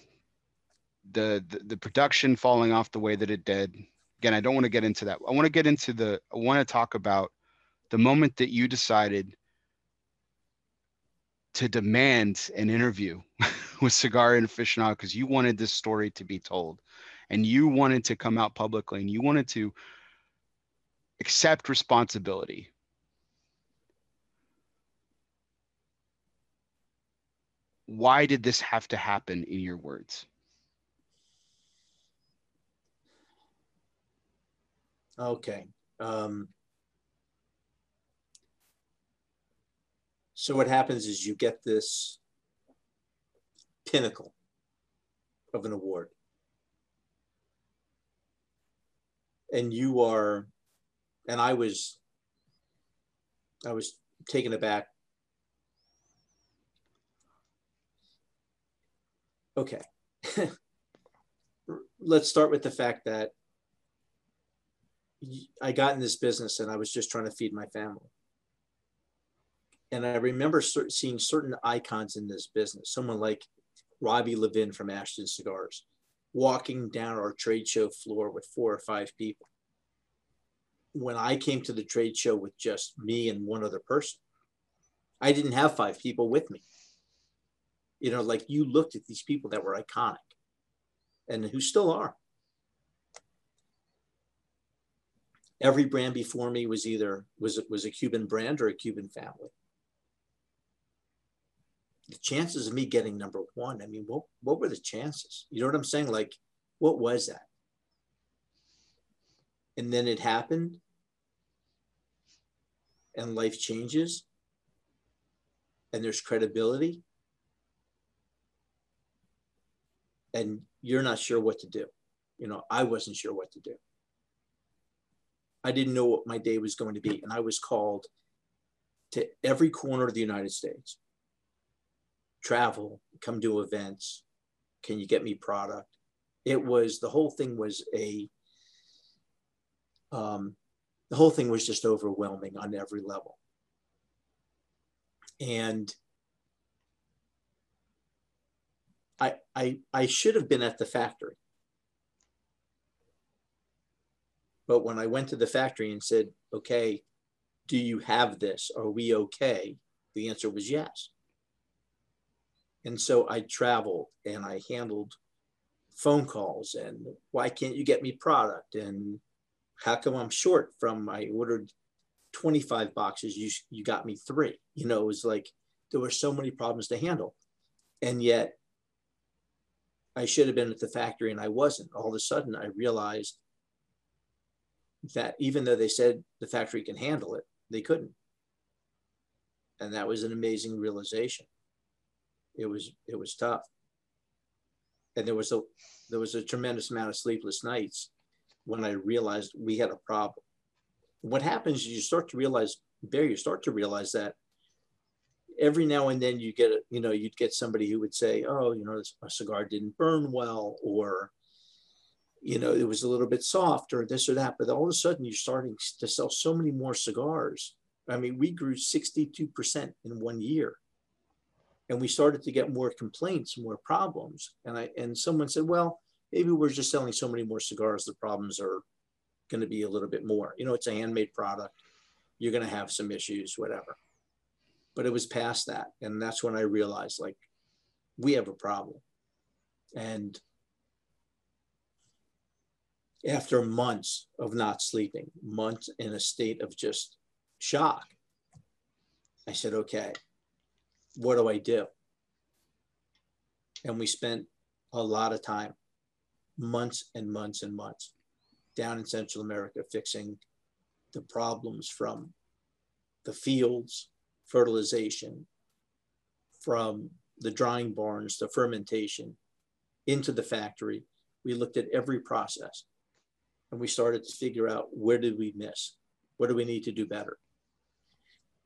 Speaker 1: the, the the production falling off the way that it did. Again, I don't want to get into that. I want to get into the. I want to talk about the moment that you decided to demand an interview with Cigar and Aficionado because you wanted this story to be told, and you wanted to come out publicly, and you wanted to accept responsibility why did this have to happen in your words?
Speaker 2: Okay. Um, so what happens is you get this pinnacle of an award. And you are, and I was, I was taken aback okay. Let's start with the fact that I got in this business and I was just trying to feed my family. And I remember seeing certain icons in this business, someone like Robbie Levin from Ashton Cigars, walking down our trade show floor with four or five people. When I came to the trade show with just me and one other person, I didn't have five people with me you know like you looked at these people that were iconic and who still are. Every brand before me was either was it was a cuban brand or a cuban family. The chances of me getting number one i mean what what were the chances? You know what i'm saying? Like what was that? And then it happened. And life changes. And there's credibility and you're not sure what to do. You know, I wasn't sure what to do. I didn't know what my day was going to be. And I was called to every corner of the United States travel, come to events. Can you get me product? It was the whole thing was a, um, the whole thing was just overwhelming on every level. And I, I, I should have been at the factory. But when I went to the factory and said, okay, do you have this? Are we okay? The answer was yes. And so I traveled and I handled phone calls and why can't you get me product? And how come I'm short from I ordered 25 boxes, you, you got me three. You know, it was like there were so many problems to handle. And yet I should have been at the factory and I wasn't. All of a sudden I realized that even though they said the factory can handle it, they couldn't. And that was an amazing realization. It was it was tough. And there was a there was a tremendous amount of sleepless nights when I realized we had a problem. What happens is you start to realize, Barry, you start to realize that every now and then you get you know, you'd get somebody who would say, oh, you know, a cigar didn't burn well, or you know, it was a little bit soft or this or that. But all of a sudden, you're starting to sell so many more cigars. I mean, we grew 62% in one year. And we started to get more complaints, more problems. And I and someone said, well, maybe we're just selling so many more cigars, the problems are going to be a little bit more. You know, it's a handmade product. You're going to have some issues, whatever. But it was past that. And that's when I realized like we have a problem. And after months of not sleeping, months in a state of just shock, I said, okay, what do I do? And we spent a lot of time, months and months and months, down in Central America fixing the problems from the fields, fertilization, from the drying barns, the fermentation, into the factory. We looked at every process and we started to figure out where did we miss? What do we need to do better?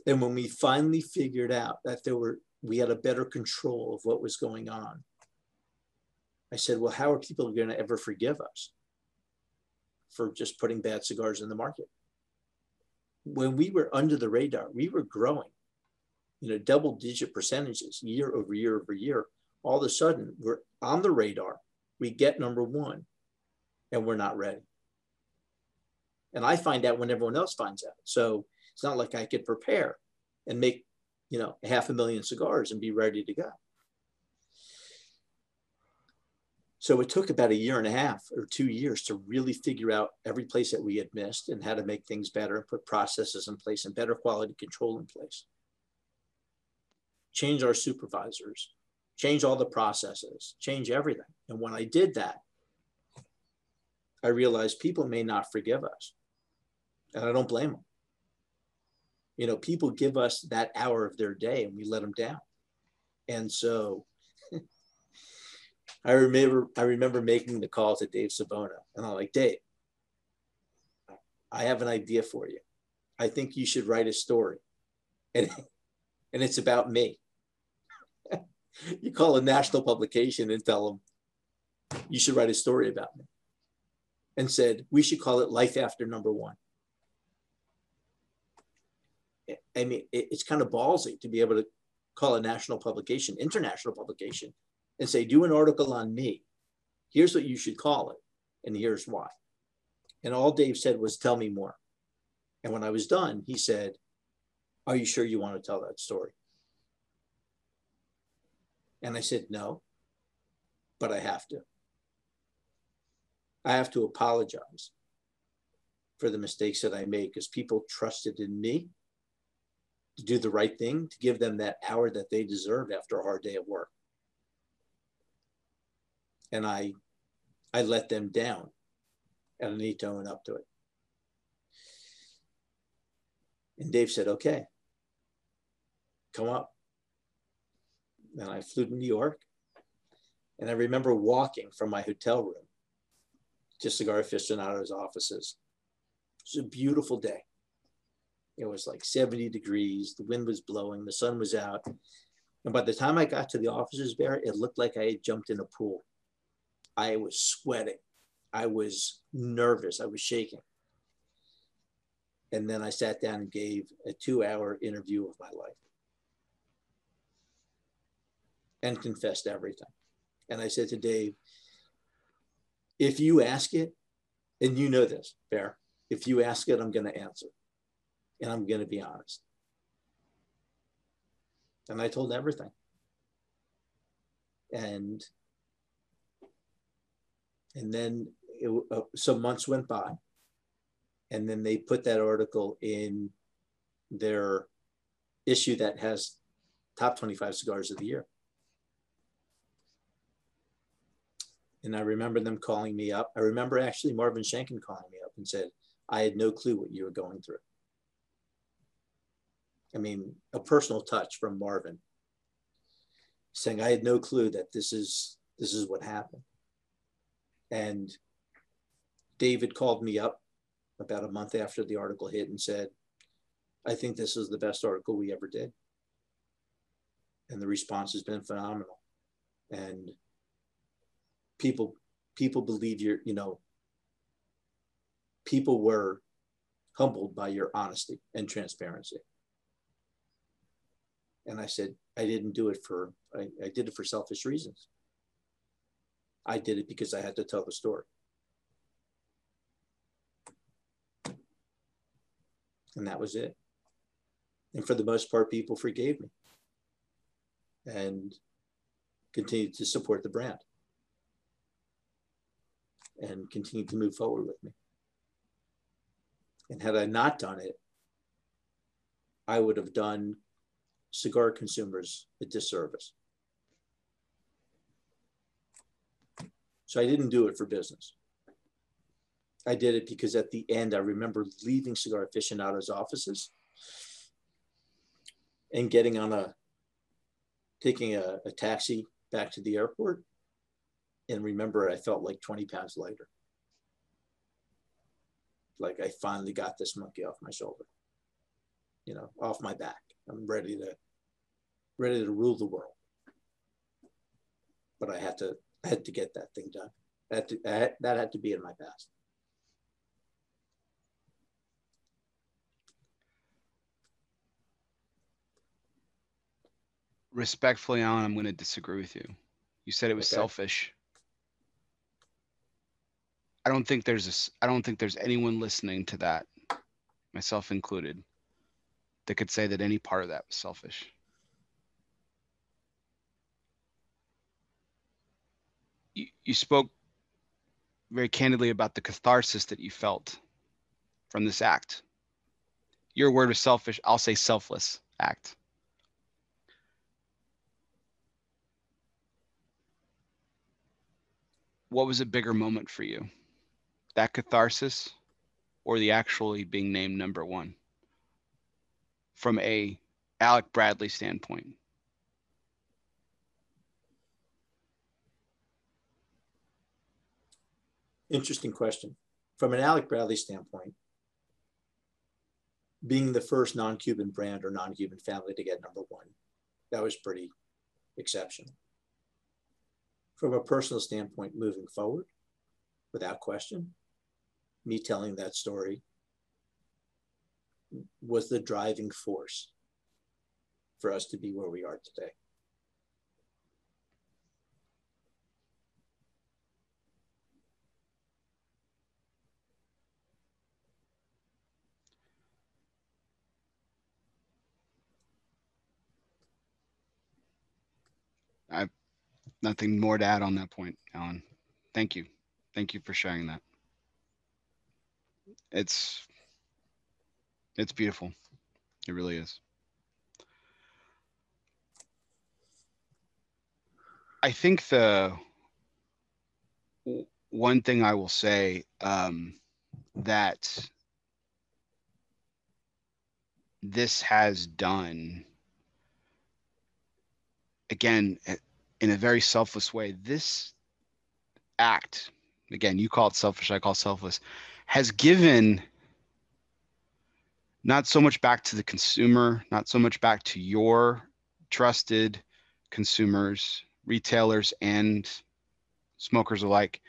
Speaker 2: And when we finally figured out that there were, we had a better control of what was going on, I said, well, how are people going to ever forgive us for just putting bad cigars in the market? When we were under the radar, we were growing, you know, double digit percentages year over year over year. All of a sudden, we're on the radar. We get number one, and we're not ready. And I find out when everyone else finds out. So it's not like I could prepare and make, you know, half a million cigars and be ready to go. So it took about a year and a half or two years to really figure out every place that we had missed and how to make things better and put processes in place and better quality control in place. Change our supervisors, change all the processes, change everything. And when I did that, I realized people may not forgive us. And I don't blame them. You know, people give us that hour of their day and we let them down. And so I remember I remember making the call to Dave Savona and I'm like, Dave, I have an idea for you. I think you should write a story. And and it's about me. you call a national publication and tell them you should write a story about me. And said, we should call it Life After Number One. I mean, it's kind of ballsy to be able to call a national publication, international publication, and say, do an article on me. Here's what you should call it, and here's why. And all Dave said was, tell me more. And when I was done, he said, are you sure you want to tell that story? And I said, no, but I have to. I have to apologize for the mistakes that I made because people trusted in me to do the right thing, to give them that hour that they deserve after a hard day of work. And I, I let them down, and I need to own up to it. And Dave said, "Okay, come up." And I flew to New York, and I remember walking from my hotel room to Cigar Aficionado's offices, It was a beautiful day. It was like 70 degrees. The wind was blowing. The sun was out. And by the time I got to the offices there, it looked like I had jumped in a pool. I was sweating. I was nervous. I was shaking. And then I sat down and gave a two hour interview of my life and confessed everything. And I said to Dave, if you ask it, and you know this, Bear, if you ask it, I'm going to answer and I'm going to be honest. And I told everything. And and then it, uh, some months went by, and then they put that article in their issue that has top 25 cigars of the year. And I remember them calling me up. I remember actually Marvin Shanken calling me up and said, I had no clue what you were going through. I mean, a personal touch from Marvin saying, I had no clue that this is this is what happened. And David called me up about a month after the article hit and said, I think this is the best article we ever did. And the response has been phenomenal. And people people believe you're, you know, people were humbled by your honesty and transparency. And I said, I didn't do it for, I, I did it for selfish reasons. I did it because I had to tell the story. And that was it. And for the most part, people forgave me and continued to support the brand and continued to move forward with me. And had I not done it, I would have done cigar consumers a disservice. So I didn't do it for business. I did it because at the end, I remember leaving Cigar Aficionado's offices and getting on a, taking a, a taxi back to the airport. And remember, I felt like 20 pounds lighter. Like I finally got this monkey off my shoulder, you know, off my back. I'm ready to ready to rule the world. But I had to I had to get that thing done. That had, that had to be in my past.
Speaker 1: Respectfully, Alan, I'm going to disagree with you. You said it was
Speaker 2: Okay.
Speaker 1: selfish. I don't think there's a, I don't think there's anyone listening to that, myself included, that could say that any part of that was selfish. You, you spoke very candidly about the catharsis that you felt from this act. Your word was selfish. I'll say selfless act. What was a bigger moment for you? That catharsis or the actually being named number one? From a Alec Bradley standpoint.
Speaker 2: Interesting question. From an Alec Bradley standpoint, being the first non-Cuban brand or non-Cuban family to get number one, that was pretty exceptional. From a personal standpoint, moving forward, without question, me telling that story was the driving force for us to be where we are today.
Speaker 1: I have nothing more to add on that point, Alan. Thank you. Thank you for sharing that. It's it's beautiful. It really is. I think the one thing I will say um, that this has done again in a very selfless way this act again you call it selfish i call selfless has given not so much back to the consumer, not so much back to your trusted consumers, retailers, and smokers alike.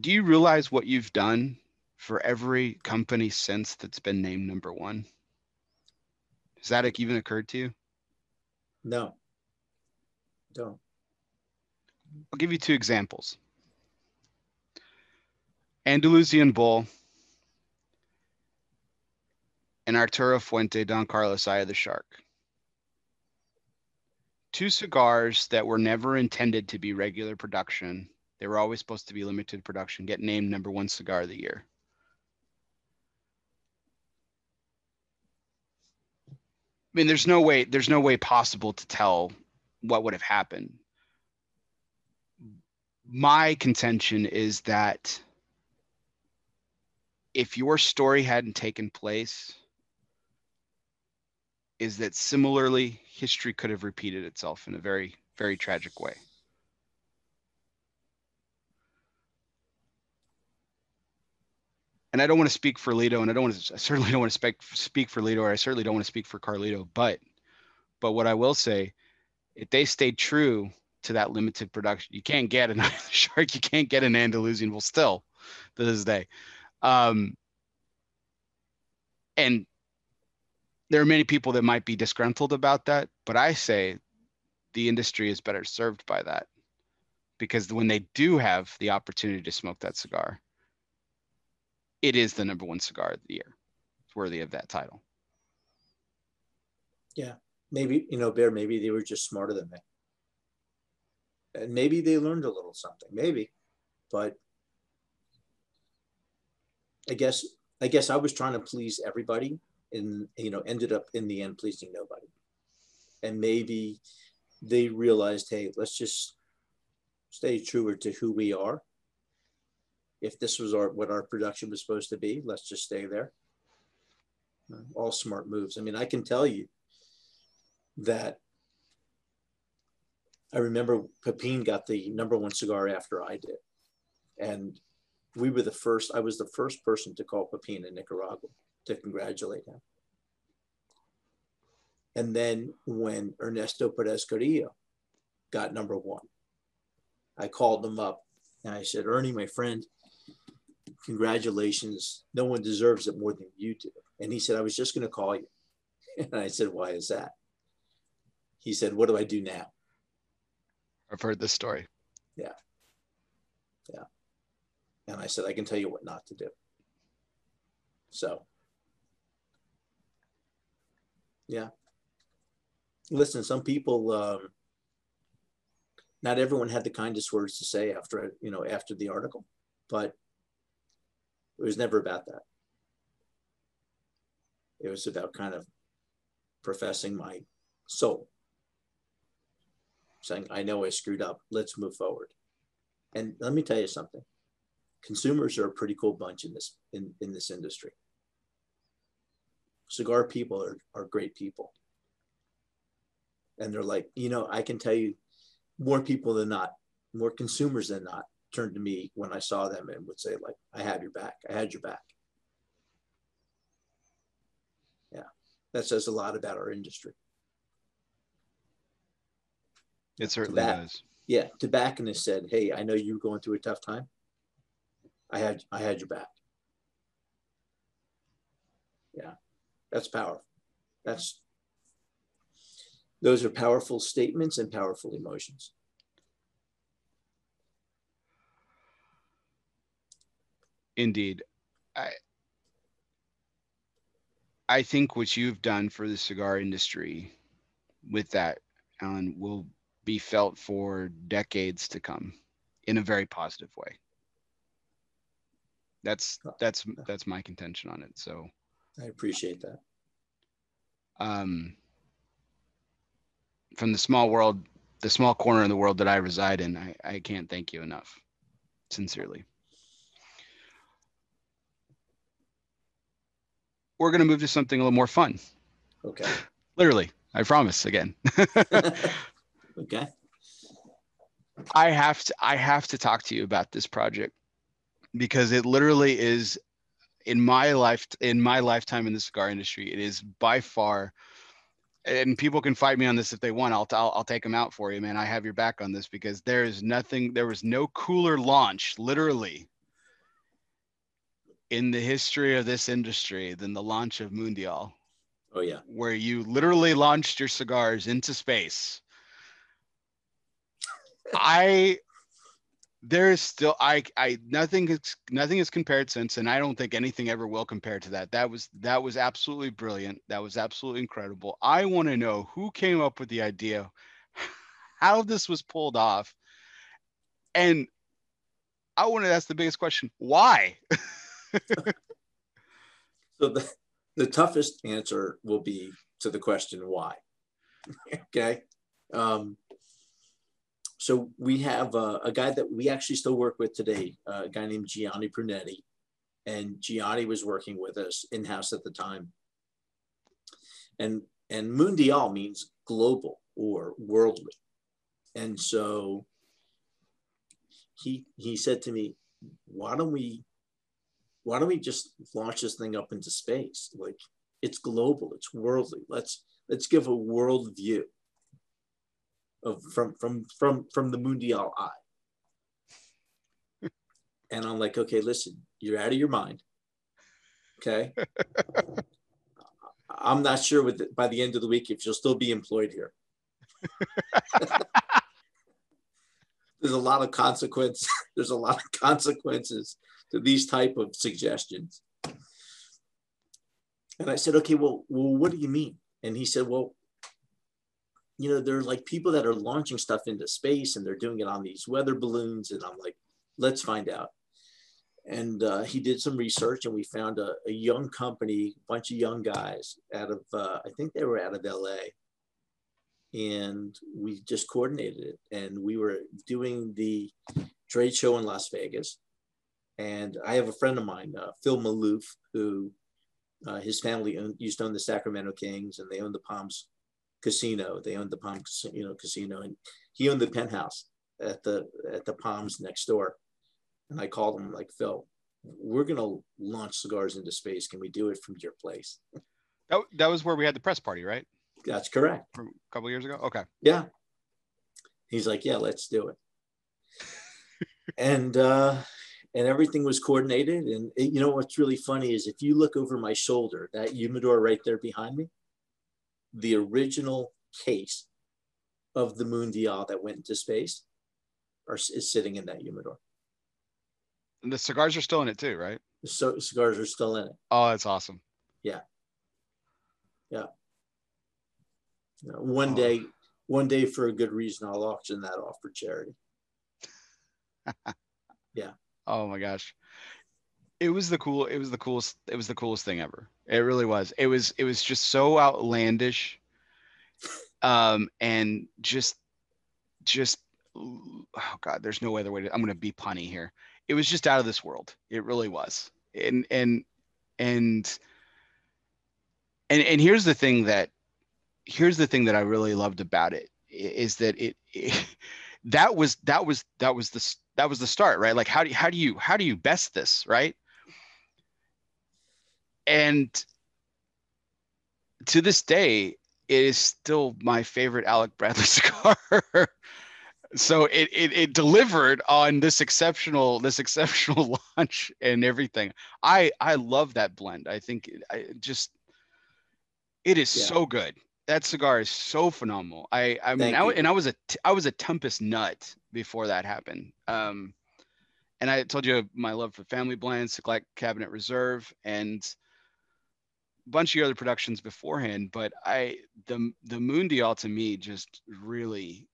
Speaker 1: Do you realize what you've done for every company since that's been named number one? Has that even occurred to you?
Speaker 2: No. Don't.
Speaker 1: I'll give you two examples. Andalusian Bull and Arturo Fuente Don Carlos Eye of the Shark. Two cigars that were never intended to be regular production. They were always supposed to be limited production, get named number one cigar of the year. I mean, there's no way, there's no way possible to tell what would have happened. My contention is that if your story hadn't taken place, is that similarly history could have repeated itself in a very, very tragic way. and I don't want to speak for Lito, and I don't want to. I certainly don't want to speak speak for Lito, or I certainly don't want to speak for Carlito. But, but what I will say, if they stayed true to that limited production, you can't get an shark, you can't get an Andalusian. Well, still, to this day, um, and there are many people that might be disgruntled about that, but I say the industry is better served by that because when they do have the opportunity to smoke that cigar it is the number one cigar of the year. It's worthy of that title.
Speaker 2: Yeah, maybe you know, Bear. Maybe they were just smarter than me, and maybe they learned a little something. Maybe, but I guess I guess I was trying to please everybody, and you know, ended up in the end pleasing nobody. And maybe they realized, hey, let's just stay truer to who we are if this was our what our production was supposed to be, let's just stay there. All smart moves. I mean, I can tell you that I remember Pepin got the number one cigar after I did. And we were the first, I was the first person to call Pepin in Nicaragua to congratulate him. And then when Ernesto Perez Carrillo got number one, I called him up and I said, Ernie, my friend, congratulations. No one deserves it more than you do. And he said, I was just going to call you. And I said, why is that? He said, what do I do now?
Speaker 1: I've heard this story.
Speaker 2: Yeah. Yeah. And I said, I can tell you what not to do. So, yeah. Listen, some people, um, not everyone had the kindest words to say after, you know, after the article, but it was never about that. It was about kind of professing my soul, saying, I know I screwed up. Let's move forward. And let me tell you something. Consumers are a pretty cool bunch in this in, in this industry. Cigar people are, are great people. And they're like, you know, I can tell you more people than not, more consumers than not, turned to me when I saw them and would say, like, I have your back. I had your back. Yeah. That says a lot about our industry.
Speaker 1: It certainly Tobac- does.
Speaker 2: Yeah. Tobacconist said, Hey, I know you're going through a tough time. I had I had your back. Yeah. That's powerful. That's those are powerful statements and powerful emotions.
Speaker 1: Indeed. I I think what you've done for the cigar industry with that, Alan, will be felt for decades to come in a very positive way. That's that's that's my contention on it. So
Speaker 2: I appreciate that.
Speaker 1: Um from the small world, the small corner of the world that I reside in, I, I can't thank you enough. Sincerely. we're going to move to something a little more fun.
Speaker 2: Okay.
Speaker 1: Literally, I promise again.
Speaker 2: okay.
Speaker 1: I have to I have to talk to you about this project because it literally is in my life in my lifetime in the cigar industry, it is by far. And people can fight me on this if they want. I'll, I'll I'll take them out for you, man. I have your back on this because there is nothing. There was no cooler launch, literally, in the history of this industry than the launch of Mundial.
Speaker 2: Oh yeah,
Speaker 1: where you literally launched your cigars into space. I there is still I I nothing is nothing is compared since, and I don't think anything ever will compare to that. That was that was absolutely brilliant. That was absolutely incredible. I want to know who came up with the idea, how this was pulled off, and I want to ask the biggest question: Why?
Speaker 2: so the the toughest answer will be to the question why. okay. Um, so we have a, a, guy that we actually still work with today, uh, a guy named Gianni Brunetti. And Gianni was working with us in house at the time. And, and Mundial means global or worldly. And so he, he said to me, why don't we, why don't we just launch this thing up into space? Like it's global, it's worldly. Let's, let's give a world view of from from from from the Mundial eye. and I'm like, okay, listen, you're out of your mind. Okay. I'm not sure with the, by the end of the week if you'll still be employed here. There's a lot of consequence. There's a lot of consequences to these type of suggestions. And I said, okay, well, well, what do you mean? And he said, well, you know, there are like people that are launching stuff into space and they're doing it on these weather balloons. And I'm like, let's find out. And uh, he did some research and we found a, a, young company, bunch of young guys out of, uh, I think they were out of LA. And we just coordinated it. And we were doing the trade show in Las Vegas. And I have a friend of mine, uh, Phil Maloof, who uh, his family owned, used to own the Sacramento Kings and they own the Palms casino. They owned the Palm you know, casino, and he owned the penthouse at the at the Palms next door. And I called him like Phil, we're gonna launch cigars into space. Can we do it from your place?
Speaker 1: That, that was where we had the press party, right?
Speaker 2: That's correct.
Speaker 1: From a couple years ago. Okay.
Speaker 2: Yeah. He's like, yeah, let's do it. and uh, and everything was coordinated. And it, you know what's really funny is if you look over my shoulder, that humidor right there behind me, the original case of the Mundial that went into space are, is sitting in that humidor.
Speaker 1: And the cigars are still in it too, right?
Speaker 2: The so, cigars are still in it.
Speaker 1: Oh, that's awesome.
Speaker 2: Yeah. Yeah. You know, one oh. day, one day for a good reason, I'll auction that off for charity. yeah.
Speaker 1: Oh my gosh it was the cool it was the coolest it was the coolest thing ever. It really was. It was it was just so outlandish um and just just oh god there's no other way to i'm gonna be punny here. It was just out of this world. It really was. And and and and and here's the thing that here's the thing that i really loved about it is that it, it that was that was that was the that was the start right? Like how do you how do you how do you best this right and to this day, it is still my favorite Alec Bradley cigar. so it, it it delivered on this exceptional this exceptional launch and everything. I I love that blend. I think it, I just it is yeah. so good. That cigar is so phenomenal. I I mean I, and I was a I was a Tempest nut before that happened. Um, and I told you my love for family blends, like Cabinet Reserve, and bunch of other productions beforehand, but I the the Mundial to me just really,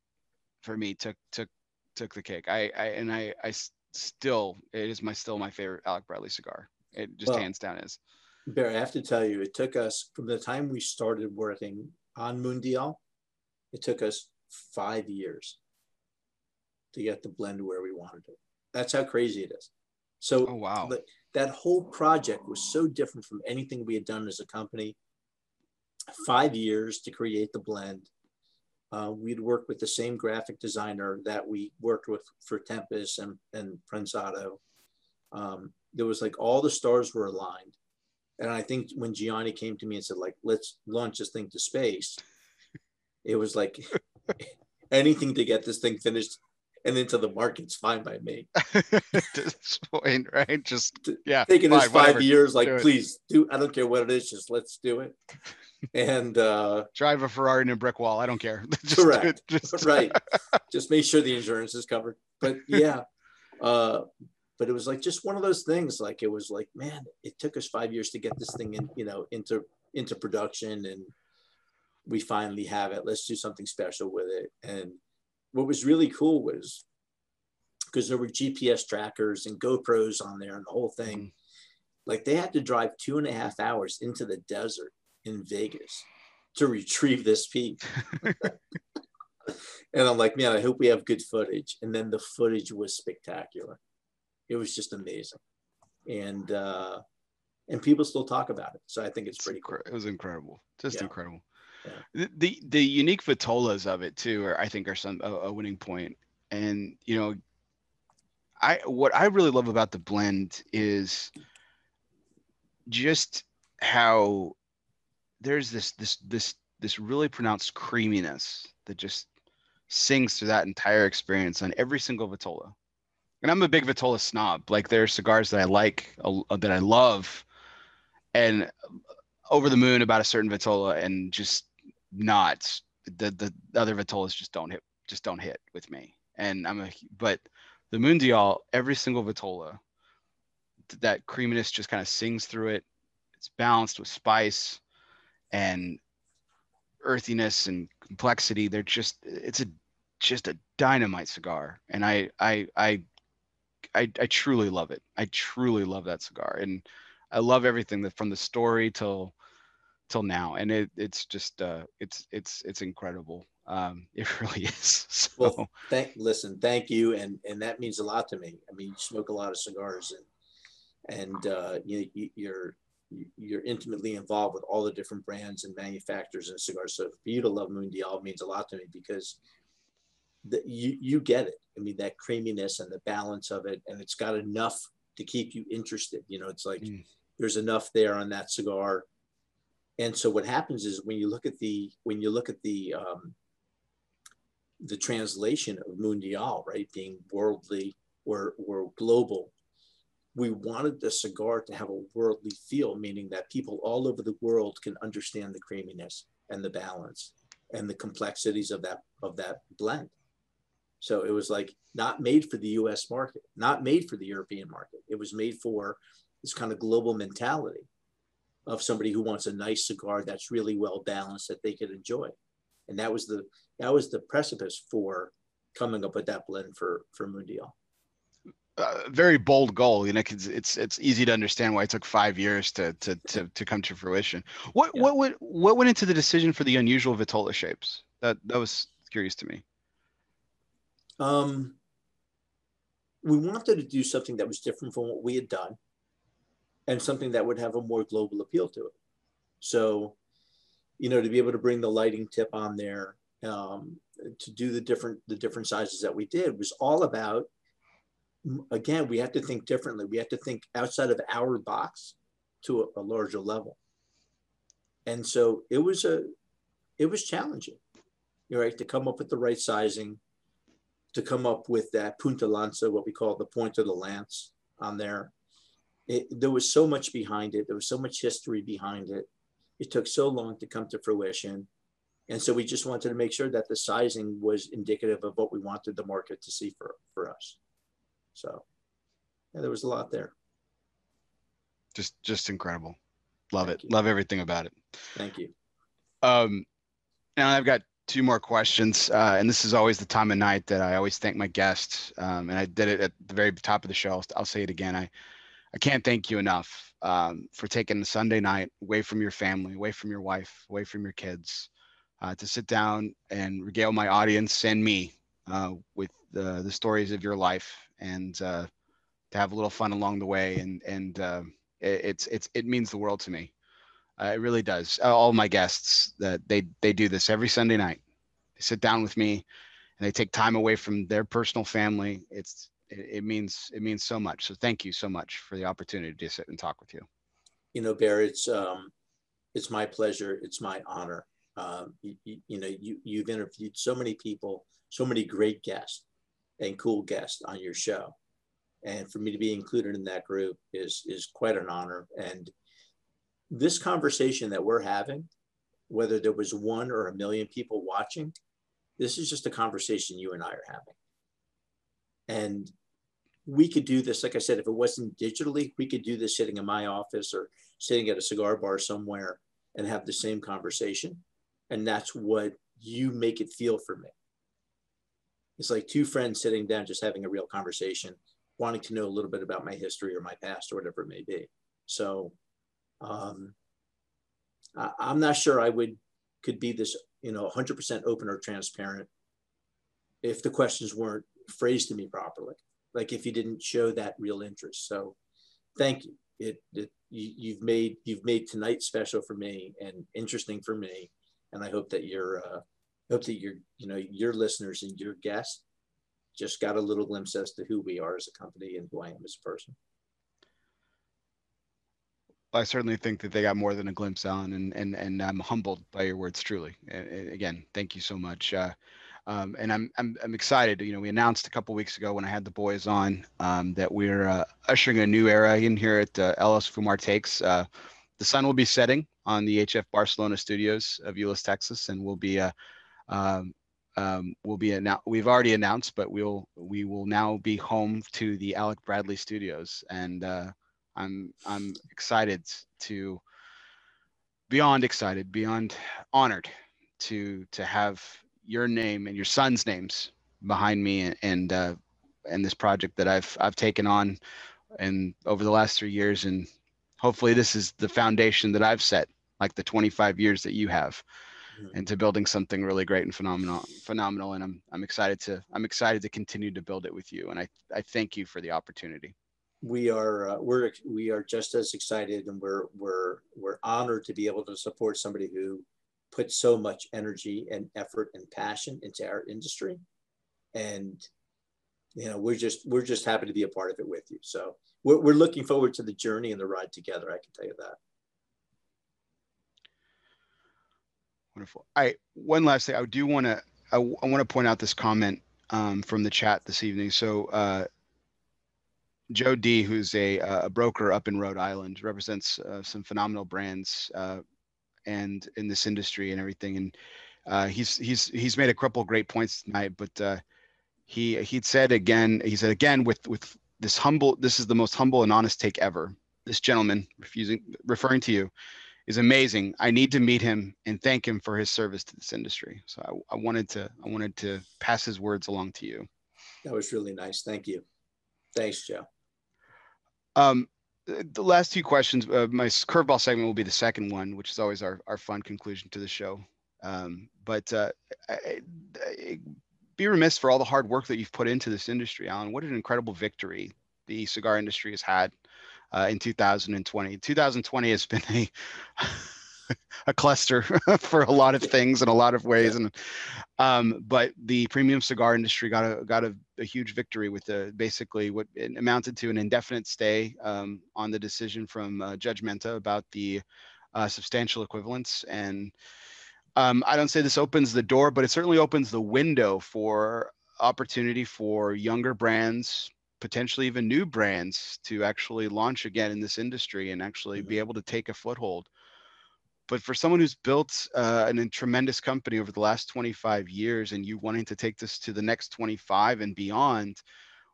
Speaker 1: for me took took took the cake. I, I and I I still it is my still my favorite Alec Bradley cigar. It just well, hands down is.
Speaker 2: Barry, I have to tell you, it took us from the time we started working on Mundial, it took us five years to get the blend where we wanted it. That's how crazy it is. So
Speaker 1: oh, wow
Speaker 2: that whole project was so different from anything we had done as a company. Five years to create the blend. Uh, we'd worked with the same graphic designer that we worked with for Tempest and, and Prensado. Um, there was like all the stars were aligned. And I think when Gianni came to me and said, like, let's launch this thing to space, it was like anything to get this thing finished and into the market's fine by me.
Speaker 1: At this point, right? Just yeah,
Speaker 2: taking
Speaker 1: fine,
Speaker 2: this five
Speaker 1: whatever.
Speaker 2: years, like,
Speaker 1: Do
Speaker 2: please do. I don't care what it is, just let's do it. And uh,
Speaker 1: drive a Ferrari in a brick wall. I don't care. Just do
Speaker 2: Correct.
Speaker 1: it. Just
Speaker 2: right, just make sure the insurance is covered. But yeah, uh, but it was like just one of those things. Like it was like, man, it took us five years to get this thing in, you know, into into production, and we finally have it. Let's do something special with it. And what was really cool was because there were GPS trackers and GoPros on there and the whole thing.
Speaker 1: Mhm.
Speaker 2: Like they had to drive two and a half hours into the desert in Vegas to retrieve this peak. and I'm like, man, I hope we have good footage. And then the footage was spectacular. It was just amazing. And uh and people still talk about it. So I think it's
Speaker 1: It's
Speaker 2: pretty cool.
Speaker 1: It was incredible, just
Speaker 2: Yeah.
Speaker 1: incredible. The the unique vitolas of it too, are I think are some a, a winning point. And you know, I what I really love about the blend is just how there's this this this this really pronounced creaminess that just sings through that entire experience on every single vitola. And I'm a big vitola snob. Like there are cigars that I like uh, that I love, and over the moon about a certain vitola and just not the the other vitolas just don't hit just don't hit with me. And i'm a but the mundial every single vitola that creaminess just kind of sings through it. It's balanced with spice and earthiness and complexity. They're just it's a just a dynamite cigar. And i i i i, I truly love it. I truly love that cigar. And I love everything that from the story till till now, and it it's just uh, it's it's it's incredible. Um, it really is. So
Speaker 2: Well, thank listen, thank you, and and that means a lot to me. I mean, you smoke a lot of cigars, and and uh, you, you you're you're intimately involved with all the different brands and manufacturers and cigars. So for you to love Mundial means a lot to me because the, you you get it. I mean, that creaminess and the balance of it, and it's got enough to keep you interested. You know, it's like
Speaker 1: Mm.
Speaker 2: there's enough there on that cigar. And so what happens is when you look at the when you look at the um, the translation of mundial, right, being worldly or, or global, we wanted the cigar to have a worldly feel, meaning that people all over the world can understand the creaminess and the balance and the complexities of that of that blend. So it was like not made for the US market, not made for the European market. It was made for this kind of global mentality of somebody who wants a nice cigar that's really well balanced that they could enjoy. And that was the that was the precipice for coming up with that blend for for Mundial.
Speaker 1: uh, very bold goal. You know, 'cause it's it's easy to understand why it took five years to to to, to come to fruition. What
Speaker 2: Yeah.
Speaker 1: what went what went into the decision for the unusual vitola shapes? That that was curious to me.
Speaker 2: Um, we wanted to do something that was different from what we had done and something that would have a more global appeal to it. So, you know, to be able to bring the lighting tip on there, um, to do the different the different sizes that we did was all about again, we had to think differently. We had to think outside of our box to a, a larger level. And so it was a it was challenging, right, to come up with the right sizing, to come up with that punta lanza, what we call the point of the lance on there. It, there was so much behind it. There was so much history behind it. It took so long to come to fruition. And so we just wanted to make sure that the sizing was indicative of what we wanted the market to see for, for us. So yeah, there was a lot there.
Speaker 1: Just just incredible. Love
Speaker 2: Thank
Speaker 1: it.
Speaker 2: you.
Speaker 1: Love everything about it.
Speaker 2: Thank you.
Speaker 1: Um, now I've got two more questions, uh, and this is always the time of night that I always thank my guests. Um, and I did it at the very top of the show. I'll, I'll say it again. I, I can't thank you enough um, for taking a Sunday night away from your family, away from your wife, away from your kids, uh, to sit down and regale my audience and me uh, with the, the stories of your life and uh, to have a little fun along the way. And and uh, it, it's it's it means the world to me. Uh, it really does. Uh, All my guests that they they do this every Sunday night. They sit down with me, and they take time away from their personal family. It's it, it means it means so much. So thank you so much for the opportunity to sit and talk with you.
Speaker 2: You know, Bear, it's um, it's my pleasure. It's my honor. Um, you, you, you know, you you've interviewed so many people, so many great guests and cool guests on your show, and for me to be included in that group is is quite an honor. And this conversation that we're having, whether there was one or a million people watching, this is just a conversation you and I are having. And we could do this, like I said, if it wasn't digitally, we could do this sitting in my office or sitting at a cigar bar somewhere and have the same conversation. And that's what you make it feel for me. It's like two friends sitting down, just having a real conversation, wanting to know a little bit about my history or my past or whatever it may be. So um, I, I'm not sure I would could be this, you know, 100% open or transparent if the questions weren't phrased to me properly. Like if you didn't show that real interest. So thank you. It, it you, you've made you've made tonight special for me and interesting for me, and I hope that your uh, hope that your you know your listeners and your guests just got a little glimpse as to who we are as a company and who I am as a person.
Speaker 1: I certainly think that they got more than a glimpse on, and and and I'm humbled by your words. Truly, and, again, thank you so much. Uh, um, and I'm, I'm I'm excited. You know, we announced a couple weeks ago when I had the boys on um, that we're uh, ushering a new era in here at uh, El Oso Fumar Takes. Uh, the sun will be setting on the HF Barcelona studios of Euless, Texas, and we'll be uh, um, um, will be announced. We've already announced, but we'll we will now be home to the Alec Bradley Studios, and uh, I'm I'm excited to beyond excited, beyond honored to to have your name and your son's names behind me and and, uh, and this project that I've I've taken on and over the last three years. And hopefully this is the foundation that I've set like the 25 years that you have mm-hmm. into building something really great and phenomenal phenomenal. And I'm I'm excited to I'm excited to continue to build it with you. And I I thank you for the opportunity.
Speaker 2: We are uh, we're we are just as excited and we're we're we're honored to be able to support somebody who put so much energy and effort and passion into our industry. And you know we're just we're just happy to be a part of it with you. So we're, we're looking forward to the journey and the ride together i can tell you that.
Speaker 1: Wonderful. I one last thing. I do want to I, I want to point out this comment um, from the chat this evening. So uh, Joe D, who's a, uh, a broker up in Rhode Island, represents uh, some phenomenal brands uh, and in this industry and everything. And uh, he's he's he's made a couple great points tonight. But uh, he he'd said again, he said again with with this humble, this is the most humble and honest take ever. This gentleman, refusing referring to you, is amazing. I need to meet him and thank him for his service to this industry. So I, I wanted to I wanted to pass his words along to you.
Speaker 2: That was really nice. Thank you. Thanks, Joe.
Speaker 1: Um, the last two questions, uh, my curveball segment will be the second one, which is always our, our fun conclusion to the show. Um, but uh, I, I, be remiss for all the hard work that you've put into this industry, Alan. What an incredible victory the cigar industry has had uh, in 2020. 2020 has been a a cluster for a lot of things in a lot of ways. And um, but the premium cigar industry got a got a, a huge victory with the basically what amounted to an indefinite stay um, on the decision from uh, Judge Mehta about the uh, substantial equivalence. And um, I don't say this opens the door, but it certainly opens the window for opportunity for younger brands potentially even new brands to actually launch again in this industry and actually mm-hmm. be able to take a foothold but for someone who's built uh, an, a tremendous company over the last 25 years and you wanting to take this to the next 25 and beyond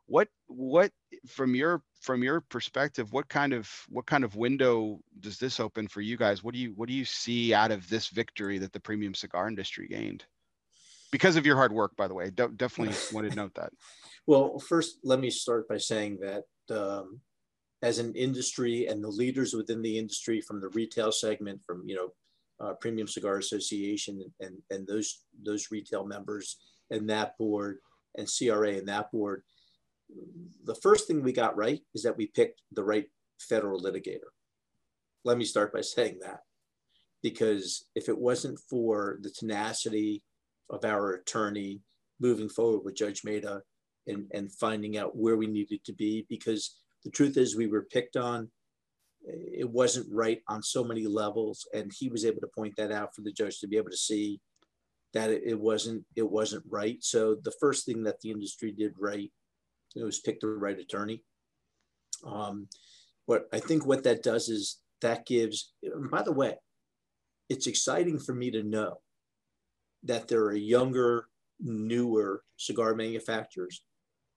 Speaker 1: what what from your from your perspective what kind of what kind of window does this open for you guys? What do you what do you see out of this victory that the premium cigar industry gained? Because of your hard work by the way De- definitely wanted to note that.
Speaker 2: Well first let me start by saying that um, as an industry and the leaders within the industry from the retail segment, from you know, uh, Premium Cigar Association and, and those those retail members and that board and CRA and that board. The first thing we got right is that we picked the right federal litigator. Let me start by saying that, because if it wasn't for the tenacity of our attorney moving forward with Judge Mehta and, and finding out where we needed to be because the truth is we were picked on. It wasn't right on so many levels. And he was able to point that out for the judge to be able to see that it, wasn't it wasn't right. So the first thing that the industry did right it was pick the right attorney. Um, what I think what that does is that gives, by the way, it's exciting for me to know that there are younger, newer cigar manufacturers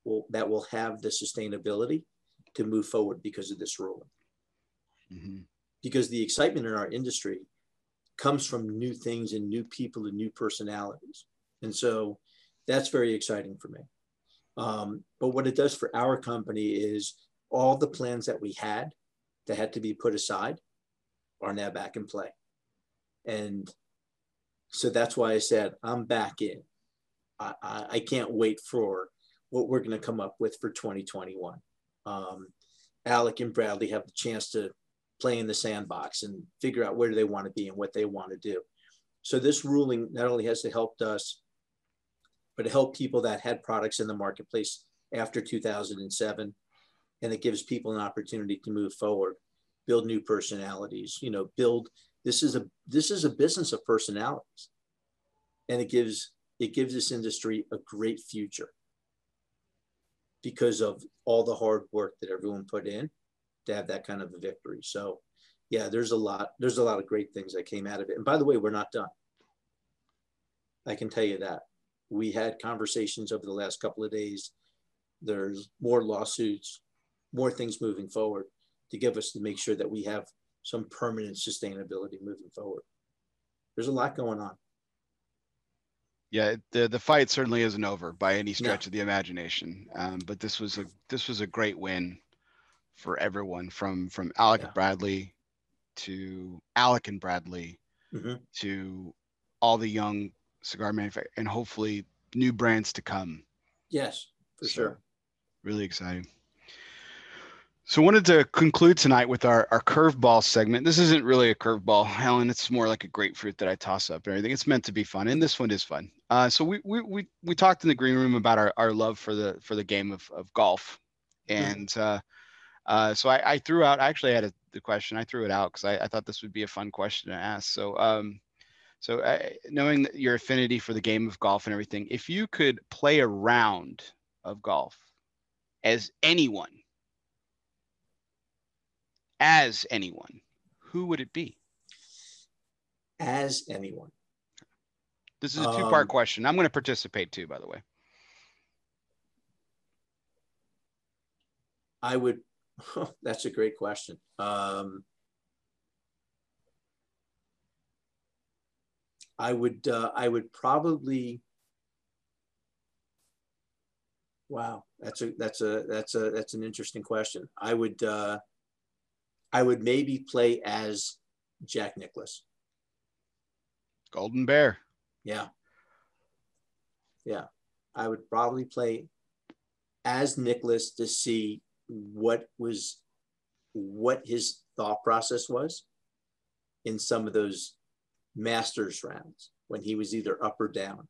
Speaker 2: will, that will have the sustainability to move forward because of this ruling. Mm-hmm. Because the excitement in our industry comes from new things and new people and new personalities. And so that's very exciting for me. Um, but what it does for our company is all the plans that we had that had to be put aside are now back in play. And so that's why I said I'm back in. I, I, I can't wait for what we're going to come up with for 2021. Um, Alec and Bradley have the chance to play in the sandbox and figure out where they want to be and what they want to do. So this ruling not only has helped us, but it helped people that had products in the marketplace after 2007, and it gives people an opportunity to move forward, build new personalities. You know, build. This is a this is a business of personalities, and it gives it gives this industry a great future because of all the hard work that everyone put in to have that kind of a victory. So yeah, there's a lot, there's a lot of great things that came out of it. And by the way, we're not done. I can tell you that. We had conversations over the last couple of days. There's more lawsuits, more things moving forward to give us to make sure that we have some permanent sustainability moving forward. There's a lot going on.
Speaker 1: Yeah, the the fight certainly isn't over by any stretch no. of the imagination. Um, but this was a this was a great win for everyone from from Alec yeah. Bradley to Alec and Bradley mm-hmm. to all the young cigar manufacturers and hopefully new brands to come.
Speaker 2: Yes, for so, sure.
Speaker 1: Really exciting. So wanted to conclude tonight with our, our curveball segment. This isn't really a curveball, Alan. It's more like a grapefruit that I toss up and everything. It's meant to be fun, and this one is fun. Uh, so we, we we we talked in the green room about our, our love for the for the game of, of golf, mm-hmm. and uh, uh, so I, I, threw out. I actually had a, the question. I threw it out because I, I, thought this would be a fun question to ask. So um, so uh, knowing your affinity for the game of golf and everything, if you could play a round of golf as anyone as anyone, who would it be?
Speaker 2: As anyone.
Speaker 1: This is a two part um, question. I'm going to participate too, by the way.
Speaker 2: I would, that's a great question. Um, I would, uh, I would probably, wow, that's a, that's a, that's a, that's an interesting question. I would, uh, I would maybe play as Jack Nicklaus.
Speaker 1: Golden Bear.
Speaker 2: Yeah. Yeah. I would probably play as Nicklaus to see what was what his thought process was in some of those masters rounds when he was either up or down.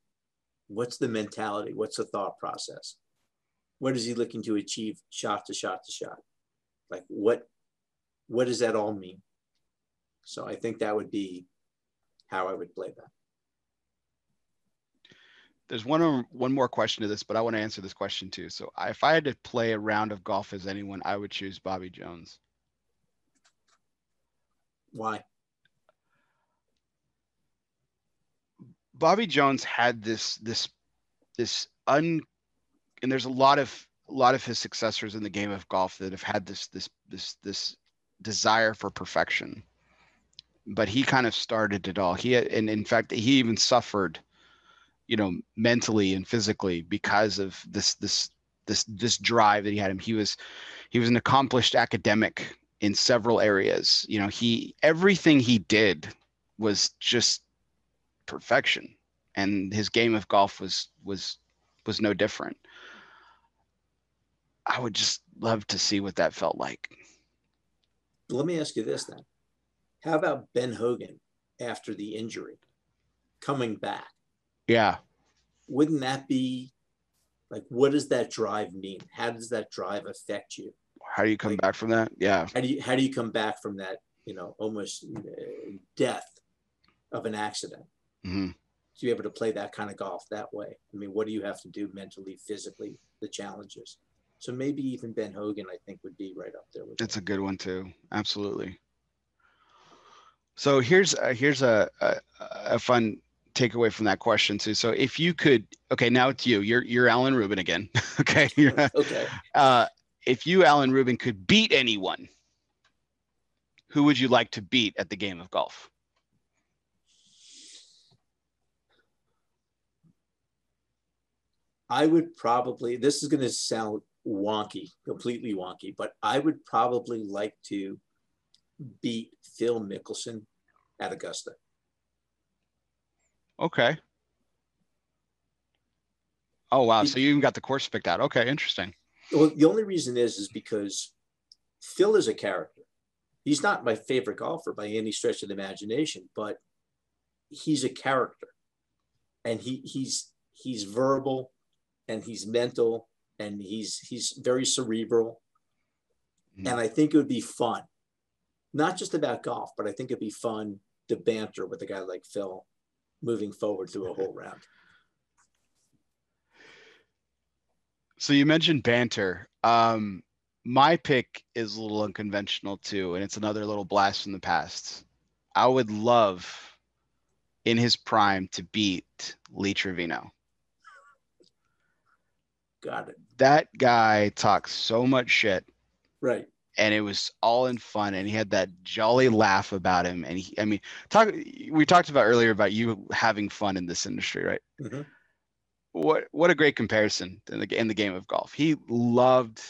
Speaker 2: What's the mentality? What's the thought process? What is he looking to achieve shot to shot to shot? Like what what does that all mean? So I think that would be how I would play that.
Speaker 1: There's one um, one more question to this, but I want to answer this question too. So if I had to play a round of golf as anyone, I would choose Bobby Jones.
Speaker 2: Why?
Speaker 1: Bobby Jones had this this this un and there's a lot of a lot of his successors in the game of golf that have had this this this this desire for perfection. But he kind of started it all. He and in fact he even suffered you know mentally and physically because of this this this this drive that he had him. He was he was an accomplished academic in several areas. You know he everything he did was just perfection. And his game of golf was was was no different. I would just love to see what that felt like
Speaker 2: let me ask you this then. How about Ben Hogan after the injury coming back?
Speaker 1: Yeah.
Speaker 2: Wouldn't that be Like, what does that drive mean? How does that drive affect you?
Speaker 1: How do you come like, back from that? Yeah.
Speaker 2: How do you how do you come back from that? You know, almost uh, death of an accident. Mm-hmm. To be able to play that kind of golf that way. I mean, what do you have to do mentally, physically? The challenges. So maybe even Ben Hogan, I think, would be right up there. With
Speaker 1: That's a good one too. Absolutely. So here's a, here's a, a, a fun takeaway from that question too. So if you could, okay, now it's you. You're you're Alan Rubin again. okay.
Speaker 2: okay.
Speaker 1: Uh, if you, Alan Rubin, could beat anyone, who would you like to beat at the game of golf?
Speaker 2: I would probably. This is going to sound wonky, completely wonky, but I would probably like to beat Phil Mickelson at Augusta.
Speaker 1: Okay. Oh wow! So you even got the course picked out. Okay, interesting.
Speaker 2: Well, the only reason is is because Phil is a character. He's not my favorite golfer by any stretch of the imagination, but he's a character, and he he's he's verbal, and he's mental, and he's he's very cerebral, mm. and I think it would be fun, not just about golf, but I think it'd be fun to banter with a guy like Phil, moving forward through a whole round.
Speaker 1: So you mentioned banter. Um, my pick is a little unconventional too, and it's another little blast from the past. I would love, in his prime, to beat Lee Trevino.
Speaker 2: Got it.
Speaker 1: That guy talks so much shit.
Speaker 2: Right.
Speaker 1: And it was all in fun, and he had that jolly laugh about him. And he, I mean, talk. We talked about earlier about you having fun in this industry, right? Mm-hmm what what a great comparison in the in the game of golf. He loved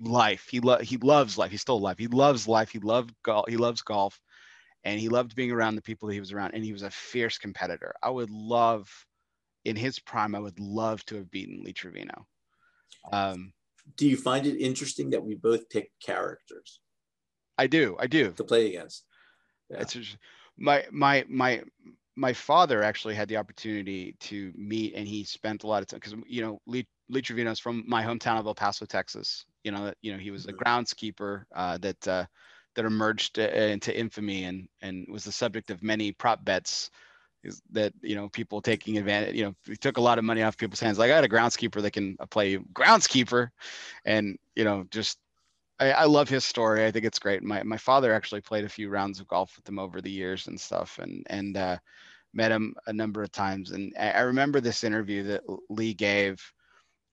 Speaker 1: life. He lo- he loves life. He's still alive. He loves life. He loved golf. He loves golf, and he loved being around the people that he was around. And he was a fierce competitor. I would love, in his prime, I would love to have beaten Lee Trevino. Um,
Speaker 2: do you find it interesting that we both picked characters?
Speaker 1: I do. I do
Speaker 2: to play against.
Speaker 1: Yeah. It's my my my my father actually had the opportunity to meet and he spent a lot of time because you know lee, lee trevino is from my hometown of el paso texas you know you know he was a mm-hmm. groundskeeper uh, that uh, that emerged uh, into infamy and and was the subject of many prop bets that you know people taking advantage you know we took a lot of money off people's hands like i got a groundskeeper that can play groundskeeper and you know just I, I, love his story. I think it's great. My my father actually played a few rounds of golf with him over the years and stuff, and and uh, met him a number of times. And I remember this interview that Lee gave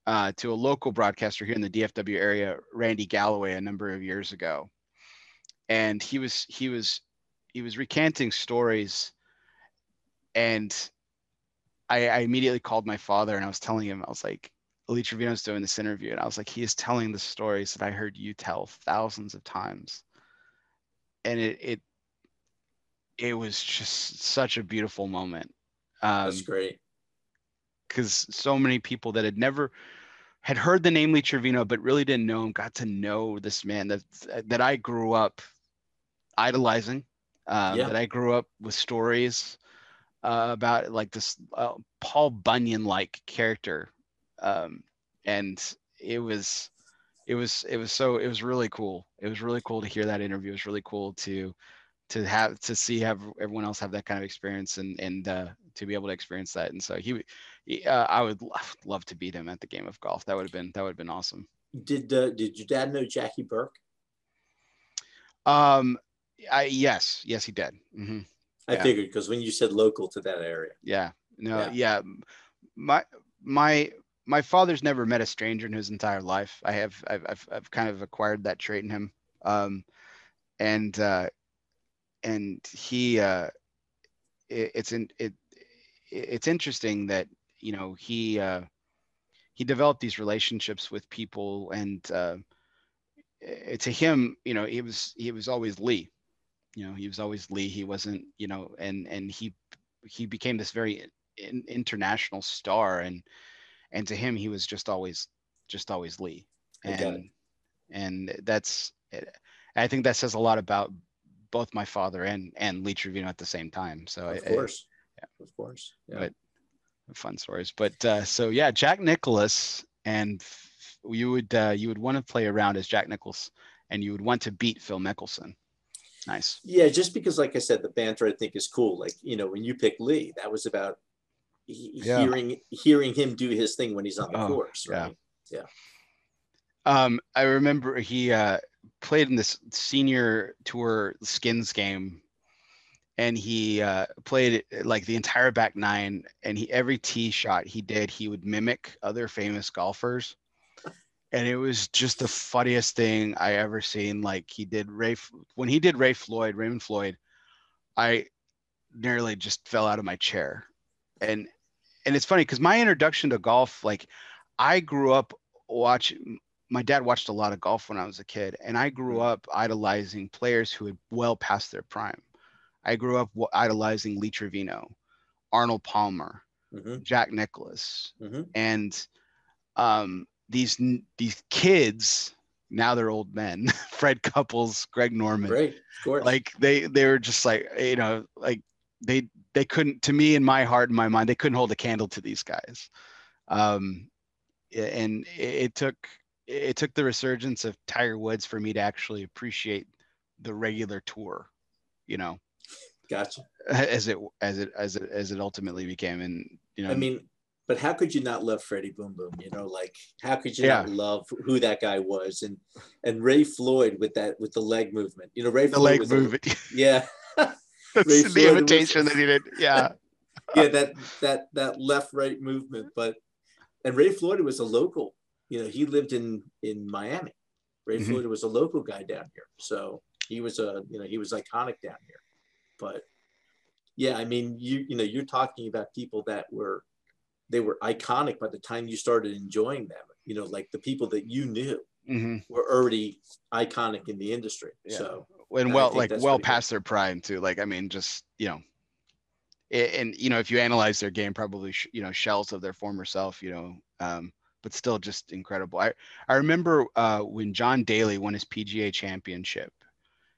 Speaker 1: uh, to a local broadcaster here in the DFW area, Randy Galloway, a number of years ago. And he was he was he was recanting stories, and I, I immediately called my father and I was telling him I was like, Lee Trevino's doing this interview, and I was like, he is telling the stories that I heard you tell thousands of times, and it it it was just such a beautiful moment.
Speaker 2: Um, That's great.
Speaker 1: Because so many people that had never had heard the name Lee Trevino, but really didn't know him, got to know this man that that I grew up idolizing. Um, yeah. That I grew up with stories uh, about, like this uh, Paul Bunyan-like character, um, and it was, it was, it was so, it was really cool. It was really cool to hear that interview. It was really cool to to have to see have everyone else have that kind of experience and and uh, to be able to experience that. And so he, he uh, I would love to beat him at the game of golf. That would have been that would have been awesome.
Speaker 2: Did uh, did your dad know Jackie Burke?
Speaker 1: Um, I yes yes he did. Mm-hmm.
Speaker 2: I yeah. figured because when you said local to that area.
Speaker 1: Yeah. No. Yeah. yeah. My my my father's never met a stranger in his entire life. I have I've I've, I've kind of acquired that trait in him. Um, and uh, and he uh, it, it's in it it's interesting that you know he uh, he developed these relationships with people and uh, to him you know he was he was always lee you know he was always lee he wasn't you know and and he he became this very in, international star and and to him he was just always just always lee and and that's i think that says a lot about both my father and and Lee Trevino at the same time. So
Speaker 2: of course, yeah. of course,
Speaker 1: yeah. But fun stories. But uh, so yeah, Jack Nicklaus, and you would uh, you would want to play around as Jack Nicklaus, and you would want to beat Phil Mickelson. Nice.
Speaker 2: Yeah, just because, like I said, the banter I think is cool. Like you know, when you pick Lee, that was about he-
Speaker 1: Yeah.
Speaker 2: hearing hearing him do his thing when he's on the
Speaker 1: Oh,
Speaker 2: course,
Speaker 1: yeah.
Speaker 2: Yeah.
Speaker 1: Um, I remember he uh, played in this senior tour skins game, and he uh, played like the entire back nine. And he every tee shot he did, he would mimic other famous golfers, and it was just the funniest thing I ever seen. Like he did Ray when he did Ray Floyd, Raymond Floyd, I nearly just fell out of my chair, and and it's funny because my introduction to golf, like I grew up watching my dad watched a lot of golf when I was a kid, and I grew up idolizing players who had well past their prime. I grew up idolizing Lee Trevino, Arnold Palmer,
Speaker 2: hmm
Speaker 1: Jack Nicklaus,
Speaker 2: hmm
Speaker 1: and um, these these kids. Now they're old men. Fred Couples, Greg Norman
Speaker 2: Right, of course.
Speaker 1: like they they were just like you know like they they couldn't to me in my heart and my mind they couldn't hold a candle to these guys um and it, it took it took the resurgence of tiger woods for me to actually appreciate the regular tour you know
Speaker 2: gotcha.
Speaker 1: as it as it as it as it ultimately became and you know
Speaker 2: I mean, but how could you not love Freddie Boom Boom? You know, like how could you
Speaker 1: Yeah.
Speaker 2: not love who that guy was? And and Ray Floyd with that with the leg movement. You know, Ray
Speaker 1: the
Speaker 2: Floyd
Speaker 1: leg
Speaker 2: was a-
Speaker 1: movement
Speaker 2: yeah, Ray
Speaker 1: that's
Speaker 2: Floyd
Speaker 1: the
Speaker 2: was-
Speaker 1: imitation that he did yeah
Speaker 2: yeah, that that that left right movement. But and Ray Floyd was a local. You know, he lived in in Miami. Ray
Speaker 1: Mhm.
Speaker 2: Floyd was a local guy down here, so he was a you know he was iconic down here. But yeah, I mean, you you know, you're talking about people that were they were iconic by the time you started enjoying them. You know, like the people that you knew
Speaker 1: hmm
Speaker 2: were already iconic in the industry.
Speaker 1: Yeah.
Speaker 2: So
Speaker 1: and well like well
Speaker 2: cool.
Speaker 1: past their prime too like i mean just you know and you know if you analyze their game probably sh- you know shells of their former self you know um but still just incredible i i remember uh when john daly won his pga championship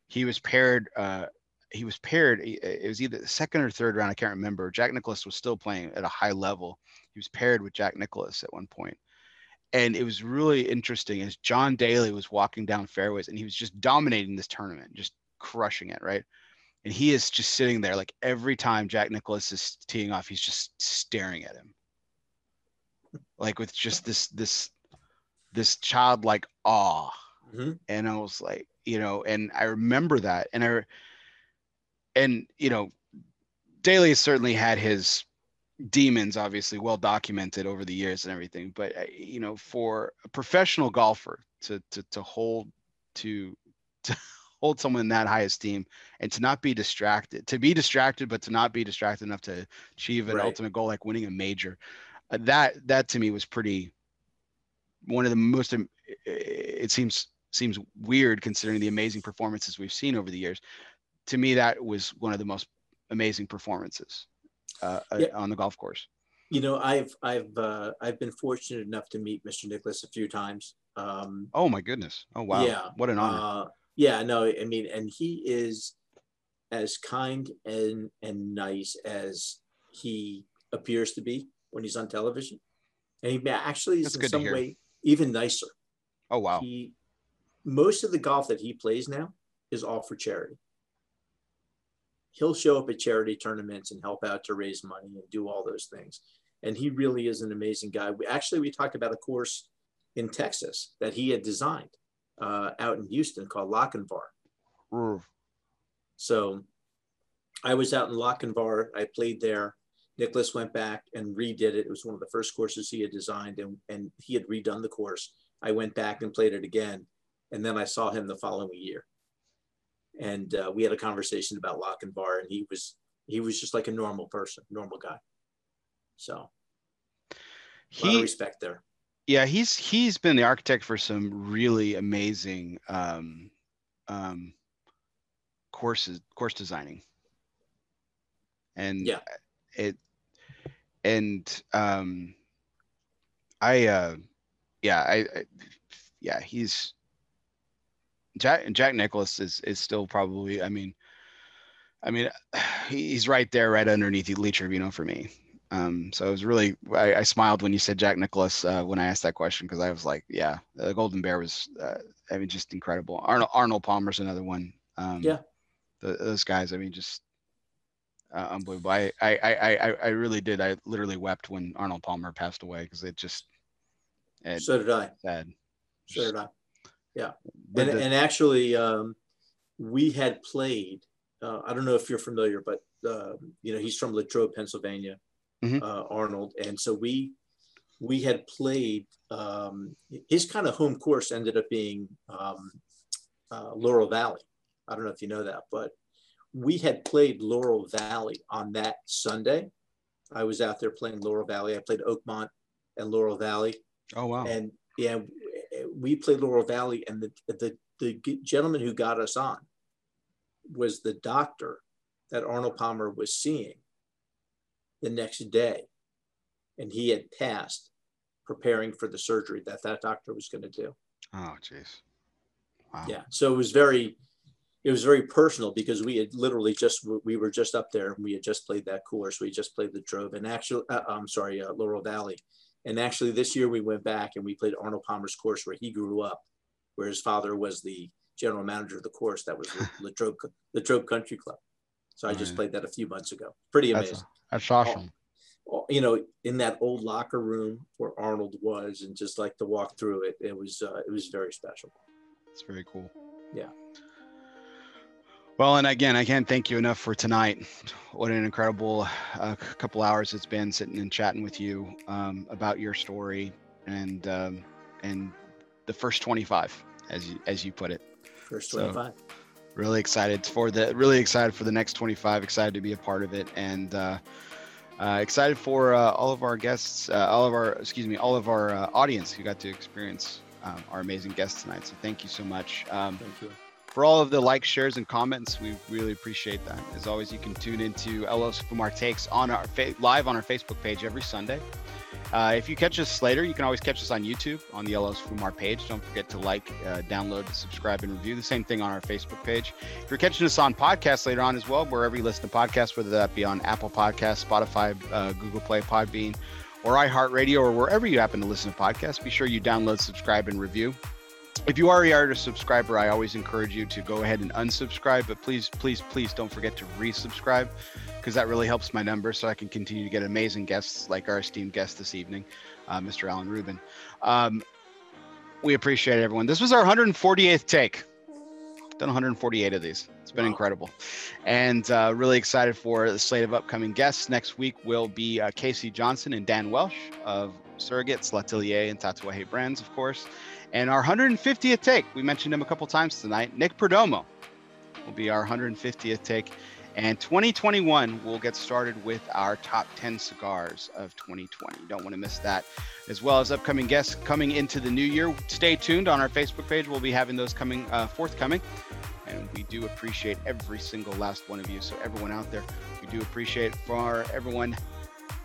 Speaker 1: he was paired uh he was paired it was either the second or third round i can't remember jack nicklaus was still playing at a high level he was paired with jack nicklaus at one point and it was really interesting as John Daly was walking down fairways and he was just dominating this tournament, just crushing it, right? And he is just sitting there like every time Jack Nicklaus is teeing off, he's just staring at him. Like with just this this this childlike awe.
Speaker 2: mhm.
Speaker 1: And I was like, you know, and I remember that. And I and you know, Daly has certainly had his demons obviously well documented over the years and everything but uh, you know for a professional golfer to to to hold to to hold someone in that high esteem and to not be distracted to be distracted but to not be distracted enough to achieve an
Speaker 2: Right.
Speaker 1: ultimate goal like winning a major uh, that that to me was pretty one of the most it seems seems weird considering the amazing performances we've seen over the years to me that was one of the most amazing performances uh, uh,
Speaker 2: Yeah.
Speaker 1: on the golf course.
Speaker 2: You know, I've I've uh, I've been fortunate enough to meet Mr. Nicklaus a few times. Um,
Speaker 1: Oh my goodness! Oh wow!
Speaker 2: Yeah,
Speaker 1: what an honor!
Speaker 2: Uh, yeah, no, I mean, and he is as kind and and nice as he appears to be when he's on television, and he actually
Speaker 1: That's
Speaker 2: is in some way even nicer.
Speaker 1: oh wow!
Speaker 2: He most of the golf that he plays now is all for charity. He'll show up at charity tournaments and help out to raise money and do all those things. And he really is an amazing guy. We actually we talked about a course in Texas that he had designed uh, out in Houston called Lochinvar.
Speaker 1: Ooh,
Speaker 2: So I was out in Lochinvar. I played there. Nicklaus went back and redid it. It was one of the first courses he had designed, and, and he had redone the course. I went back and played it again, and then I saw him the following year, and uh, we had a conversation about Lochinvar, and bar and he was he was just like a normal person, normal guy. So a lot of
Speaker 1: He
Speaker 2: respect there.
Speaker 1: yeah he's he's been the architect for some really amazing um, um, courses course designing, and
Speaker 2: Yeah.
Speaker 1: it and um, I uh, yeah I, I yeah he's Jack Jack Nicklaus is is still probably I mean I mean he's right there right underneath the Lee Trevino for me Um, so it was really, I, I smiled when you said Jack Nicklaus uh, when I asked that question because I was like, yeah, the Golden Bear was, uh, I mean, just incredible. Arnold Arnold Palmer's another one. Um,
Speaker 2: Yeah.
Speaker 1: the, those guys, I mean, just uh, unbelievable. I, I, I, I, I really did. I literally wept when Arnold Palmer passed away because it just, it,
Speaker 2: So did I.
Speaker 1: sad.
Speaker 2: So did I.
Speaker 1: But
Speaker 2: And,
Speaker 1: the-
Speaker 2: and actually, um, we had played. Uh, I don't know if you're familiar, but uh, you know he's from Latrobe, Pennsylvania,
Speaker 1: Mhm.
Speaker 2: uh, Arnold, and so we we had played. Um, his kind of home course ended up being um, uh, Laurel Valley. I don't know if you know that, but we had played Laurel Valley on that Sunday. I was out there playing Laurel Valley. I played Oakmont and Laurel Valley
Speaker 1: oh, wow.
Speaker 2: and yeah, we played Laurel Valley, and the the the gentleman who got us on was the doctor that Arnold Palmer was seeing the next day, and he had passed preparing for the surgery that that doctor was going to do.
Speaker 1: oh, jeez. Wow.
Speaker 2: Yeah, so it was very it was very personal because we had literally just we were just up there and we had just played that course. We just played Latrobe and actually, uh, I'm sorry, uh, Laurel Valley. And actually, this year we went back and we played Arnold Palmer's course where he grew up, where his father was the general manager of the course. That was the Latrobe, Latrobe Country Club. So I just played that a few months ago. Pretty
Speaker 1: That's,
Speaker 2: amazing.
Speaker 1: that's awesome.
Speaker 2: You know, in that old locker room where Arnold was, and just like to walk through it, it was uh, it was very special.
Speaker 1: It's very cool.
Speaker 2: Yeah.
Speaker 1: Well, and again, I can't thank you enough for tonight. What an incredible uh, couple hours it's been sitting and chatting with you um, about your story and um, and the first 25, as you as you put it.
Speaker 2: First
Speaker 1: So-
Speaker 2: 25.
Speaker 1: Really excited for the really excited for the next 25. Excited to be a part of it and. Uh, uh, excited for uh, all of our guests, uh, all of our, excuse me, all of our uh, audience who got to experience um, our amazing guests tonight. So thank you so much. Um,
Speaker 2: Thank you.
Speaker 1: For all of the likes, shares, and comments. We really appreciate that. As always, you can tune into El Oso Fumar Takes on our fa- live on our Facebook page every Sunday. Uh, if you catch us later, you can always catch us on YouTube on the El Oso Fumar page. Don't forget to like, uh, download, subscribe, and review. The same thing on our Facebook page. If you're catching us on podcasts later on as well, wherever you listen to podcasts, whether that be on Apple Podcasts, Spotify, uh, Google Play, Podbean, or iHeartRadio, or wherever you happen to listen to podcasts, be sure you download, subscribe, and review if you already are a subscriber, I always encourage you to go ahead and unsubscribe. But please, please, please don't forget to resubscribe because that really helps my numbers so I can continue to get amazing guests like our esteemed guest this evening, uh, Mr. Alan Rubin. Um, we appreciate it, everyone. This was our 148th take. Done 148 of these. It's been
Speaker 2: Wow.
Speaker 1: incredible, and uh, really excited for the slate of upcoming guests. Next week will be uh, Casey Johnson and Dan Welsh of Surrogates, L'Atelier, and Tatuaje Brands, of course. And our 150th take, we mentioned him a couple times tonight. Nick Perdomo will be our 150th take. And 2021, we'll get started with our top 10 cigars of 2020. Don't want to miss that, as well as upcoming guests coming into the new year. Stay tuned on our Facebook page. We'll be having those coming uh, forthcoming. And we do appreciate every single last one of you. So, everyone out there, we do appreciate for everyone.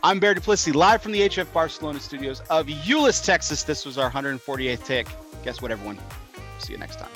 Speaker 1: I'm Bear Duplessis, live from the HF Barcelona studios of Euless, Texas. This was our 148th take. Guess what, everyone? See you next time.